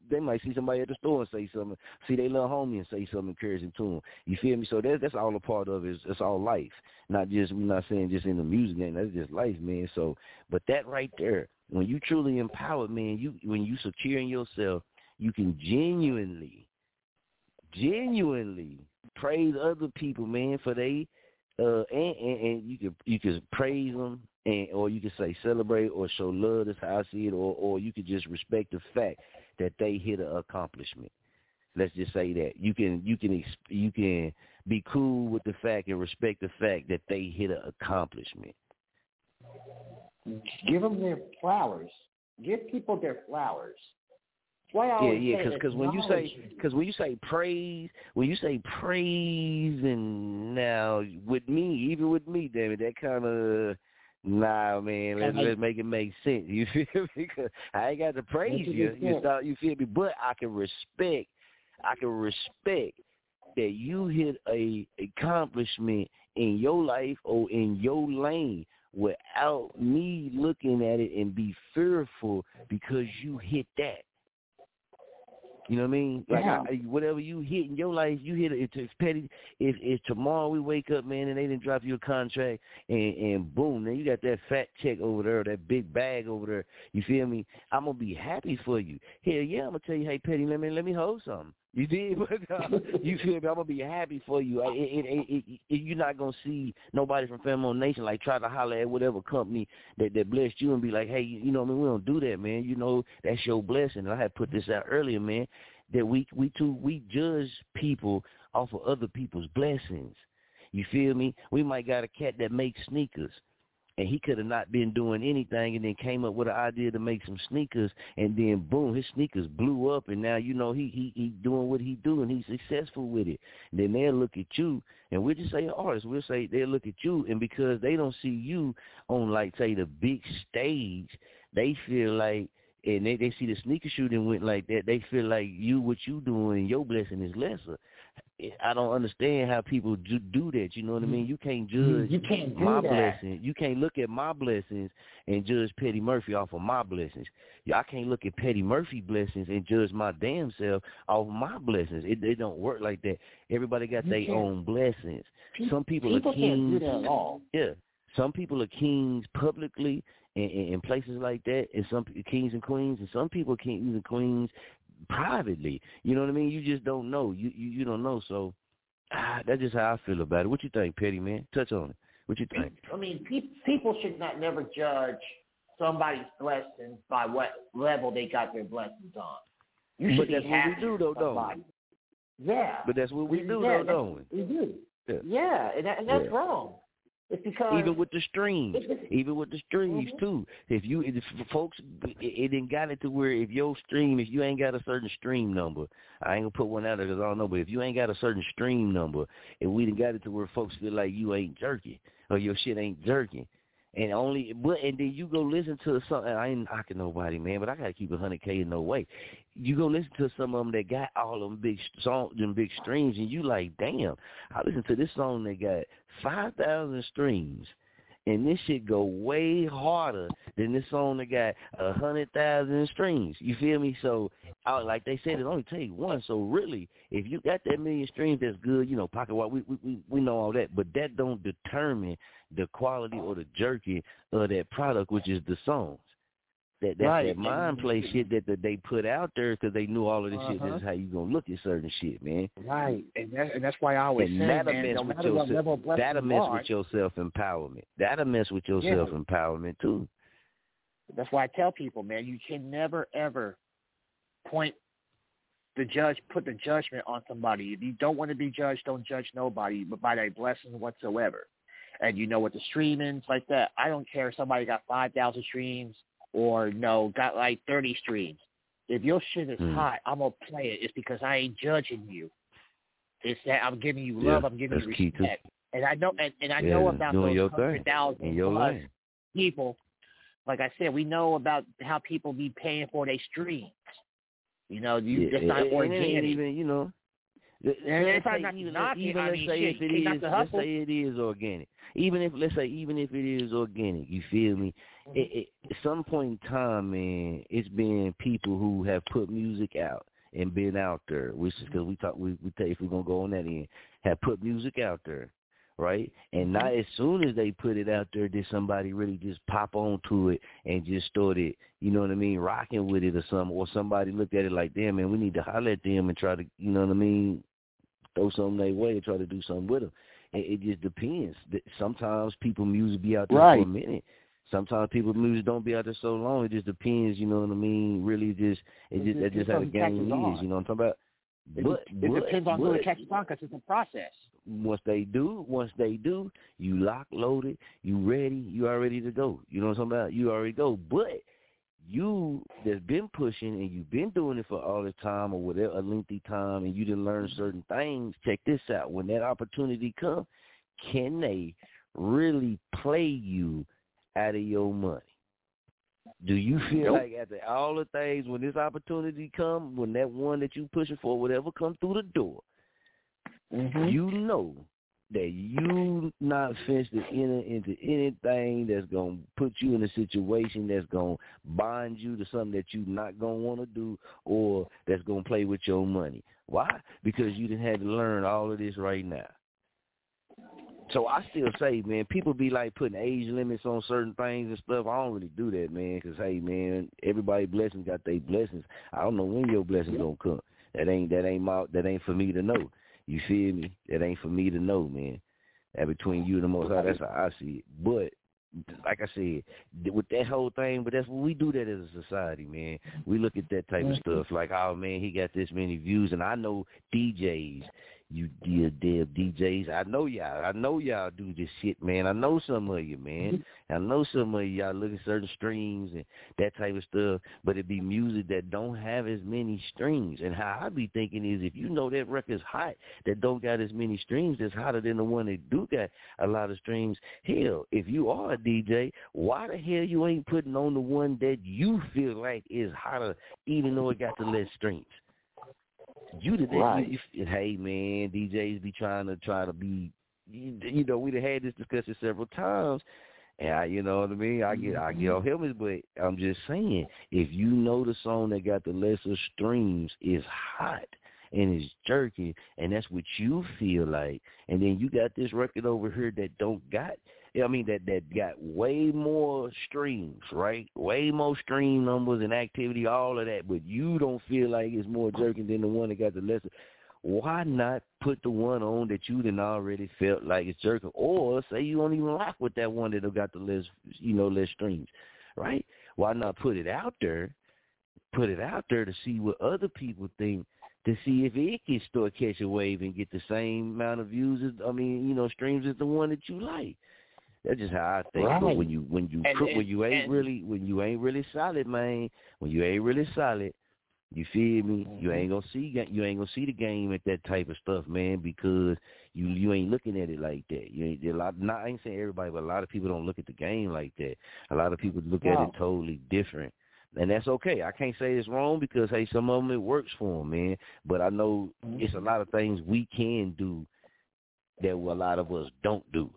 Speaker 5: they might see somebody at the store and say something, see their little homie and say something encouraging to them. You feel me? So that's that's all a part of it. It's, it's all life, not just we're not saying just in the music game. That's just life, man. So, but that right there, when you truly empowered, man, you when you secure in yourself, you can genuinely, genuinely praise other people, man, for they uh and, and and you could you could praise them and or you could say celebrate or show love that's how I see it or or you could just respect the fact that they hit an accomplishment. Let's just say that you can you can you can be cool with the fact and respect the fact that they hit an accomplishment.
Speaker 14: Give them their flowers. Give people their flowers. Why I
Speaker 5: Yeah, yeah, because because when you say because when you say praise, when you say praise, and now with me, even with me, damn it, that kind of nah, man. Let's let's make it make sense. You feel me? Because I ain't got to praise you. You start, you feel me? But I can respect. I can respect that you hit a accomplishment in your life or in your lane without me looking at it and be fearful because you hit that. You know what I mean? Like
Speaker 14: Yeah.
Speaker 5: I, whatever you hit in your life, you hit it. It's petty. If if tomorrow we wake up, man, and they didn't drop you a contract, and and boom, then you got that fat check over there, that big bag over there. You feel me? I'm gonna be happy for you. Hell yeah, I'm gonna tell you, hey, petty, let me let me hold something. You did, but uh, you feel me? I'm gonna be happy for you. It, it, it, it, you're not gonna see nobody from Family Nation like try to holler at whatever company that that blessed you and be like, hey, you know, what I mean, we don't do that, man. You know, that's your blessing. And I had put this out earlier, man. That we we too we judge people off of other people's blessings. You feel me? We might got a cat that makes sneakers and he could have not been doing anything and then came up with an idea to make some sneakers and then boom his sneakers blew up and now you know he he he doing what he doing he's successful with it. And then they'll look at you and we'll just say artists we'll say they'll look at you and because they don't see you on like say the big stage they feel like and they they see the sneaker shooting went like that they feel like you what you doing your blessing is lesser I don't understand how people do, do that. You know what I mean? Mm-hmm. You can't judge
Speaker 14: You can't
Speaker 5: my
Speaker 14: that.
Speaker 5: blessings. You can't look at my blessings and judge Petty Murphy off of my blessings. I can't look at Petty Murphy blessings and judge my damn self off my blessings. It it don't work like that. Everybody got their own blessings.
Speaker 14: Pe-
Speaker 5: Some people,
Speaker 14: people
Speaker 5: are kings.
Speaker 14: can't do that at all.
Speaker 5: Yeah, some people are kings publicly in, in, places like that, and some kings and queens, and some people kings and queens privately. You know what I mean? You just don't know. You you, you don't know. So ah, that's just how I feel about it. What you think, Petty man? Touch on it. What you think?
Speaker 14: I mean, pe- people should not never judge somebody's blessings by what level they got their blessings on. You should
Speaker 5: But that's what we do, though, don't we?
Speaker 14: Yeah.
Speaker 5: But that's what we do,
Speaker 14: yeah,
Speaker 5: though, don't we?
Speaker 14: We do.
Speaker 5: Yeah.
Speaker 14: Yeah, and, that, and that's
Speaker 5: Yeah.
Speaker 14: wrong. It's because
Speaker 5: Even with the streams, even with the streams
Speaker 14: Mhm.
Speaker 5: too. If you, if folks, it, it didn't got it to where if your stream, if you ain't got a certain stream number, I ain't gonna put one out there because I don't know. But if you ain't got a certain stream number, and we done got it to where folks feel like you ain't jerking or your shit ain't jerking, and only, but and then you go listen to something. I ain't knocking nobody, man, but I gotta keep a hundred k in no way. You go listen to some of them that got all them big songs, them big streams, and you like, damn. I listened to this song that got five thousand streams, and this shit go way harder than this song that got a hundred thousand streams. You feel me? So, I, like they said, it only take one. So really, if you got that million streams, that's good. You know, pocket we we we, we know all that, but that don't determine the quality or the jerky of that product, which is the songs. That that's
Speaker 14: Right.
Speaker 5: that mind play shit that, that they put out there because they knew all of this shit. This
Speaker 14: Uh-huh.
Speaker 5: is how you gonna look at certain shit, man.
Speaker 14: right, and that's and that's why I always
Speaker 5: And
Speaker 14: say,
Speaker 5: that'll
Speaker 14: man,
Speaker 5: mess with
Speaker 14: matter
Speaker 5: your self-
Speaker 14: level of blessing
Speaker 5: that'll mess
Speaker 14: are,
Speaker 5: with your self empowerment. That'll mess with your
Speaker 14: Yeah.
Speaker 5: self empowerment too.
Speaker 14: That's why I tell people, man, you can never ever point the judge, put the judgment on somebody. If you don't want to be judged, don't judge nobody, but by their blessing whatsoever. And you know what the streaming's like that. I don't care if somebody got five thousand streams or no got like thirty streams. If your shit is
Speaker 5: Mm.
Speaker 14: hot, I'm gonna play it. It's because I ain't judging you. It's that I'm giving you
Speaker 5: Yeah,
Speaker 14: love. I'm giving you
Speaker 5: that's
Speaker 14: respect. And I know, and, and I
Speaker 5: Yeah,
Speaker 14: know about those hundred thousand plus
Speaker 5: lane.
Speaker 14: people. Like I said, we know about how people be paying for their streams. You know, you
Speaker 5: Yeah,
Speaker 14: just not organic.
Speaker 5: even you know.
Speaker 14: And if
Speaker 5: say
Speaker 14: not
Speaker 5: even,
Speaker 14: knocking,
Speaker 5: even
Speaker 14: I
Speaker 5: let's
Speaker 14: mean,
Speaker 5: say
Speaker 14: shit,
Speaker 5: if it
Speaker 14: you
Speaker 5: is, let's say it is organic. Even if let's say even if it is organic, you feel me?
Speaker 14: Mm-hmm.
Speaker 5: It, it, at some point in time, man, it's been people who have put music out and been out there, which is because we talk, we we take if we're gonna go on that end, have put music out there, right? And not
Speaker 14: Mm-hmm.
Speaker 5: as soon as they put it out there, did somebody really just pop onto it and just started, you know what I mean, rocking with it or something, or somebody looked at it like, damn man, we need to holler at them and try to, you know what I mean, throw something their way and try to do something with them. It, it just depends. Sometimes people music be out there for a minute. Sometimes people music don't be out there so long. It just depends. You know what I mean? Really, just it
Speaker 14: It
Speaker 5: just that's
Speaker 14: just
Speaker 5: just how the game is. You know what I'm talking about?
Speaker 14: It,
Speaker 5: But
Speaker 14: it
Speaker 5: but,
Speaker 14: depends on who
Speaker 5: but
Speaker 14: the catches on because it's a process.
Speaker 5: Once they do, once they do, you lock loaded, you ready, you are ready to go. You know what I'm talking about? You already go. But you that's been pushing and you've been doing it for all this time or whatever a lengthy time and you didn't learn certain things, check this out. When that opportunity comes, can they really play you out of your money? Do you feel
Speaker 14: Nope.
Speaker 5: like after all the things when this opportunity come, when that one that you pushing for, whatever come through the door,
Speaker 14: Mm-hmm.
Speaker 5: you know that you not fenced to enter into anything that's gonna put you in a situation that's gonna bind you to something that you not gonna want to do or that's gonna play with your money. Why? Because you didn't have to learn all of this right now. So I still say, man, people be like putting age limits on certain things and stuff. I don't really do that, man, because hey, man, everybody blessings got their blessings. I don't know when your blessings gonna come. That ain't that ain't my that ain't for me to know. You feel me? It ain't for me to know, man. That between you and the Most High, that's how I see it. But like I said, with that whole thing, but that's what we do that as a society, man. We look at that type of mm-hmm. stuff like, oh man, he got this many views, and I know DJs you dear dead DJs. I know y'all. I know y'all do this shit, man. I know some of you, man. Mm-hmm. I know some of y'all look at certain streams and that type of stuff, but it be music that don't have as many strings. And how I be thinking is, if you know that record's hot, that don't got as many strings, that's hotter than the one that do got a lot of strings. Hell, if you are a DJ, why the hell you ain't putting on the one that you feel like is hotter, even though it got the less strings? You did that.
Speaker 14: Right.
Speaker 5: You, you, hey man, DJs be trying to try to be. You, you know, we've had this discussion several times, and I, you know what I mean. I get I get mm-hmm. off helmets, but I'm just saying, if you know the song that got the lesser streams is hot and it's jerky, and that's what you feel like, and then you got this record over here that don't got I mean that that got way more streams, right? Way more stream numbers and activity, all of that. But you don't feel like it's more jerking than the one that got the lesser. Why not put the one on that you done already felt like it's jerking, or say you don't even rock with that one that got the less, you know, less streams, right? Why not put it out there? Put it out there to see what other people think to see if it can still catch a wave and get the same amount of views as I mean, you know, streams as the one that you like. That's just how I think.
Speaker 14: Right.
Speaker 5: But when you when you
Speaker 14: And-
Speaker 5: when you ain't
Speaker 14: and-
Speaker 5: really when you ain't really solid, man, when you ain't really solid, you feel me? You ain't gonna see you ain't gonna see the game at that type of stuff, man, because you you ain't looking at it like that. You ain't a lot. Not I ain't saying everybody, but a lot of people don't look at the game like that. A lot of people look at it totally different. And that's okay. I can't say it's wrong because hey, some of them it works for them, man. But I know mm-hmm. it's a lot of things we can do that a lot of us don't do.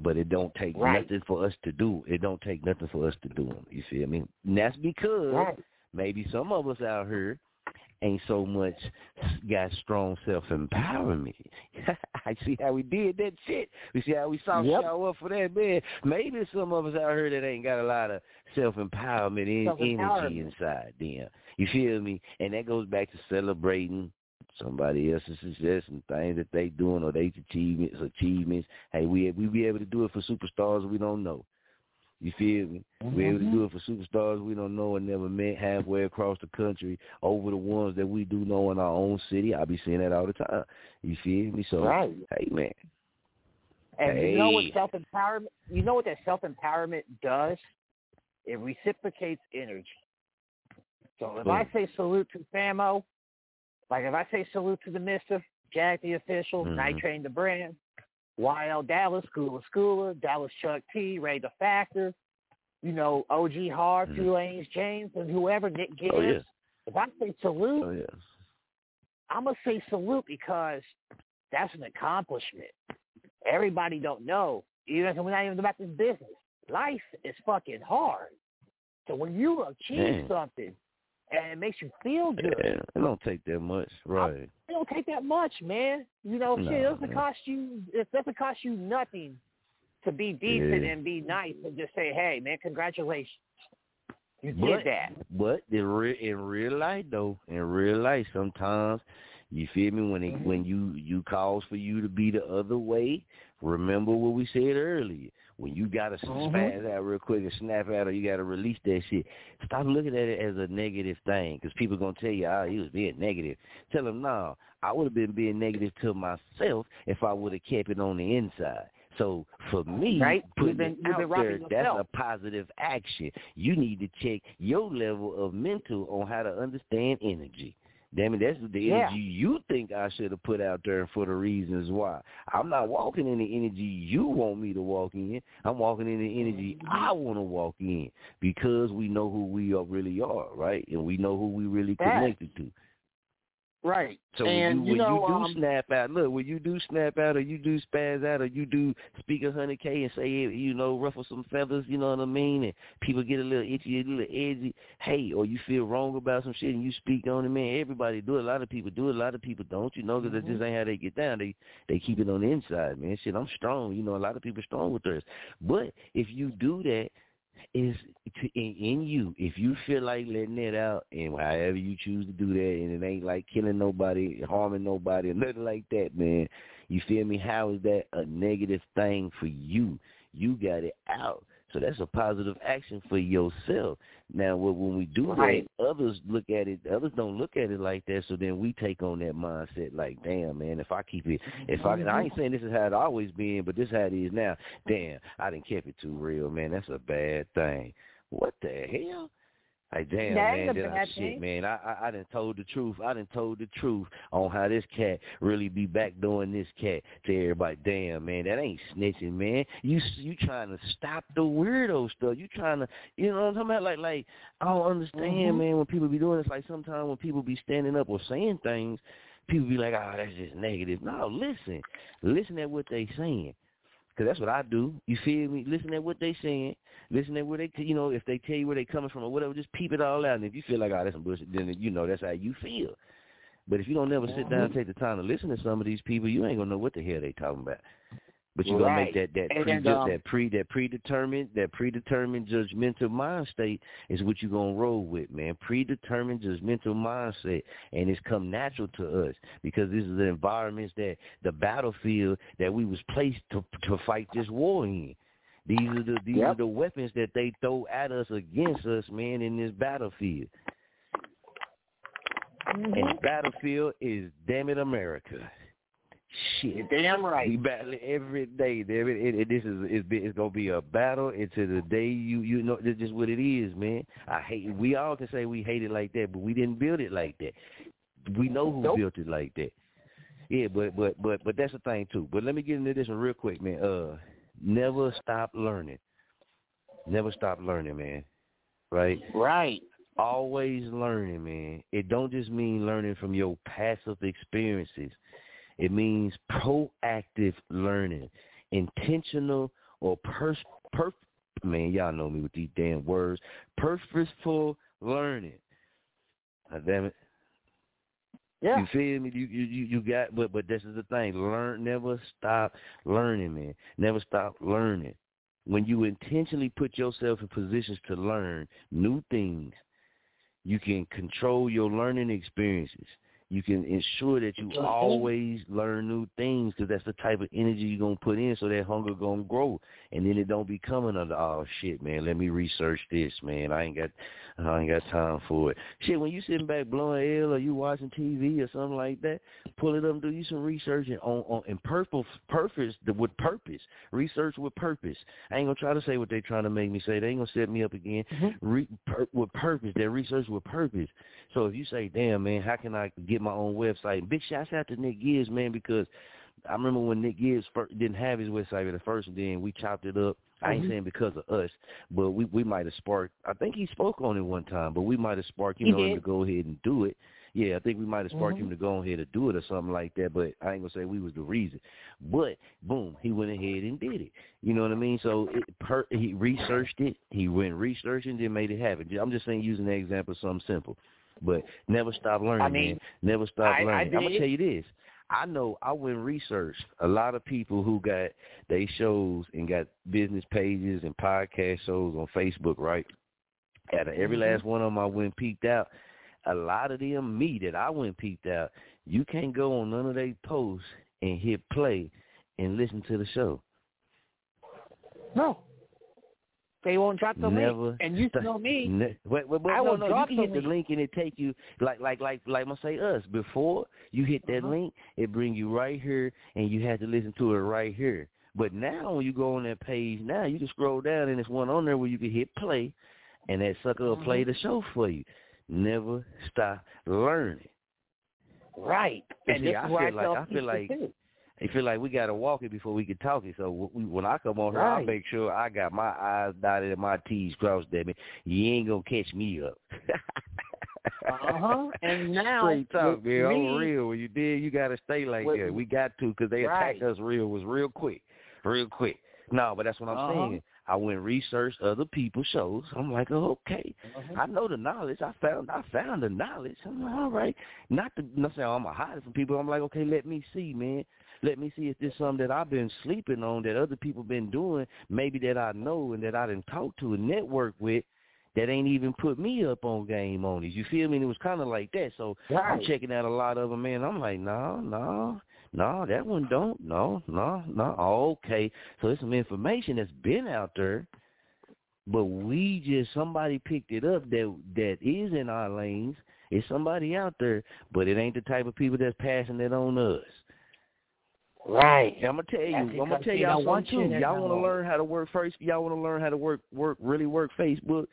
Speaker 5: But it don't take
Speaker 14: Right.
Speaker 5: nothing for us to do. It don't take nothing for us to do them. You feel me? And that's because
Speaker 14: Right.
Speaker 5: maybe some of us out here ain't so much got strong self empowerment. I see how we did that shit. We see how we saw
Speaker 14: Yep.
Speaker 5: show up for that man. Maybe some of us out here that ain't got a lot of self empowerment and energy inside them. You feel me? And that goes back to celebrating somebody else's success and things that they doing or they achievements achievements. Hey, we we be able to do it for superstars we don't know. You feel me? We able to mm-hmm. do it for superstars we don't know and never met halfway across the country over the ones that we do know in our own city. I be seeing that all the time. You feel me? So
Speaker 14: Right.
Speaker 5: hey man.
Speaker 14: And you know what self empowerment? You know what that self empowerment does? It reciprocates energy. So if I say salute to Famo, like if I say salute to the Mister, Jack the official,
Speaker 5: Mhm.
Speaker 14: Night Train the brand, YL Dallas, Schooler Schooler, Dallas Chucc T, Ray the Factor, you know, OG Hard,
Speaker 5: Mhm.
Speaker 14: Tulane's James, and whoever Nick Gibbs.
Speaker 5: Oh yeah.
Speaker 14: If I say salute,
Speaker 5: Oh yeah.
Speaker 14: I'm gonna say salute because that's an accomplishment. Everybody don't know. Even if we're not even about this business. Life is fucking hard. So when you achieve something and it makes you feel good,
Speaker 5: Yeah, it don't take that much, right?
Speaker 14: it don't take that much, man. You know, shit, it doesn't cost you it doesn't cost you nothing to be decent
Speaker 5: Yeah.
Speaker 14: and be nice and just say, Hey man, congratulations. You
Speaker 5: But,
Speaker 14: did that.
Speaker 5: But in real in real life though, in real life sometimes you feel me when it
Speaker 14: Mm-hmm.
Speaker 5: when you you calls for you to be the other way. Remember what we said earlier. When you gotta
Speaker 14: Mhm.
Speaker 5: spaz out real quick and snap out, or you gotta release that shit. Stop looking at it as a negative thing, because people gonna tell you, "Oh, he was being negative." Tell them, "No, I would have been being negative to myself if I would have kept it on the inside." So for me,
Speaker 14: Right?
Speaker 5: Putting
Speaker 14: been-
Speaker 5: it out there, that's
Speaker 14: yourself.
Speaker 5: a positive action. You need to check your level of mental on how to understand energy. Damn it, that's the
Speaker 14: Yeah.
Speaker 5: energy you think I should have put out there for the reasons why. I'm not walking in the energy you want me to walk in. I'm walking in the energy I mm-hmm. want to walk in because we know who we are really are, right? And we know who we really
Speaker 14: Yeah.
Speaker 5: connected to.
Speaker 14: Right.
Speaker 5: So
Speaker 14: and
Speaker 5: when you,
Speaker 14: you know,
Speaker 5: you do
Speaker 14: um,
Speaker 5: snap out, look, when you do snap out or you do spaz out or you do speak a hundred K and say you know ruffle some feathers, you know what I mean, and people get a little itchy, a little edgy. Hey, or you feel wrong about some shit and you speak on it, man. Everybody do it. A lot of people do it. A lot of people don't. You know, because
Speaker 14: Mm-hmm.
Speaker 5: that just ain't how they get down. They they keep it on the inside, man. Shit, I'm strong. You know, a lot of people strong with theirs. But if you do that, is to, in, in you. If you feel like letting it out, and however you choose to do that, and it ain't like killing nobody, harming nobody, or nothing like that, man. You feel me? How is that a negative thing for you? You got it out. So that's a positive action for yourself. Now, when when we do
Speaker 14: Right.
Speaker 5: that, others look at it. Others don't look at it like that. So then we take on that mindset, like, damn, man, if I keep it, if I, I ain't saying this is how it always been, but this is how it is now. Damn, I didn't keep it too real, man. That's a bad thing. What the hell? Like damn,
Speaker 14: That
Speaker 5: man, that I, shit, man. I, I I done told the truth. I done told the truth on how this cat really be back doing this cat to everybody. Damn, man, that ain't snitching, man. You you trying to stop the weirdo stuff. You trying to, you know what I'm talking about? Like like I don't understand,
Speaker 14: Mhm.
Speaker 5: man. When people be doing this, like sometimes when people be standing up or saying things, people be like, oh, that's just negative. No, listen, listen at what they saying. Cause that's what I do. You feel me? Listen at what they saying. Listen at where they, you know, if they tell you where they coming from or whatever, just peep it all out. And if you feel like, oh, that's some bullshit, then you know that's how you feel. But if you don't never sit down and mm-hmm. take the time to listen to some of these people, you ain't gonna know what the hell they talking about. But you're gonna make that that
Speaker 14: And,
Speaker 5: pre
Speaker 14: um,
Speaker 5: that pre that predetermined that predetermined judgmental mind state is what you're gonna roll with, man. Predetermined judgmental mindset, and it's come natural to us because this is the environments that the battlefield that we was placed to to fight this war in. These are the these are the weapons that they throw at us against us, man, in this battlefield. And the battlefield is damn it America. Shit,
Speaker 14: damn right.
Speaker 5: We battle every day. Damn it, it, it this is it's, it's gonna be a battle until the day you you know. This is what it is, man. I hate. We all can say we hate it like that, but we didn't build it like that. We know who built it like that. Yeah, but but but but that's the thing too. But let me get into this one real quick, man. Uh, never stop learning. Never stop learning, man. Right.
Speaker 14: Right.
Speaker 5: Always learning, man. It don't just mean learning from your passive experiences. It means proactive learning, intentional or pers- per- man, y'all know me with these damn words. Purposeful learning. Ah, damn it.
Speaker 14: Yeah.
Speaker 5: You feel me? You you you got but but this is the thing. Learn never stop learning, man. Never stop learning. When you intentionally put yourself in positions to learn new things, you can control your learning experiences. You can ensure that you always learn new things because that's the type of energy you're gonna put in, so that hunger gonna grow, and then it don't be coming under oh shit, man. Let me research this, man. I ain't got, I ain't got time for it. Shit, when you sitting back blowing L or you watching TV or something like that, pull it up, and do you some research and on on in purpose, purpose with purpose, research with purpose. I ain't gonna try to say what they trying to make me say. They ain't gonna set me up again. Mm-hmm. Re, pur, with purpose, that research with purpose. So if you say, damn man, how can I get my own website? Big shouts out to Nick Gibbs, man, because I remember when Nick Gibbs first, didn't have his website at first, and then we chopped it up. I ain't
Speaker 14: Mhm.
Speaker 5: saying because of us, but we we might have sparked. I think he spoke on it one time, but we might have sparked, you know, him to go ahead and do it. Yeah, I think we might have sparked
Speaker 14: Mhm.
Speaker 5: him to go ahead and do it or something like that. But I ain't gonna say we was the reason. But boom, he went ahead and did it. You know what I mean? So it, per, he researched it. He went researching, then made it happen. I'm just saying, using the example something simple. But never stop learning,
Speaker 14: I mean,
Speaker 5: man. Never stop
Speaker 14: I- I
Speaker 5: learning. I'm gonna tell you this. I know I went and researched a lot of people who got they shows and got business pages and podcast shows on Facebook, right? Out of every
Speaker 14: Mhm.
Speaker 5: last one of them I went peeked out. A lot of them, me that I went peeked out, you can't go on none of their posts and hit play and listen to the show.
Speaker 14: No. They won't drop the
Speaker 5: Never
Speaker 14: link. And you
Speaker 5: st-
Speaker 14: know me.
Speaker 5: Ne- wait, wait, wait,
Speaker 14: I
Speaker 5: no,
Speaker 14: will
Speaker 5: no, you can
Speaker 14: the
Speaker 5: hit the
Speaker 14: link.
Speaker 5: link and it take you like like like like I say us before you hit that
Speaker 14: Uh-huh.
Speaker 5: link, it bring you right here and you have to listen to it right here. But now when you go on that page, now you can scroll down and there's one on there where you can hit play, and that sucker will play
Speaker 14: Mm-hmm.
Speaker 5: the show for you. Never stop learning.
Speaker 14: Right.
Speaker 5: And see,
Speaker 14: this
Speaker 5: I
Speaker 14: is where
Speaker 5: feel like I feel like I feel like we gotta walk it before we can talk it. So we, when I come on here, I make sure I got my I's dotted and my T's crossed. Damn it, you ain't gonna catch me up.
Speaker 14: Uh huh. And now,
Speaker 5: straight talk, man. I'm real. When you did, you got to stay like
Speaker 14: with,
Speaker 5: that. We got to because they
Speaker 14: right.
Speaker 5: attacked us real was real quick, real quick. No, but that's what I'm
Speaker 14: uh-huh.
Speaker 5: saying. I went researched other people's shows. I'm like, oh, okay,
Speaker 14: uh-huh.
Speaker 5: I know the knowledge. I found, I found the knowledge. I'm like, all right, not to not saying I'm gonna hide it from people. I'm like, okay, let me see, man. Let me see if there's something that I've been sleeping on that other people been doing, maybe that I know and that I didn't talk to and network with that ain't even put me up on game on it. You feel me? And it was kind of like that. So
Speaker 14: right.
Speaker 5: I'm checking out a lot of them, man. I'm like, no, no, no, that one don't. No, no, no. Oh, okay. So there's some information that's been out there, but we just somebody picked it up that that is in our lanes. It's somebody out there, but it ain't the type of people that's passing it on us.
Speaker 14: Right.
Speaker 5: I'm gonna tell you.
Speaker 14: That's
Speaker 5: I'm gonna tell y'all something
Speaker 14: you
Speaker 5: too.
Speaker 14: to
Speaker 5: Y'all want to learn how to work first. Y'all want to learn how to work work really work Facebook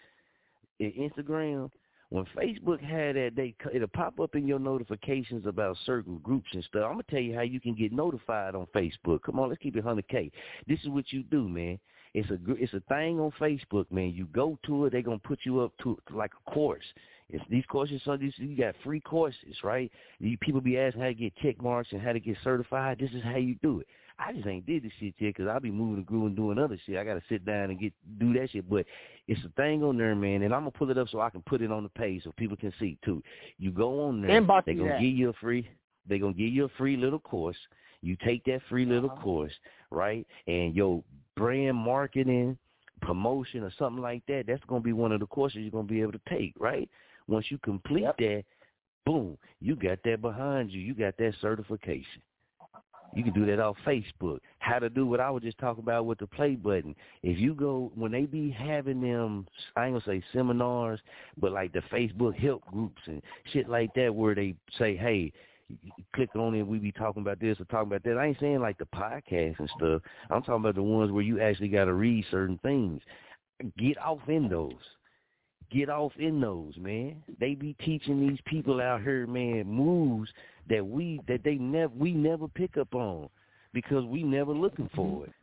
Speaker 5: and Instagram. When Facebook had that, they it'll pop up in your notifications about certain groups and stuff. I'm gonna tell you how you can get notified on Facebook. Come on, let's keep it 100k. This is what you do, man. It's a gr- it's a thing on Facebook, man. You go to it, they're gonna put you up to like a course. It's these courses, so these you got free courses, right? You, people be asking how to get check marks and how to get certified. This is how you do it. I just ain't did this shit yet because I'll be moving and grooving doing other shit. I got to sit down and get do that shit. But it's a thing on there, man, and I'm gonna pull it up so I can put it on the page so people can see too. You go on there,
Speaker 14: Inbox
Speaker 5: they gonna
Speaker 14: that.
Speaker 5: give you a free. They gonna give you a free little course. You take that free little
Speaker 14: Uh-huh.
Speaker 5: course, right? And your brand marketing, promotion, or something like that. That's gonna be one of the courses you're gonna be able to take, right? Once you complete
Speaker 14: Yep.
Speaker 5: that, boom, you got that behind you. You got that certification. You can do that off Facebook. How to do what I was just talking about with the play button. If you go when they be having them, I ain't gonna say seminars, but like the Facebook help groups and shit like that, where they say, "Hey, you click on it, we be talking about this or talking about that." I ain't saying like the podcast and stuff. I'm talking about the ones where you actually got to read certain things. Get off in those get off in those, man. They be teaching these people out here, man, moves that we that they never we never pick up on because we never looking for mm-hmm. it.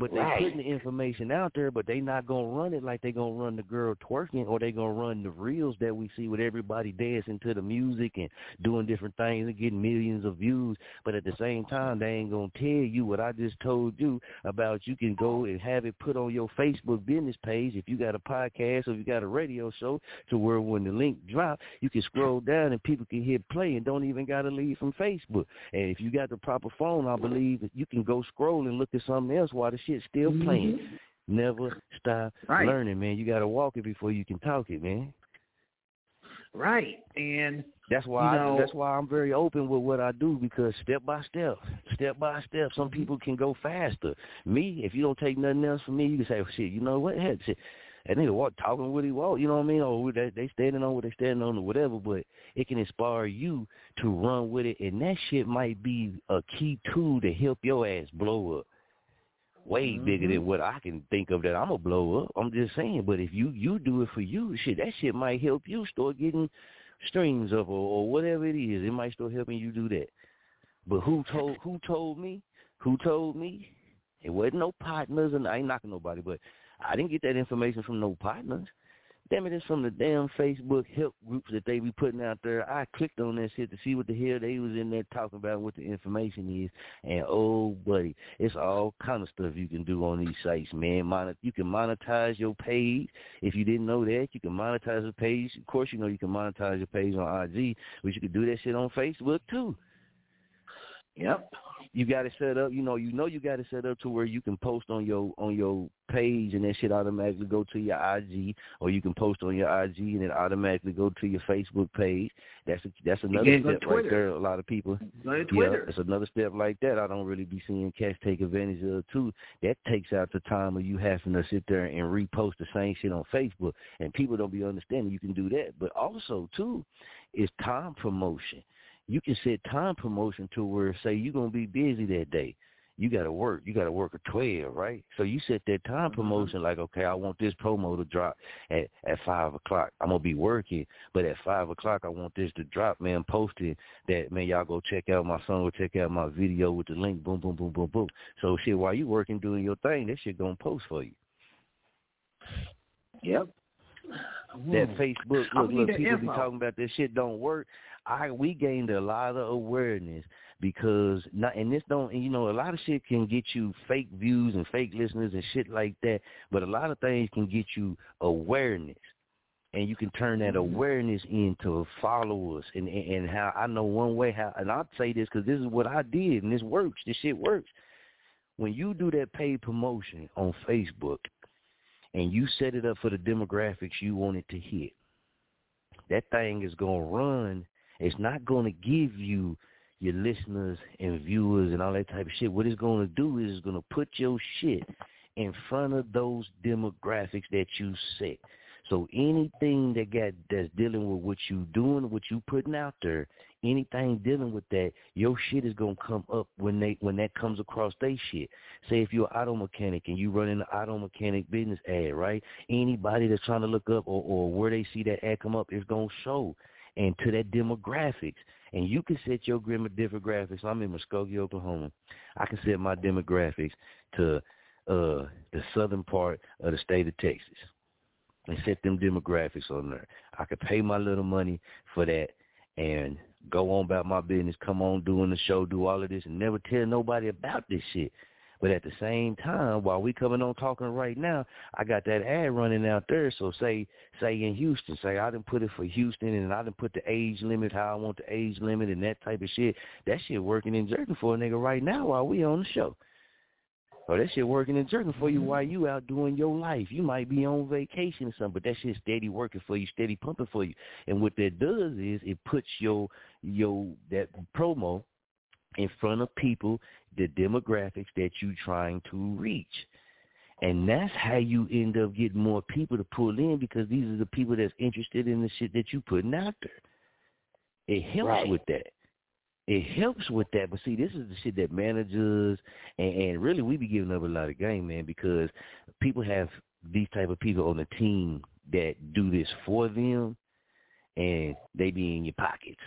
Speaker 5: But they
Speaker 14: Right.
Speaker 5: putting the information out there, but they not gonna run it like they gonna run the girl twerking, or they gonna run the reels that we see with everybody dancing to the music and doing different things and getting millions of views. But at the same time, they ain't gonna tell you what I just told you about. You can go and have it put on your Facebook business page if you got a podcast or if you got a radio show, to where when the link drop, you can scroll down and people can hit play and don't even gotta leave from Facebook. And if you got the proper phone, I believe that you can go scroll and look at something else while the shit's still mm-hmm. playing. Never stop
Speaker 14: Right.
Speaker 5: learning, man. You gotta walk it before you can talk it, man.
Speaker 14: Right. And
Speaker 5: That's why
Speaker 14: You
Speaker 5: I, that's why I'm very open with what I do because step by step, step by step, some mm-hmm. people can go faster. Me, if you don't take nothing else from me, you can say, well, "Shit, you know what? Heck, shit, that nigga walk talking what he walk." You know what I mean? Or they they standing on what they standing on or whatever. But it can inspire you to run with it, and that shit might be a key tool to help your ass blow up. Way bigger than mm-hmm. what I can think of that I'm gonna blow up. I'm just saying, but if you you do it for you, shit, that shit might help you start getting streams up or, or whatever it is. It might start helping you do that. But who told who told me? Who told me? It wasn't no partners, and I ain't knocking nobody, but I didn't get that information from no partners. Damn it, it's from the damn Facebook help groups that they be putting out there. I clicked on that shit to see what the hell they was in there talking about, what the information is, and oh, buddy, it's all kind of stuff you can do on these sites, man. You can monetize your page. If you didn't know that, you can monetize your page. Of course, you know you can monetize your page on IG, but you can do that shit on Facebook too.
Speaker 14: Yep.
Speaker 5: You got it set up. You know, you know, you got it set up to where you can post on your on your page, and that shit automatically go to your IG, or you can post on your IG, and it automatically go to your Facebook page. That's a, that's another step right there. A lot of people.
Speaker 14: Go to
Speaker 5: Yeah, it's another step like that. I don't really be seeing cats take advantage of too. That takes out the time of you having to sit there and repost the same shit on Facebook, and people don't be understanding you can do that. But also too, is time promotion. You can set time promotion to where say you're gonna be busy that day. You gotta work. You gotta work at twelve, right? So you set that time promotion like, okay, I want this promo to drop at at five o'clock. I'm gonna be working, but at five o'clock I want this to drop, man. Posted that man, y'all go check out my song or check out my video with the link. Boom, boom, boom, boom, boom. So shit, while you working doing your thing, that shit gonna post for you.
Speaker 14: Yep.
Speaker 5: that Facebook. Look, look, people be talking about this shit don't work. I we gained a lot of awareness because not and this don't you know a lot of shit can get you fake views and fake listeners and shit like that, but a lot of things can get you awareness. And you can turn that mm-hmm. awareness into followers, and and, and how I know one way how, and I'll say this because this is what I did, and this works. This shit works. When you do that paid promotion on Facebook, and you set it up for the demographics you want it to hit, that thing is going to run. It's not going to give you your listeners and viewers and all that type of shit. What it's going to do is it's going to put your shit in front of those demographics that you set. So anything that got that's dealing with what you doing, what you putting out there, anything dealing with that, your shit is gonna come up when they when that comes across they shit. Say if you're an auto mechanic and you run an auto mechanic business ad, right? Anybody that's trying to look up or, or where they see that ad come up is gonna show and to that demographics. And you can set your demographics. I'm in Muskogee, Oklahoma. I can set my demographics to uh the southern part of the state of Texas and set them demographics on there. I could pay my little money for that and go on about my business, come on doing the show, do all of this and never tell nobody about this shit. But at the same time, while we coming on talking right now, I got that ad running out there. So say say in Houston, say I didn't put it for Houston and I didn't put the age limit how I want the age limit and that type of shit. That shit working in jerking for a nigga right now while we on the show. Or that shit working and jerking for you while you out doing your life. You might be on vacation or something, but that shit steady working for you, steady pumping for you. And what that does is it puts your your that promo in front of people, the demographics that you're trying to reach. And that's how you end up getting more people to pull in because these are the people that's interested in the shit that you're putting out there. It helps
Speaker 14: Right.
Speaker 5: with that. It helps with that. But see, this is the shit that managers and, and really we be giving up a lot of game, man, because people have these type of people on the team that do this for them and they be in your pockets.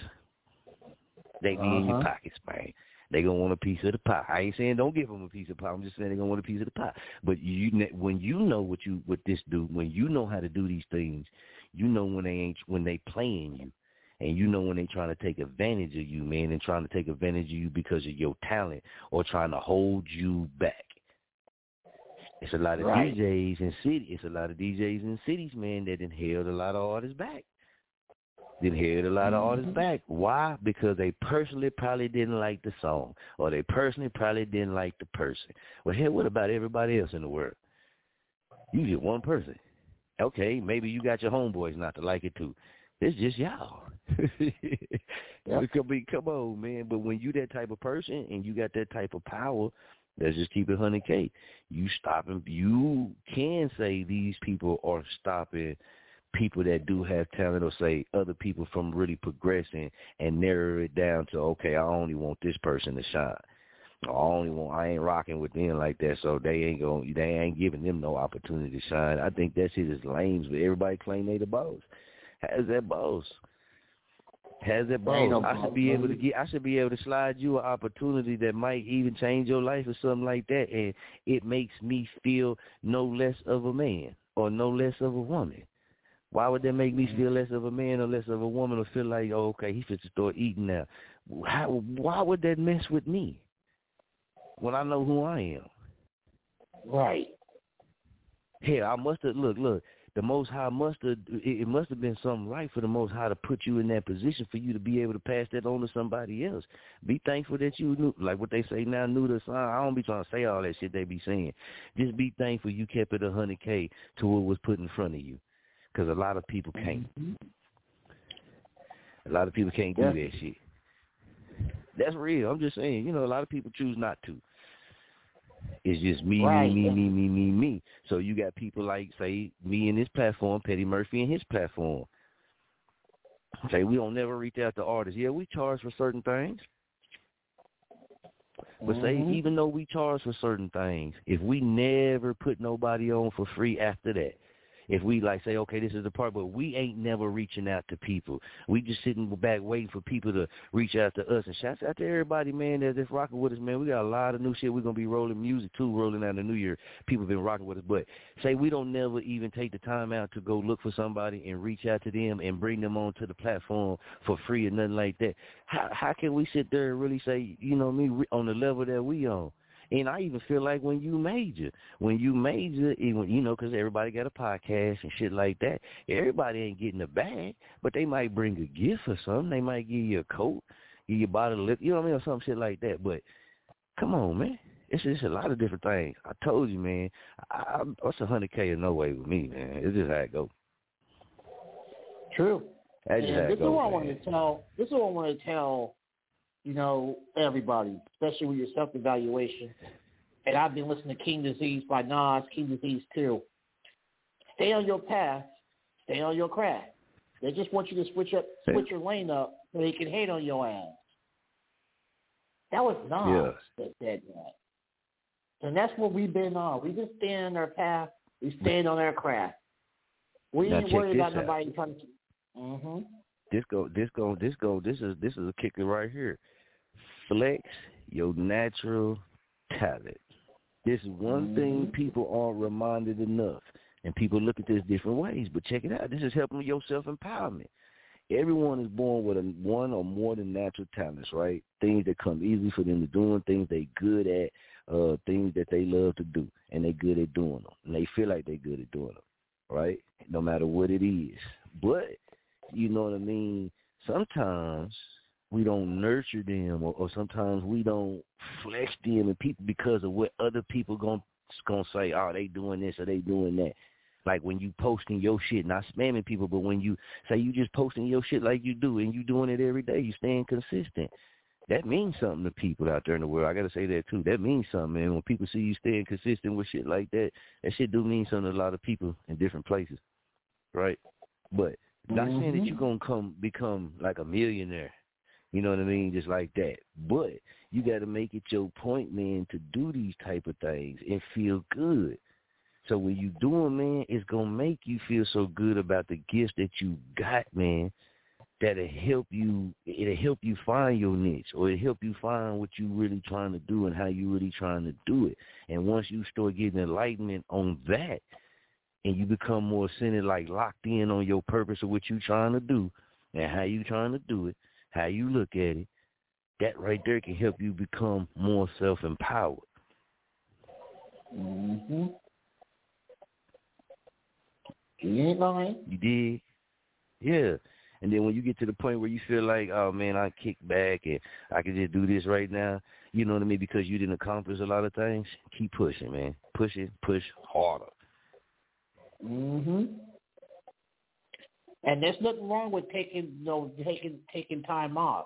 Speaker 5: They be in your
Speaker 14: Uh-huh.
Speaker 5: pockets, man. They gonna want a piece of the pie. I ain't saying don't give them a piece of pie. I'm just saying they gonna want a piece of the pie. But you, when you know what you what this do, when you know how to do these things, you know when they ain't when they playing you, and you know when they trying to take advantage of you, man, and trying to take advantage of you because of your talent or trying to hold you back. It's a lot of
Speaker 14: Right.
Speaker 5: DJs in city. It's a lot of DJs in cities, man, that held a lot of artists back. Then held a lot of mm-hmm. artists back. Why? Because they personally probably didn't like the song, or they personally probably didn't like the person. Well, hell, what about everybody else in the world? You just one person. Okay, maybe you got your homeboys not to like it too. It's just y'all. Be, come on, man. But when you that type of person and you got that type of power, let's just keep it hundred K. You stopping you can say these people are stopping people that do have talent or say other people from really progressing and narrow it down to okay, I only want this person to shine. I only want I ain't rocking with them like that, so they ain't going they ain't giving them no opportunity to shine. I think that shit is lame, but everybody claim they the boss. How's that boss? Has that boss?
Speaker 14: no
Speaker 5: I should be able to get I should be able to slide you an opportunity that might even change your life or something like that and it makes me feel no less of a man or no less of a woman. Why would that make me mm-hmm. feel less of a man or less of a woman or feel like, oh, okay, he fits to start eating now? How, why would that mess with me when I know who I am?
Speaker 14: Right.
Speaker 5: Hell, I must have look, look. The Most High must have. It, it must have been something right for the Most High to put you in that position for you to be able to pass that on to somebody else. Be thankful that you knew, like what they say now, knew the sign. I don't be trying to say all that shit they be saying. Just be thankful you kept it a hundred k to what was put in front of you, because a lot of people can't. A lot of people can't do
Speaker 14: Yeah.
Speaker 5: that shit. That's real. I'm just saying. You know, a lot of people choose not to. It's just me,
Speaker 14: Right.
Speaker 5: me, me, me, me, me, me. So you got people like, say, me and his platform, Petty Murphy and his platform. Say we don't never reach out to artists. Yeah, we charge for certain things. But say
Speaker 14: Mhm.
Speaker 5: even though we charge for certain things, if we never put nobody on for free after that, if we like say, okay, this is the part, but we ain't never reaching out to people. We just sitting back waiting for people to reach out to us. And shouts out to everybody, man, that's, that's rocking with us, man. We got a lot of new shit. We're gonna be rolling music too, rolling out the new year. People been rocking with us, but say we don't never even take the time out to go look for somebody and reach out to them and bring them onto the platform for free or nothing like that. How how can we sit there and really say, you know, me on the level that we on? And I even feel like when you major, when you major, even you know, because everybody got a podcast and shit like that. Everybody ain't getting a bag, but they might bring a gift or something. They might give you a coat, give you a bottle of liquor, you know what I mean, or some shit like that. But come on, man. It's just a lot of different things. I told you, man. I, I, what's a hundred k or no way with me, man? It's just how it go.
Speaker 14: True.
Speaker 5: That's just
Speaker 14: and
Speaker 5: how
Speaker 14: this is what I want to tell. This is what I want to tell. You know, everybody, especially with your self evaluation. And I've been listening to King Disease by Nas, King Disease too. Stay on your path. Stay on your craft. They just want you to switch up, switch your lane up, so they can hate on your ass. That was Nas that said that. And that's what we've been on. We just stand on our path. We stand on our craft. We
Speaker 5: Now
Speaker 14: ain't worried about
Speaker 5: out.
Speaker 14: nobody trying to. Mm-hmm.
Speaker 5: This go, this go, this go. This is this is a kicker right here. Flex your natural talent. This is one thing people aren't reminded enough, and people look at this different ways. But check it out. This is helping your self empowerment. Everyone is born with a, one or more than natural talents, right? Things that come easy for them to do, and things they good at, uh, things that they love to do, and they good at doing them, and they feel like they good at doing them, right? No matter what it is. But you know what I mean? Sometimes we don't nurture them or, or sometimes we don't flex them and people because of what other people gon' gonna say, oh, they doing this or they doing that. Like when you posting your shit, not spamming people, but when you say you just posting your shit like you do and you doing it every day, you staying consistent. That means something to people out there in the world. I gotta say that too. That means something, man. When people see you staying consistent with shit like that, that shit do mean something to a lot of people in different places. Right? But not saying that
Speaker 14: Mhm.
Speaker 5: you're gonna come become like a millionaire. You know what I mean? Just like that. But you got to make it your point, man, to do these type of things and feel good. So when you do 'em, man, it's gonna make you feel so good about the gifts that you got, man. That'll help you. It'll help you find your niche, or it'll help you find what you really trying to do and how you really trying to do it. And once you start getting enlightenment on that, and you become more centered, like locked in on your purpose of what you trying to do and how you trying to do it, how you look at it, that right there can help you become more self empowered.
Speaker 14: Mm-hmm. You ain't lying.
Speaker 5: You did? Yeah. And then when you get to the point where you feel like, oh man, I kick back and I can just do this right now, you know what I mean? Because you didn't accomplish a lot of things, keep pushing, man. Push it, push harder.
Speaker 14: hmm And there's nothing wrong with taking, you know, taking taking time off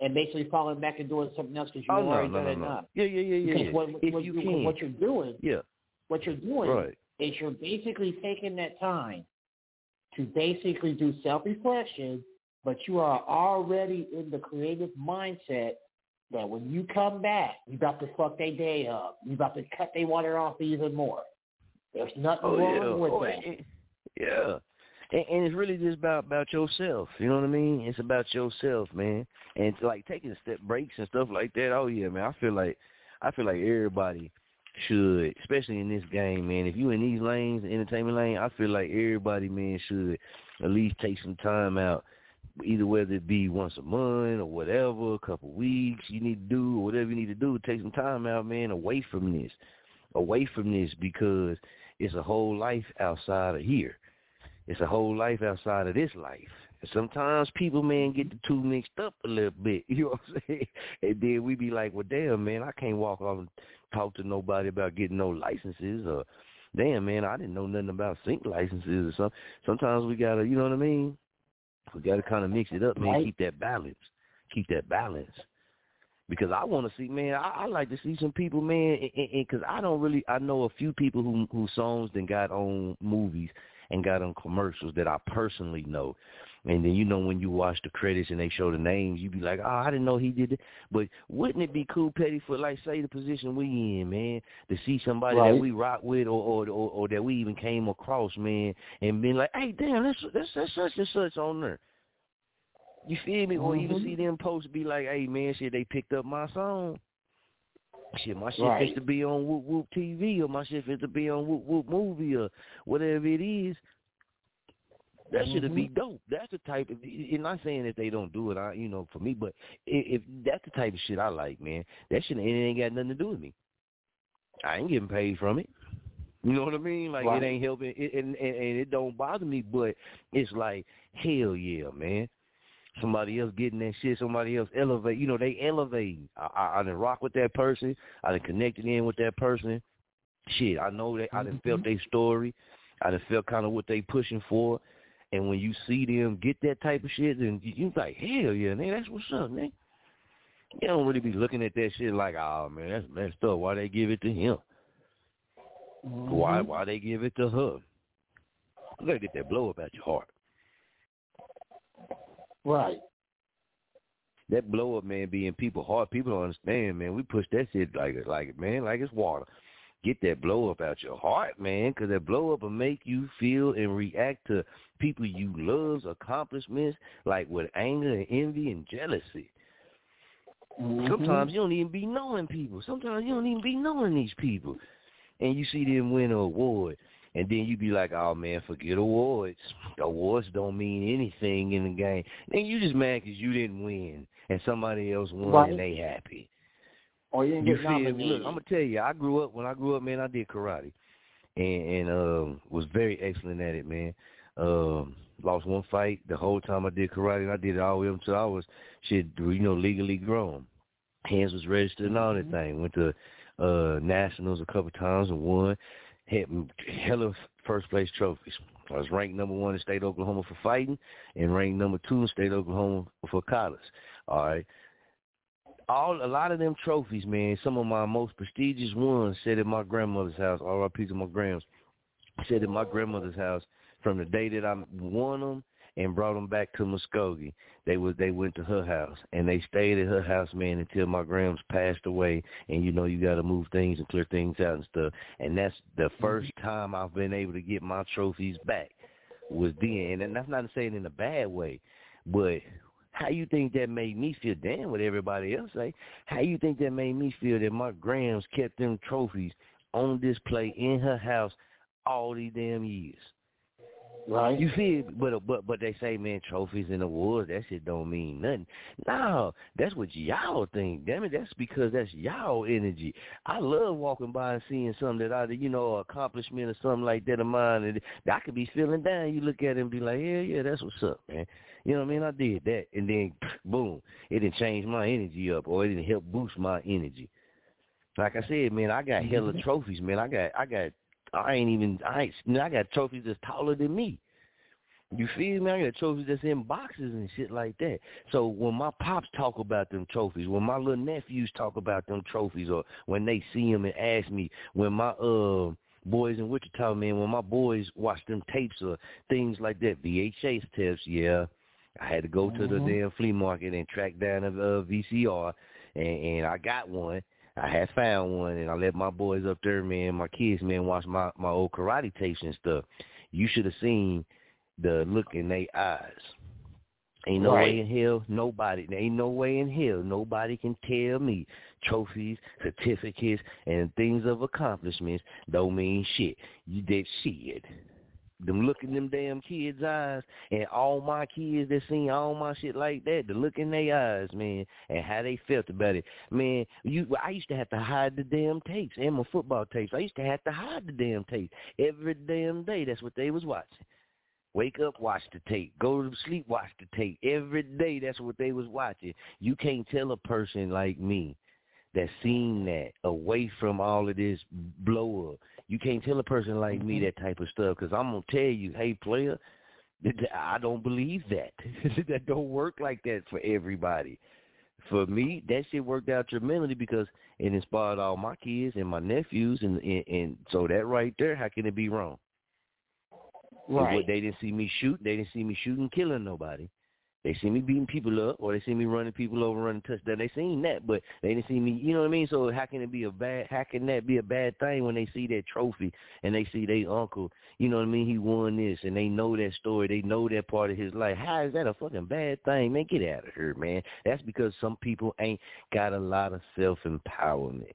Speaker 14: and basically falling back and doing something else because you
Speaker 5: Oh,
Speaker 14: already
Speaker 5: no,
Speaker 14: done
Speaker 5: no,
Speaker 14: enough.
Speaker 5: Yeah, yeah, yeah, yeah.
Speaker 14: Because
Speaker 5: yeah.
Speaker 14: what,
Speaker 5: if
Speaker 14: what,
Speaker 5: you
Speaker 14: you,
Speaker 5: can.
Speaker 14: what you're doing,
Speaker 5: Yeah.
Speaker 14: what you're doing
Speaker 5: Right.
Speaker 14: is you're basically taking that time to basically do self-reflection, but you are already in the creative mindset that when you come back, you about to fuck their day up. You about to cut their water off even more. There's nothing
Speaker 5: Oh,
Speaker 14: wrong
Speaker 5: yeah.
Speaker 14: with
Speaker 5: Oh,
Speaker 14: that.
Speaker 5: Eh, eh. Yeah. And, and it's really just about about yourself. You know what I mean? It's about yourself, man. And it's like taking step breaks and stuff like that. Oh yeah, man. I feel like I feel like everybody should, especially in this game, man. If you in these lanes, entertainment lane, I feel like everybody, man, should at least take some time out. Either whether it be once a month or whatever, a couple weeks you need to do, or whatever you need to do, take some time out, man, away from this, away from this because it's a whole life outside of here. It's a whole life outside of this life. And sometimes people, man, get mm-hmm. the two mixed up a little bit. You know what I'm saying? And then we be like, well, damn, man, I can't walk off and talk to nobody about getting no licenses or, damn, man, I didn't know nothing about sync licenses or something. Sometimes we got to, you know what I mean? We got to kind of mix it up, man,
Speaker 14: Right.
Speaker 5: keep that balance. Keep that balance. Because I want to see, man, I, I like to see some people, man, because I don't really, I know a few people who whose songs then got on movies and got on commercials that I personally know. And then you know when you watch the credits and they show the names, you be like, oh, I didn't know he did it. But wouldn't it be cool, Petty, for like say the position we in, man, to see somebody
Speaker 14: Right.
Speaker 5: that we rock with or, or or or that we even came across, man, and been like, hey, damn, that's that's, that's such and such on there. You feel me? Or even
Speaker 14: Mhm.
Speaker 5: see them posts be like, hey, man, shit, they picked up my song. Shit, my shit
Speaker 14: Right.
Speaker 5: fits to be on Whoop Whoop TV or my shit fits to be on Whoop Whoop Movie or whatever it is. That should
Speaker 14: Mm-hmm.
Speaker 5: be dope. That's the type of. And not saying that they don't do it, I you know, for me, but if, if that's the type of shit I like, man, that shit it ain't got nothing to do with me. I ain't getting paid from it. You know what I mean? Like
Speaker 14: Right.
Speaker 5: it ain't helping, it, and, and and it don't bother me. But it's like hell yeah, man. Somebody else getting that shit. Somebody else elevate. You know they elevate. I, I, I done rock with that person. I done connected in with that person. Shit, I know that I done mm-hmm. felt their story. I done felt kind of what they pushing for. And when you see them get that type of shit, then you, you like, hell yeah, man, that's what's up, man. You don't really be looking at that shit like, oh man, that's messed up. Why they give it to him? Why mm-hmm. why they give it to her? You gotta get that blow up at your heart.
Speaker 14: Right.
Speaker 5: That blow up, man, being people hard. People don't understand, man. We push that shit like like man, like it's water. Get that blow up out your heart, man, because that blow up will make you feel and react to people you love's accomplishments, like with anger and envy and jealousy.
Speaker 14: Mm-hmm.
Speaker 5: Sometimes you don't even be knowing people. Sometimes you don't even be knowing these people. And you see them win an award. And then you be like, oh, man, forget awards. Awards don't mean anything in the game. Then you just mad because you didn't win and somebody else won
Speaker 14: Right.
Speaker 5: and they happy.
Speaker 14: Or you didn't
Speaker 5: You
Speaker 14: get nominated.
Speaker 5: Look, I'm gonna tell you, I grew up when I grew up, man. I did karate, and and um, was very excellent at it, man. Um, lost one fight the whole time I did karate, and I did it all the way up until I was shit, you know, legally grown. Hands was registered and all that thing. Went to uh nationals a couple times and won. Had hella first place trophies. I was ranked number one in state Oklahoma for fighting, and ranked number two in state Oklahoma for collars. All right all a lot of them trophies, man, some of my most prestigious ones sit at my grandmother's house. All our piece of my grams sit at my grandmother's house from the day that I won them and brought them back to Muskogee. They was they went to her house and they stayed at her house, man, until my grams passed away. And you know you got to move things and clear things out and stuff. And that's the mm-hmm. first time I've been able to get my trophies back was then. And that's not saying in a bad way, but how you think that made me feel? Damn, what everybody else say. How you think that made me feel that my grams kept them trophies on display in her house all these damn years?
Speaker 14: Right.
Speaker 5: You feel? But but but they say, man, trophies and awards, that shit don't mean nothing. No, that's what y'all think. Damn it, that's because that's y'all energy. I love walking by and seeing something that I, you know, accomplishment or something like that of mine, and I could be feeling down. You look at it and be like, yeah, yeah, that's what's up, man. You know what I mean? I did that, and then boom, it didn't change my energy up, or it didn't help boost my energy. Like I said, man, I got hella mm-hmm. trophies, man. I got, I got, I ain't even, I ain't, I got trophies that's taller than me. You feel me? I got trophies that's in boxes and shit like that. So when my pops talk about them trophies, when my little nephews talk about them trophies, or when they see them and ask me, when my uh boys in Wichita, man, when my boys watch them tapes or things like that, VHS tapes, yeah, I had to go to the
Speaker 14: Mhm.
Speaker 5: damn flea market and track down a, a VCR, and, and I got one. I had found one, and I let my boys up there, man, my kids, man, watch my my old karate tapes and stuff. You should have seen the look in their eyes. Ain't no way in hell nobody. Ain't no way in hell nobody can tell me trophies, certificates, and things of accomplishments don't mean shit. You did shit. Them look in them damn kids' eyes, and all my kids that seen all my shit like that, the look in their eyes, man, and how they felt about it, man. You, I used to have to hide the damn tapes and my football tapes. I used to have to hide the damn tapes every damn day. That's what they was watching. Wake up, watch the tape. Go to sleep, watch the tape. Every day, that's what they was watching. You can't tell a person like me that seen that away from all of this blow up. You can't tell a person like me mm-hmm. that type of stuff because I'm gonna tell you, hey player, I don't believe that. that don't work like that for everybody. For me, that shit worked out tremendously because it inspired all my kids and my nephews, and and, and so that right there, how can it be wrong?
Speaker 14: Right.
Speaker 5: They didn't see me shoot. They didn't see me shooting, killing nobody. They see me beating people up, or they see me running people over, running touchdown. They seen that, but they didn't see me. You know what I mean? So how can it be a bad? How can that be a bad thing when they see that trophy and they see their uncle? You know what I mean? He won this, and they know that story. They know that part of his life. How is that a fucking bad thing, man? Get out of here, man. That's because some people ain't got a lot of self empowerment.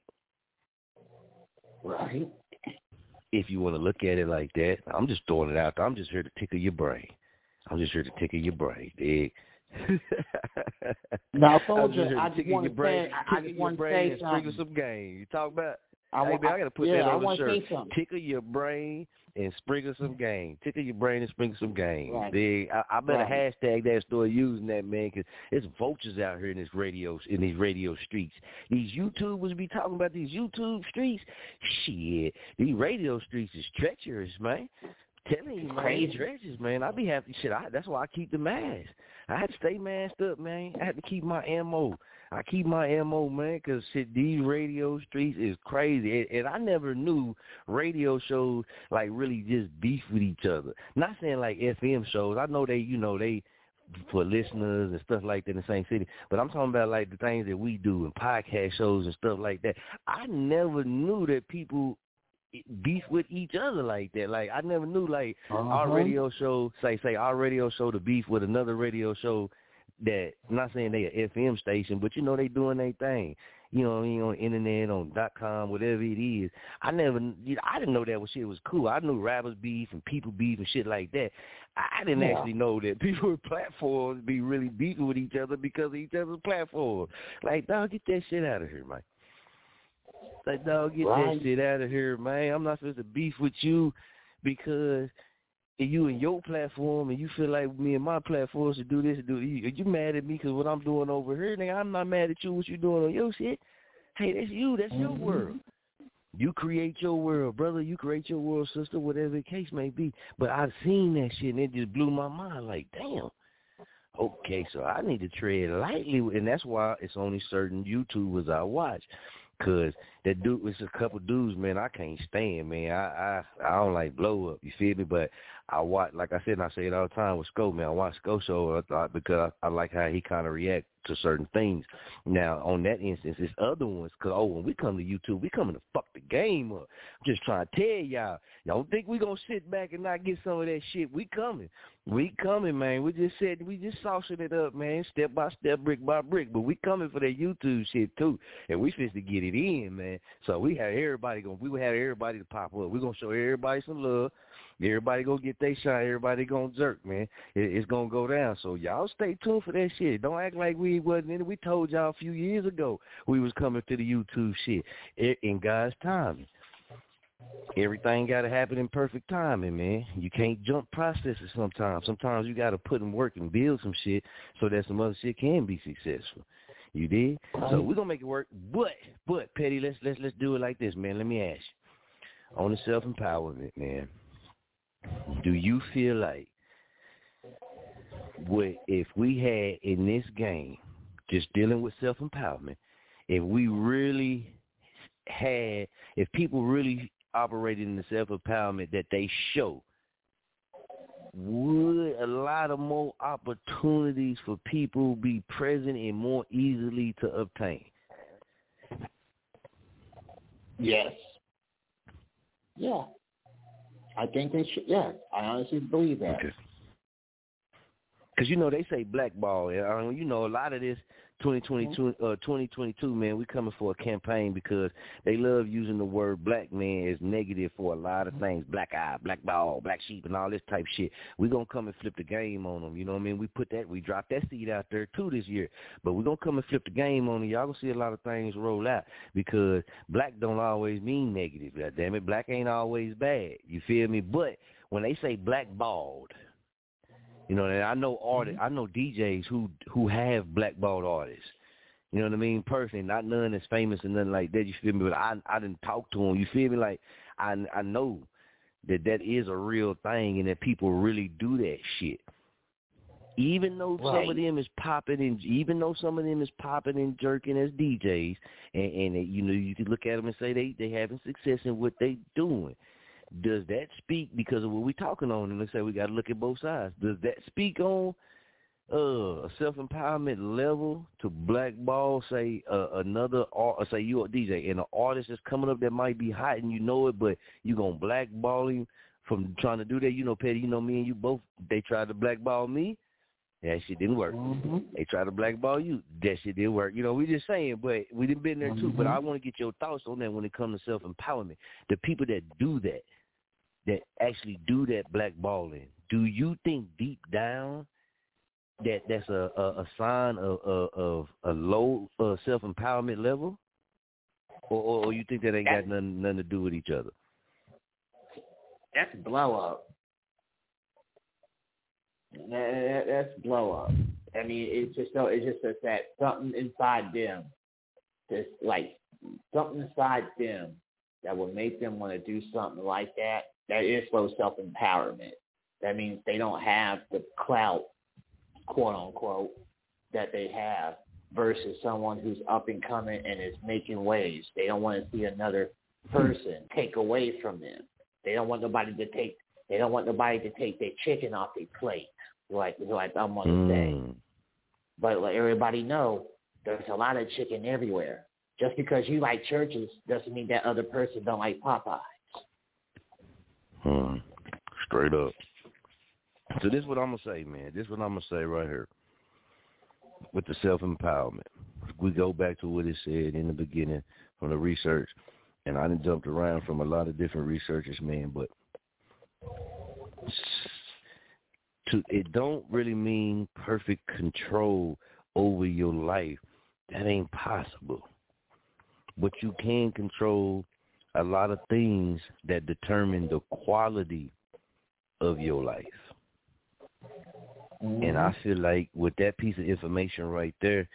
Speaker 14: Right.
Speaker 5: If you want to look at it like that, I'm just throwing it out there. I'm just here to tickle your brain. I'm just here to tickle your brain, dig?
Speaker 14: Now, soldier, I just
Speaker 5: tickle
Speaker 14: want
Speaker 5: your
Speaker 14: to
Speaker 5: brain,
Speaker 14: say, I- I
Speaker 5: tickle
Speaker 14: just
Speaker 5: your
Speaker 14: want to
Speaker 5: brain
Speaker 14: say
Speaker 5: and sprinkle
Speaker 14: something.
Speaker 5: some game. You talk about
Speaker 14: I
Speaker 5: hey,
Speaker 14: wa-
Speaker 5: man, I gotta put
Speaker 14: yeah,
Speaker 5: that
Speaker 14: I
Speaker 5: on the shirt. Tickle your brain and sprinkle some game. Tickle your brain and sprinkle some game.
Speaker 14: Right.
Speaker 5: Dig? I, I better
Speaker 14: Right.
Speaker 5: hashtag that story using that man because there's vultures out here in this radio in these radio streets. These YouTubers be talking about these YouTube streets. Shit, these radio streets is treacherous, man. Telling you, man,
Speaker 14: Crazy.
Speaker 5: treacherous, man. I be happy shit. I, that's why I keep the mask. I had to stay masked up, man. I had to keep my mo. I keep my mo, man, because shit, these radio streets is crazy, and, and I never knew radio shows like really just beef with each other. Not saying like FM shows. I know they, you know, they for listeners and stuff like that in the same city. But I'm talking about like the things that we do and podcast shows and stuff like that. I never knew that people beef with each other like that. Like I never knew like our
Speaker 14: Uh-huh.
Speaker 5: radio show, say say our radio show to beef with another radio show that I'm not saying they a FM station, but you know they doing their thing. You know, what I mean, on internet, on dot com, whatever it is. I never, you know, I didn't know that was shit was cool. I knew rappers beef and people beef and shit like that. I I didn't
Speaker 14: Yeah.
Speaker 5: actually know that people with platforms be really beefing with each other because of each other's platform. Like, dog, get that shit out of here, man. Like, dog, get
Speaker 14: Right.
Speaker 5: that shit out of here, man. I'm not supposed to beef with you because you and your platform and you feel like me and my platform should do this and do you. Are you mad at me because what I'm doing over here? Nigga, I'm not mad at you what you doing on your shit. Hey, that's you. That's your mm-hmm. world. You create your world, brother. You create your world, sister, whatever the case may be. But I've seen that shit and it just blew my mind. Like, damn. Okay, so I need to tread lightly, and that's why it's only certain YouTubers I watch. Cause that dude, it's a couple dudes, man. I can't stand, man. I I I don't like blow up. You feel me? But I watch, like I said, and I say it all the time with Scope, man. I watch Scope show I thought because I, I like how he kind of react to certain things. Now on that instance, it's other ones. Cause oh, when we come to YouTube, we coming to fuck the game up. I'm just trying to tell y'all, y'all don't think we gonna sit back and not get some of that shit. We coming, we coming, man. We just said we just saucing it up, man, step by step, brick by brick. But we coming for that YouTube shit too, and we fit to get it in, man. So we have everybody going. We have everybody to pop up. We gonna show everybody some love. Everybody gonna get their shot. Everybody gonna jerk, man. It, it's gonna go down. So y'all stay tuned for that shit. Don't act like we wasn't in it. We told y'all a few years ago we was coming to the YouTube shit it, in God's timing. Everything got to happen in perfect timing, man. You can't jump processes sometimes. Sometimes you got to put in work and build some shit so that some other shit can be successful. You did? So we're gonna make it work. But but Petty, let's let's let's do it like this, man. Let me ask you. On the self empowerment, man. Do you feel like what if we had in this game, just dealing with self empowerment, if we really had if people really operated in the self empowerment that they show, would a lot of more opportunities for people be present and more easily to obtain?
Speaker 14: Yes. Yeah. I think they should. Yeah, I honestly believe that.
Speaker 5: Because you know they say blackball. I mean, you know a lot of this 2022, uh, 2022, man, we coming for a campaign because they love using the word black man as negative for a lot of things. Black eye, black ball, black sheep, and all this type shit. we going to come and flip the game on them. You know what I mean? We put that, we dropped that seed out there too this year. But we're going to come and flip the game on them. Y'all going to see a lot of things roll out because black don't always mean negative. God damn it. Black ain't always bad. You feel me? But when they say black blackballed, you know, and I know artists, mm-hmm. I know DJs who who have blackballed artists. You know what I mean? Personally, not none that's famous and nothing like that. You feel me? But I I didn't talk to them. You feel me? Like I I know that that is a real thing and that people really do that shit. Even though some of them is popping and even though some of them is popping and jerking as DJs, and, and you know you can look at them and say they they having success in what they doing. Does that speak because of what we're talking on? And let's say we got to look at both sides. Does that speak on uh, a self empowerment level to blackball, say uh, another art, say you a DJ and an artist is coming up that might be hot and you know it, but you gonna blackball him from trying to do that. You know, Petty, you know me and you both. They tried to blackball me. That shit didn't work.
Speaker 14: Mm-hmm.
Speaker 5: They tried to blackball you. That shit didn't work. You know, we just saying, but we didn't been there too. But
Speaker 14: Mm-hmm.
Speaker 5: I want to get your thoughts on that when it comes to self empowerment. The people that do that, that actually do that blackballing, do you think deep down that that's a a, a sign of of, of a low uh, self empowerment level, or, or or you think that ain't got nothing nothing to do with each other?
Speaker 14: That's blow up. That, that, that's blow up. I mean, it's just so it's just that, that something inside them, just like something inside them that will make them want to do something like that. That is low self empowerment. That means they don't have the clout, quote unquote, that they have versus someone who's up and coming and is making waves. They don't want to see another person take away from them. They don't want nobody to take. They don't want nobody to take their chicken off their plate. Like like I'm gonna say.
Speaker 5: Mm.
Speaker 14: But let everybody know there's a lot of chicken everywhere. Just because you like Church's doesn't mean that other person don't like Popeye.
Speaker 5: Hmm. Straight up. So this is what I'm gonna say, man. This is what I'm gonna say right here. With the self empowerment, we go back to what it said in the beginning from the research, and I done jumped around from a lot of different researchers, man. But to it don't really mean perfect control over your life. That ain't possible. But you can control a lot of things that determine the quality of your life. And I mm-hmm. feel like with that piece of information right there,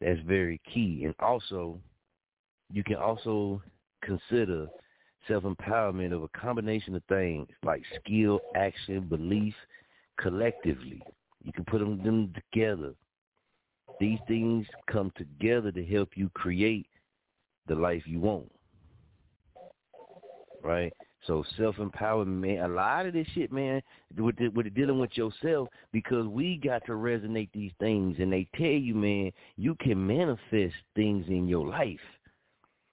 Speaker 5: that's very key. And also, you can also consider self empowerment of a combination of things like skill, action, belief, collectively. You can put them, them together. These things come together to help you create the life you want. Right? So self empowerment, man, a lot of this shit, man, with the, with the dealing with yourself, because we got to resonate these things, and they tell you, man, you can manifest things in your life,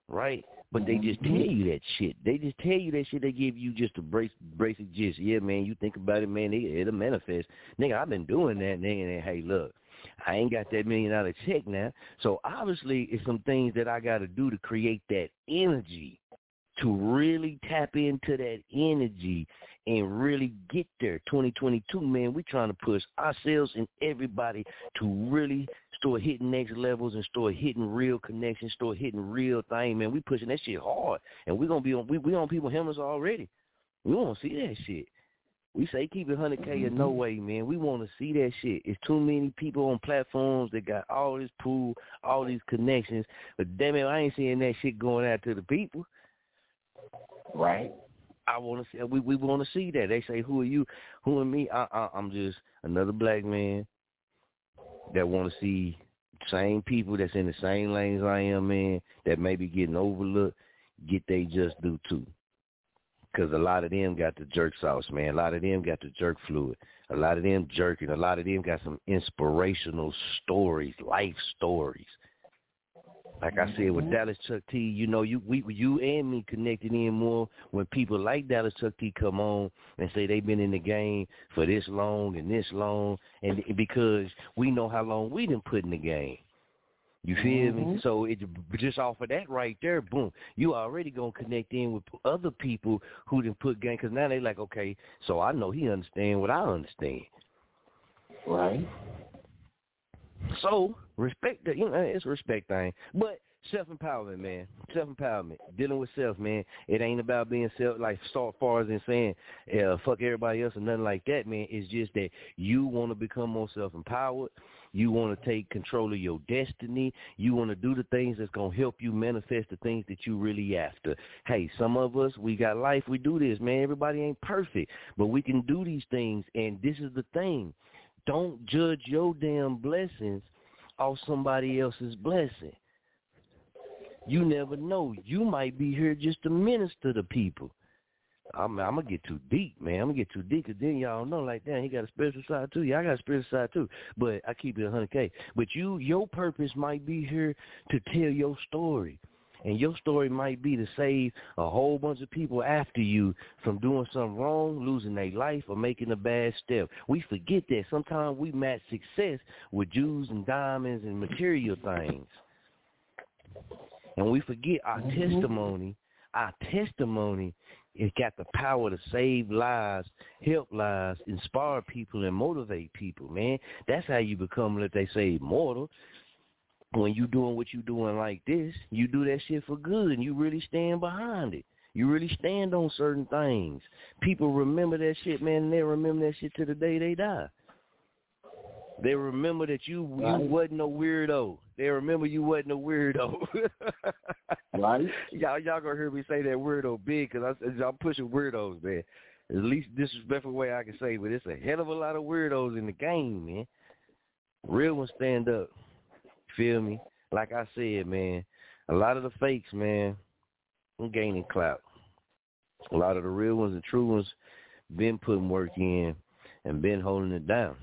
Speaker 5: right? But they just mm-hmm. tell you that shit. They just tell you that shit. They give you just a brace, basic gist. Yeah, man, you think about it, man, it, it'll manifest. Nigga, I've been doing that, nigga. And hey, look, I ain't got that million dollar check now. So obviously, it's some things that I got to do to create that energy to really tap into that energy and really get there. 2022, man, we trying to push ourselves and everybody to really start hitting next levels and start hitting real connections, start hitting real thing, man. We pushing that shit hard, and we gonna be on we we on people helmets already. We want to see that shit. We say keep it 100K or no mm-hmm. way, man. We want to see that shit. It's too many people on platforms that got all this pool, all these connections. But damn it, I ain't seeing that shit going out to the people.
Speaker 14: Right.
Speaker 5: I want to see. We we want to see that. They say, "Who are you? Who am me?" I, I, I'm just another black man that want to see same people that's in the same lanes I am in that may be getting overlooked get they just do too. Because a lot of them got the jerk sauce, man. A lot of them got the jerk fluid. A lot of them jerking. A lot of them got some inspirational stories, life stories. Like I said with mm-hmm. Dallas Chucc T, you know, you we you and me connected in more when people like Dallas Chucc T come on and say they've been in the game for this long and this long, and because we know how long we done put in the game. You feel me? Mm-hmm. So it just off of that right there, boom, you already gonna connect in with other people who didn't put game because now they like, okay, so I know he understand what I understand.
Speaker 14: Right.
Speaker 5: So respect that you know it's a respect thing, but self empowerment, man, self empowerment, dealing with self, man. It ain't about being self like so far as in saying uh, fuck everybody else or nothing like that, man. It's just that you want to become more self empowered. You want to take control of your destiny. You want to do the things that's going to help you manifest the things that you really after. Hey, some of us, we got life. We do this, man. Everybody ain't perfect, but we can do these things. And this is the thing. Don't judge your damn blessings off somebody else's blessing. You never know. You might be here just to minister to people. I'm I'm gonna get too deep, man. I'm gonna get too deep, cause then y'all know, like, damn, he got a spiritual side too. Yeah, I got a spiritual side too. But I keep it 100k. But you, your purpose might be here to tell your story, and your story might be to save a whole bunch of people after you from doing something wrong, losing their life, or making a bad step. We forget that sometimes we match success with jewels and diamonds and material things, and we forget our
Speaker 14: Mm-hmm.
Speaker 5: testimony. Our testimony it got the power to save lives, help lives, inspire people, and motivate people, man. That's how you become, let they say, immortal. When you doing what you doing like this, you do that shit for good, and you really stand behind it. You really stand on certain things. People remember that shit, man, and they remember that shit to the day they die. They remember that you
Speaker 14: Right.
Speaker 5: you wasn't a weirdo. They remember you wasn't a weirdo.
Speaker 14: right?
Speaker 5: Y'all y'all gonna hear me say that weirdo big because I'm pushing weirdos, man. At least disrespectful way I can say, but it's a hell of a lot of weirdos in the game, man. Real ones stand up. Feel me? Like I said, man, a lot of the fakes, man, I'm gaining clout. A lot of the real ones and true ones been putting work in and been holding it down.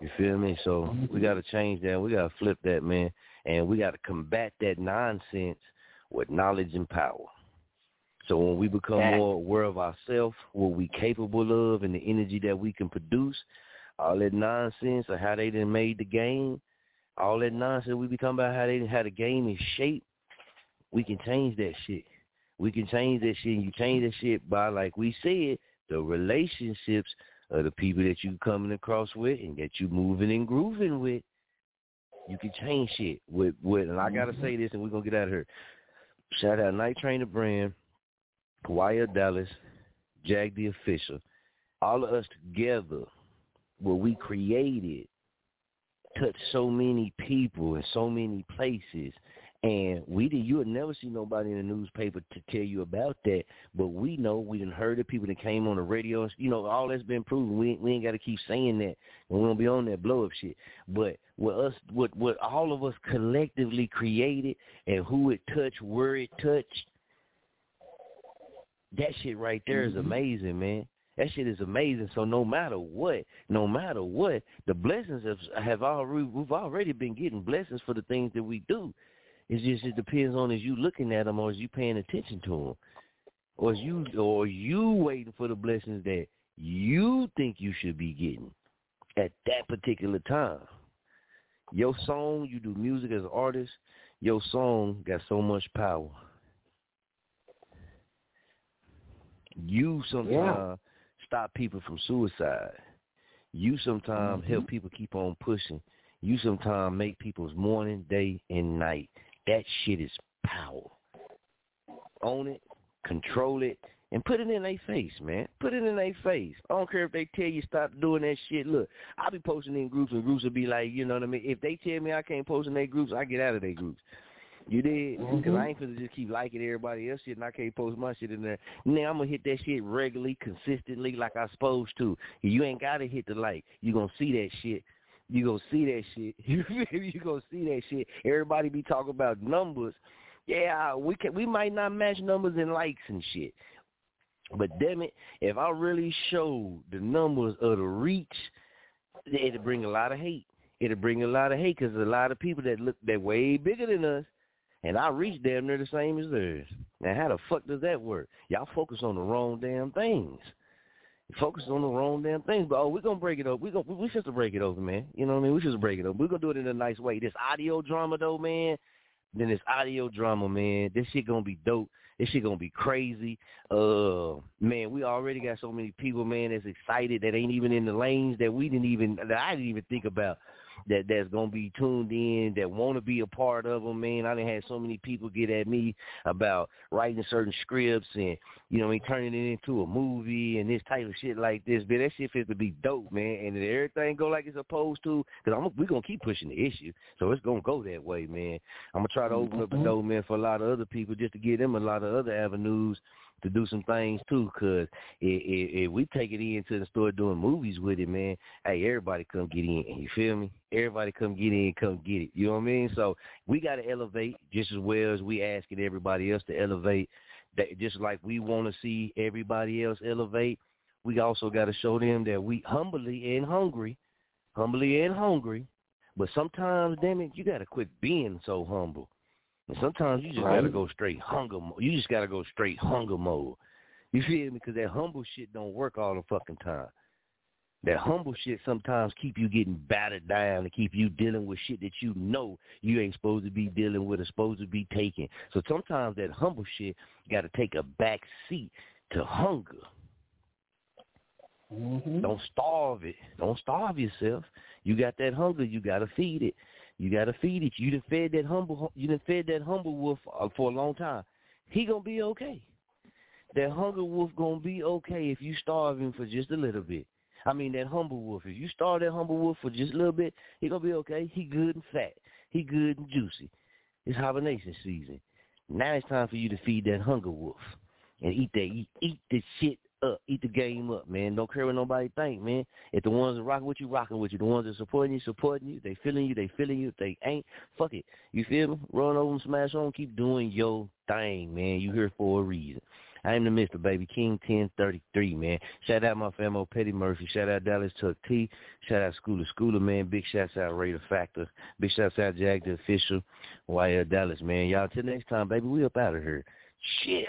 Speaker 5: You feel me? So we mm-hmm. got to change that. We got to flip that, man, and we got to combat that nonsense with knowledge and power. So when we become
Speaker 14: Yeah.
Speaker 5: more aware of ourselves, what we capable of, and the energy that we can produce, all that nonsense of how they done made the game, all that nonsense we be talking about how they how the game is shaped, we can change that shit. We can change that shit. And you change that shit by, like we said, the relationships of the people that you coming across with and that you moving and grooving with. You can change shit with with and I mm-hmm. gotta say this and we're gonna get out of here. Shout out Night Trainer Brand, Wyatt Dallas, Jag the Official. All of us together, what we created touched so many people in so many places and we did you would never see nobody in the newspaper to tell you about that, but we know we didn't heard it, people that came on the radio, you know, all that's been proven. We we ain't gotta keep saying that and we don't be on that blow up shit. But what us what what all of us collectively created and who it touched, where it touched, that shit right there is mm-hmm. amazing, man. That shit is amazing. So no matter what, no matter what, the blessings have have already we've already been getting blessings for the things that we do. It just it depends on is you looking at them or is you paying attention to them, or is you or you waiting for the blessings that you think you should be getting at that particular time. Your song, you do music as an artist. Your song got so much power. You sometimes stop people from suicide. You sometimes mm-hmm. help people keep on pushing. You sometimes make people's morning, day, and night. That shit is power. Own it, control it, and put it in their face, man. Put it in their face. I don't care if they tell you stop doing that shit. Look, I'll be posting in groups, and groups will be like, you know what I mean? If they tell me I can't post in their groups, I get out of their groups. You did? Because mm-hmm. I ain't finna just keep liking everybody else shit and I can't post my shit in there. Now I'm gonna hit that shit regularly, consistently, like I supposed to. You ain't gotta hit the like. You gonna see that shit. You gonna see that shit. you gonna see that shit. Everybody be talking about numbers. Yeah, we can. We might not match numbers and likes and shit. But damn it, if I really show the numbers of the reach, it'll bring a lot of hate. It'll bring a lot of hate because there's a lot of people that look that way bigger than us, and I reach damn near the same as theirs. Now, how the fuck does that work? Y'all focus on the wrong damn things. Focus on the wrong damn things. But oh, we're gonna break it up. We gonna we just to break it over, man. You know what I mean? We just break it up. We're gonna do it in a nice way. This audio drama though, man. Then this audio drama, man. This shit gonna be dope. This shit gonna be crazy. Uh, man, we already got so many people, man, that's excited that ain't even in the lanes that we didn't even that I didn't even think about that that's gonna be tuned in that want to be a part of them, man. I done had so many people get at me about writing certain scripts and you know, I mean, turning it into a movie and this type of shit like this. But that shit fit to be dope, man. And if everything go like it's supposed to, because I'm we gonna keep pushing the issue, so it's gonna go that way, man. I'm gonna try to open up the mm-hmm. door, man, for a lot of other people just to give them a lot of other avenues to do some things too. Cause if, we take it into the store doing movies with it, man, hey, everybody come get in. You feel me? Everybody come get in, come get it. You know what I mean? So we got to elevate just as well as we asking everybody else to elevate. That just like we want to see everybody else elevate, we also got to show them that we humbly and hungry, humbly and hungry. But sometimes, damn it, you got to quit being so humble. And sometimes you just
Speaker 14: Right.
Speaker 5: got to go straight hunger mode. You just got to go straight hunger mode. You feel me? Because that humble shit don't work all the fucking time. That humble shit sometimes keep you getting battered down and keep you dealing with shit that you know you ain't supposed to be dealing with or supposed to be taking. So sometimes that humble shit got to take a back seat to hunger.
Speaker 14: Mm-hmm.
Speaker 5: Don't starve it. Don't starve yourself. You got that hunger. You got to feed it. You got to feed it. You done fed that humble. You done fed that humble wolf uh, for a long time. He gonna be okay. That hunger wolf gonna be okay if you starve him for just a little bit. I mean that humble wolf. If you starve that humble wolf for just a little bit, he gonna be okay. He good and fat. He good and juicy. It's hibernation season. Now it's time for you to feed that hunger wolf and eat that eat, eat the shit up, eat the game up, man. Don't care what nobody think, man. If the ones that rocking with you, rocking with you. The ones that supporting you, supporting you. They feeling you, they feeling you. If they ain't, fuck it. You feel me? Run over and smash on. Keep doing your thing, man. You here for a reason. I am the Mister Baby King ten thirty three, man. Shout out my famo Petty Murphy. Shout out Dallas Chucc T. Shout out Schooler Schooler, man. Big shouts out Raider Factor. Big shouts out Jack the official. YL uh, Dallas, man. Y'all till next time, baby. We up out of here. Yeah.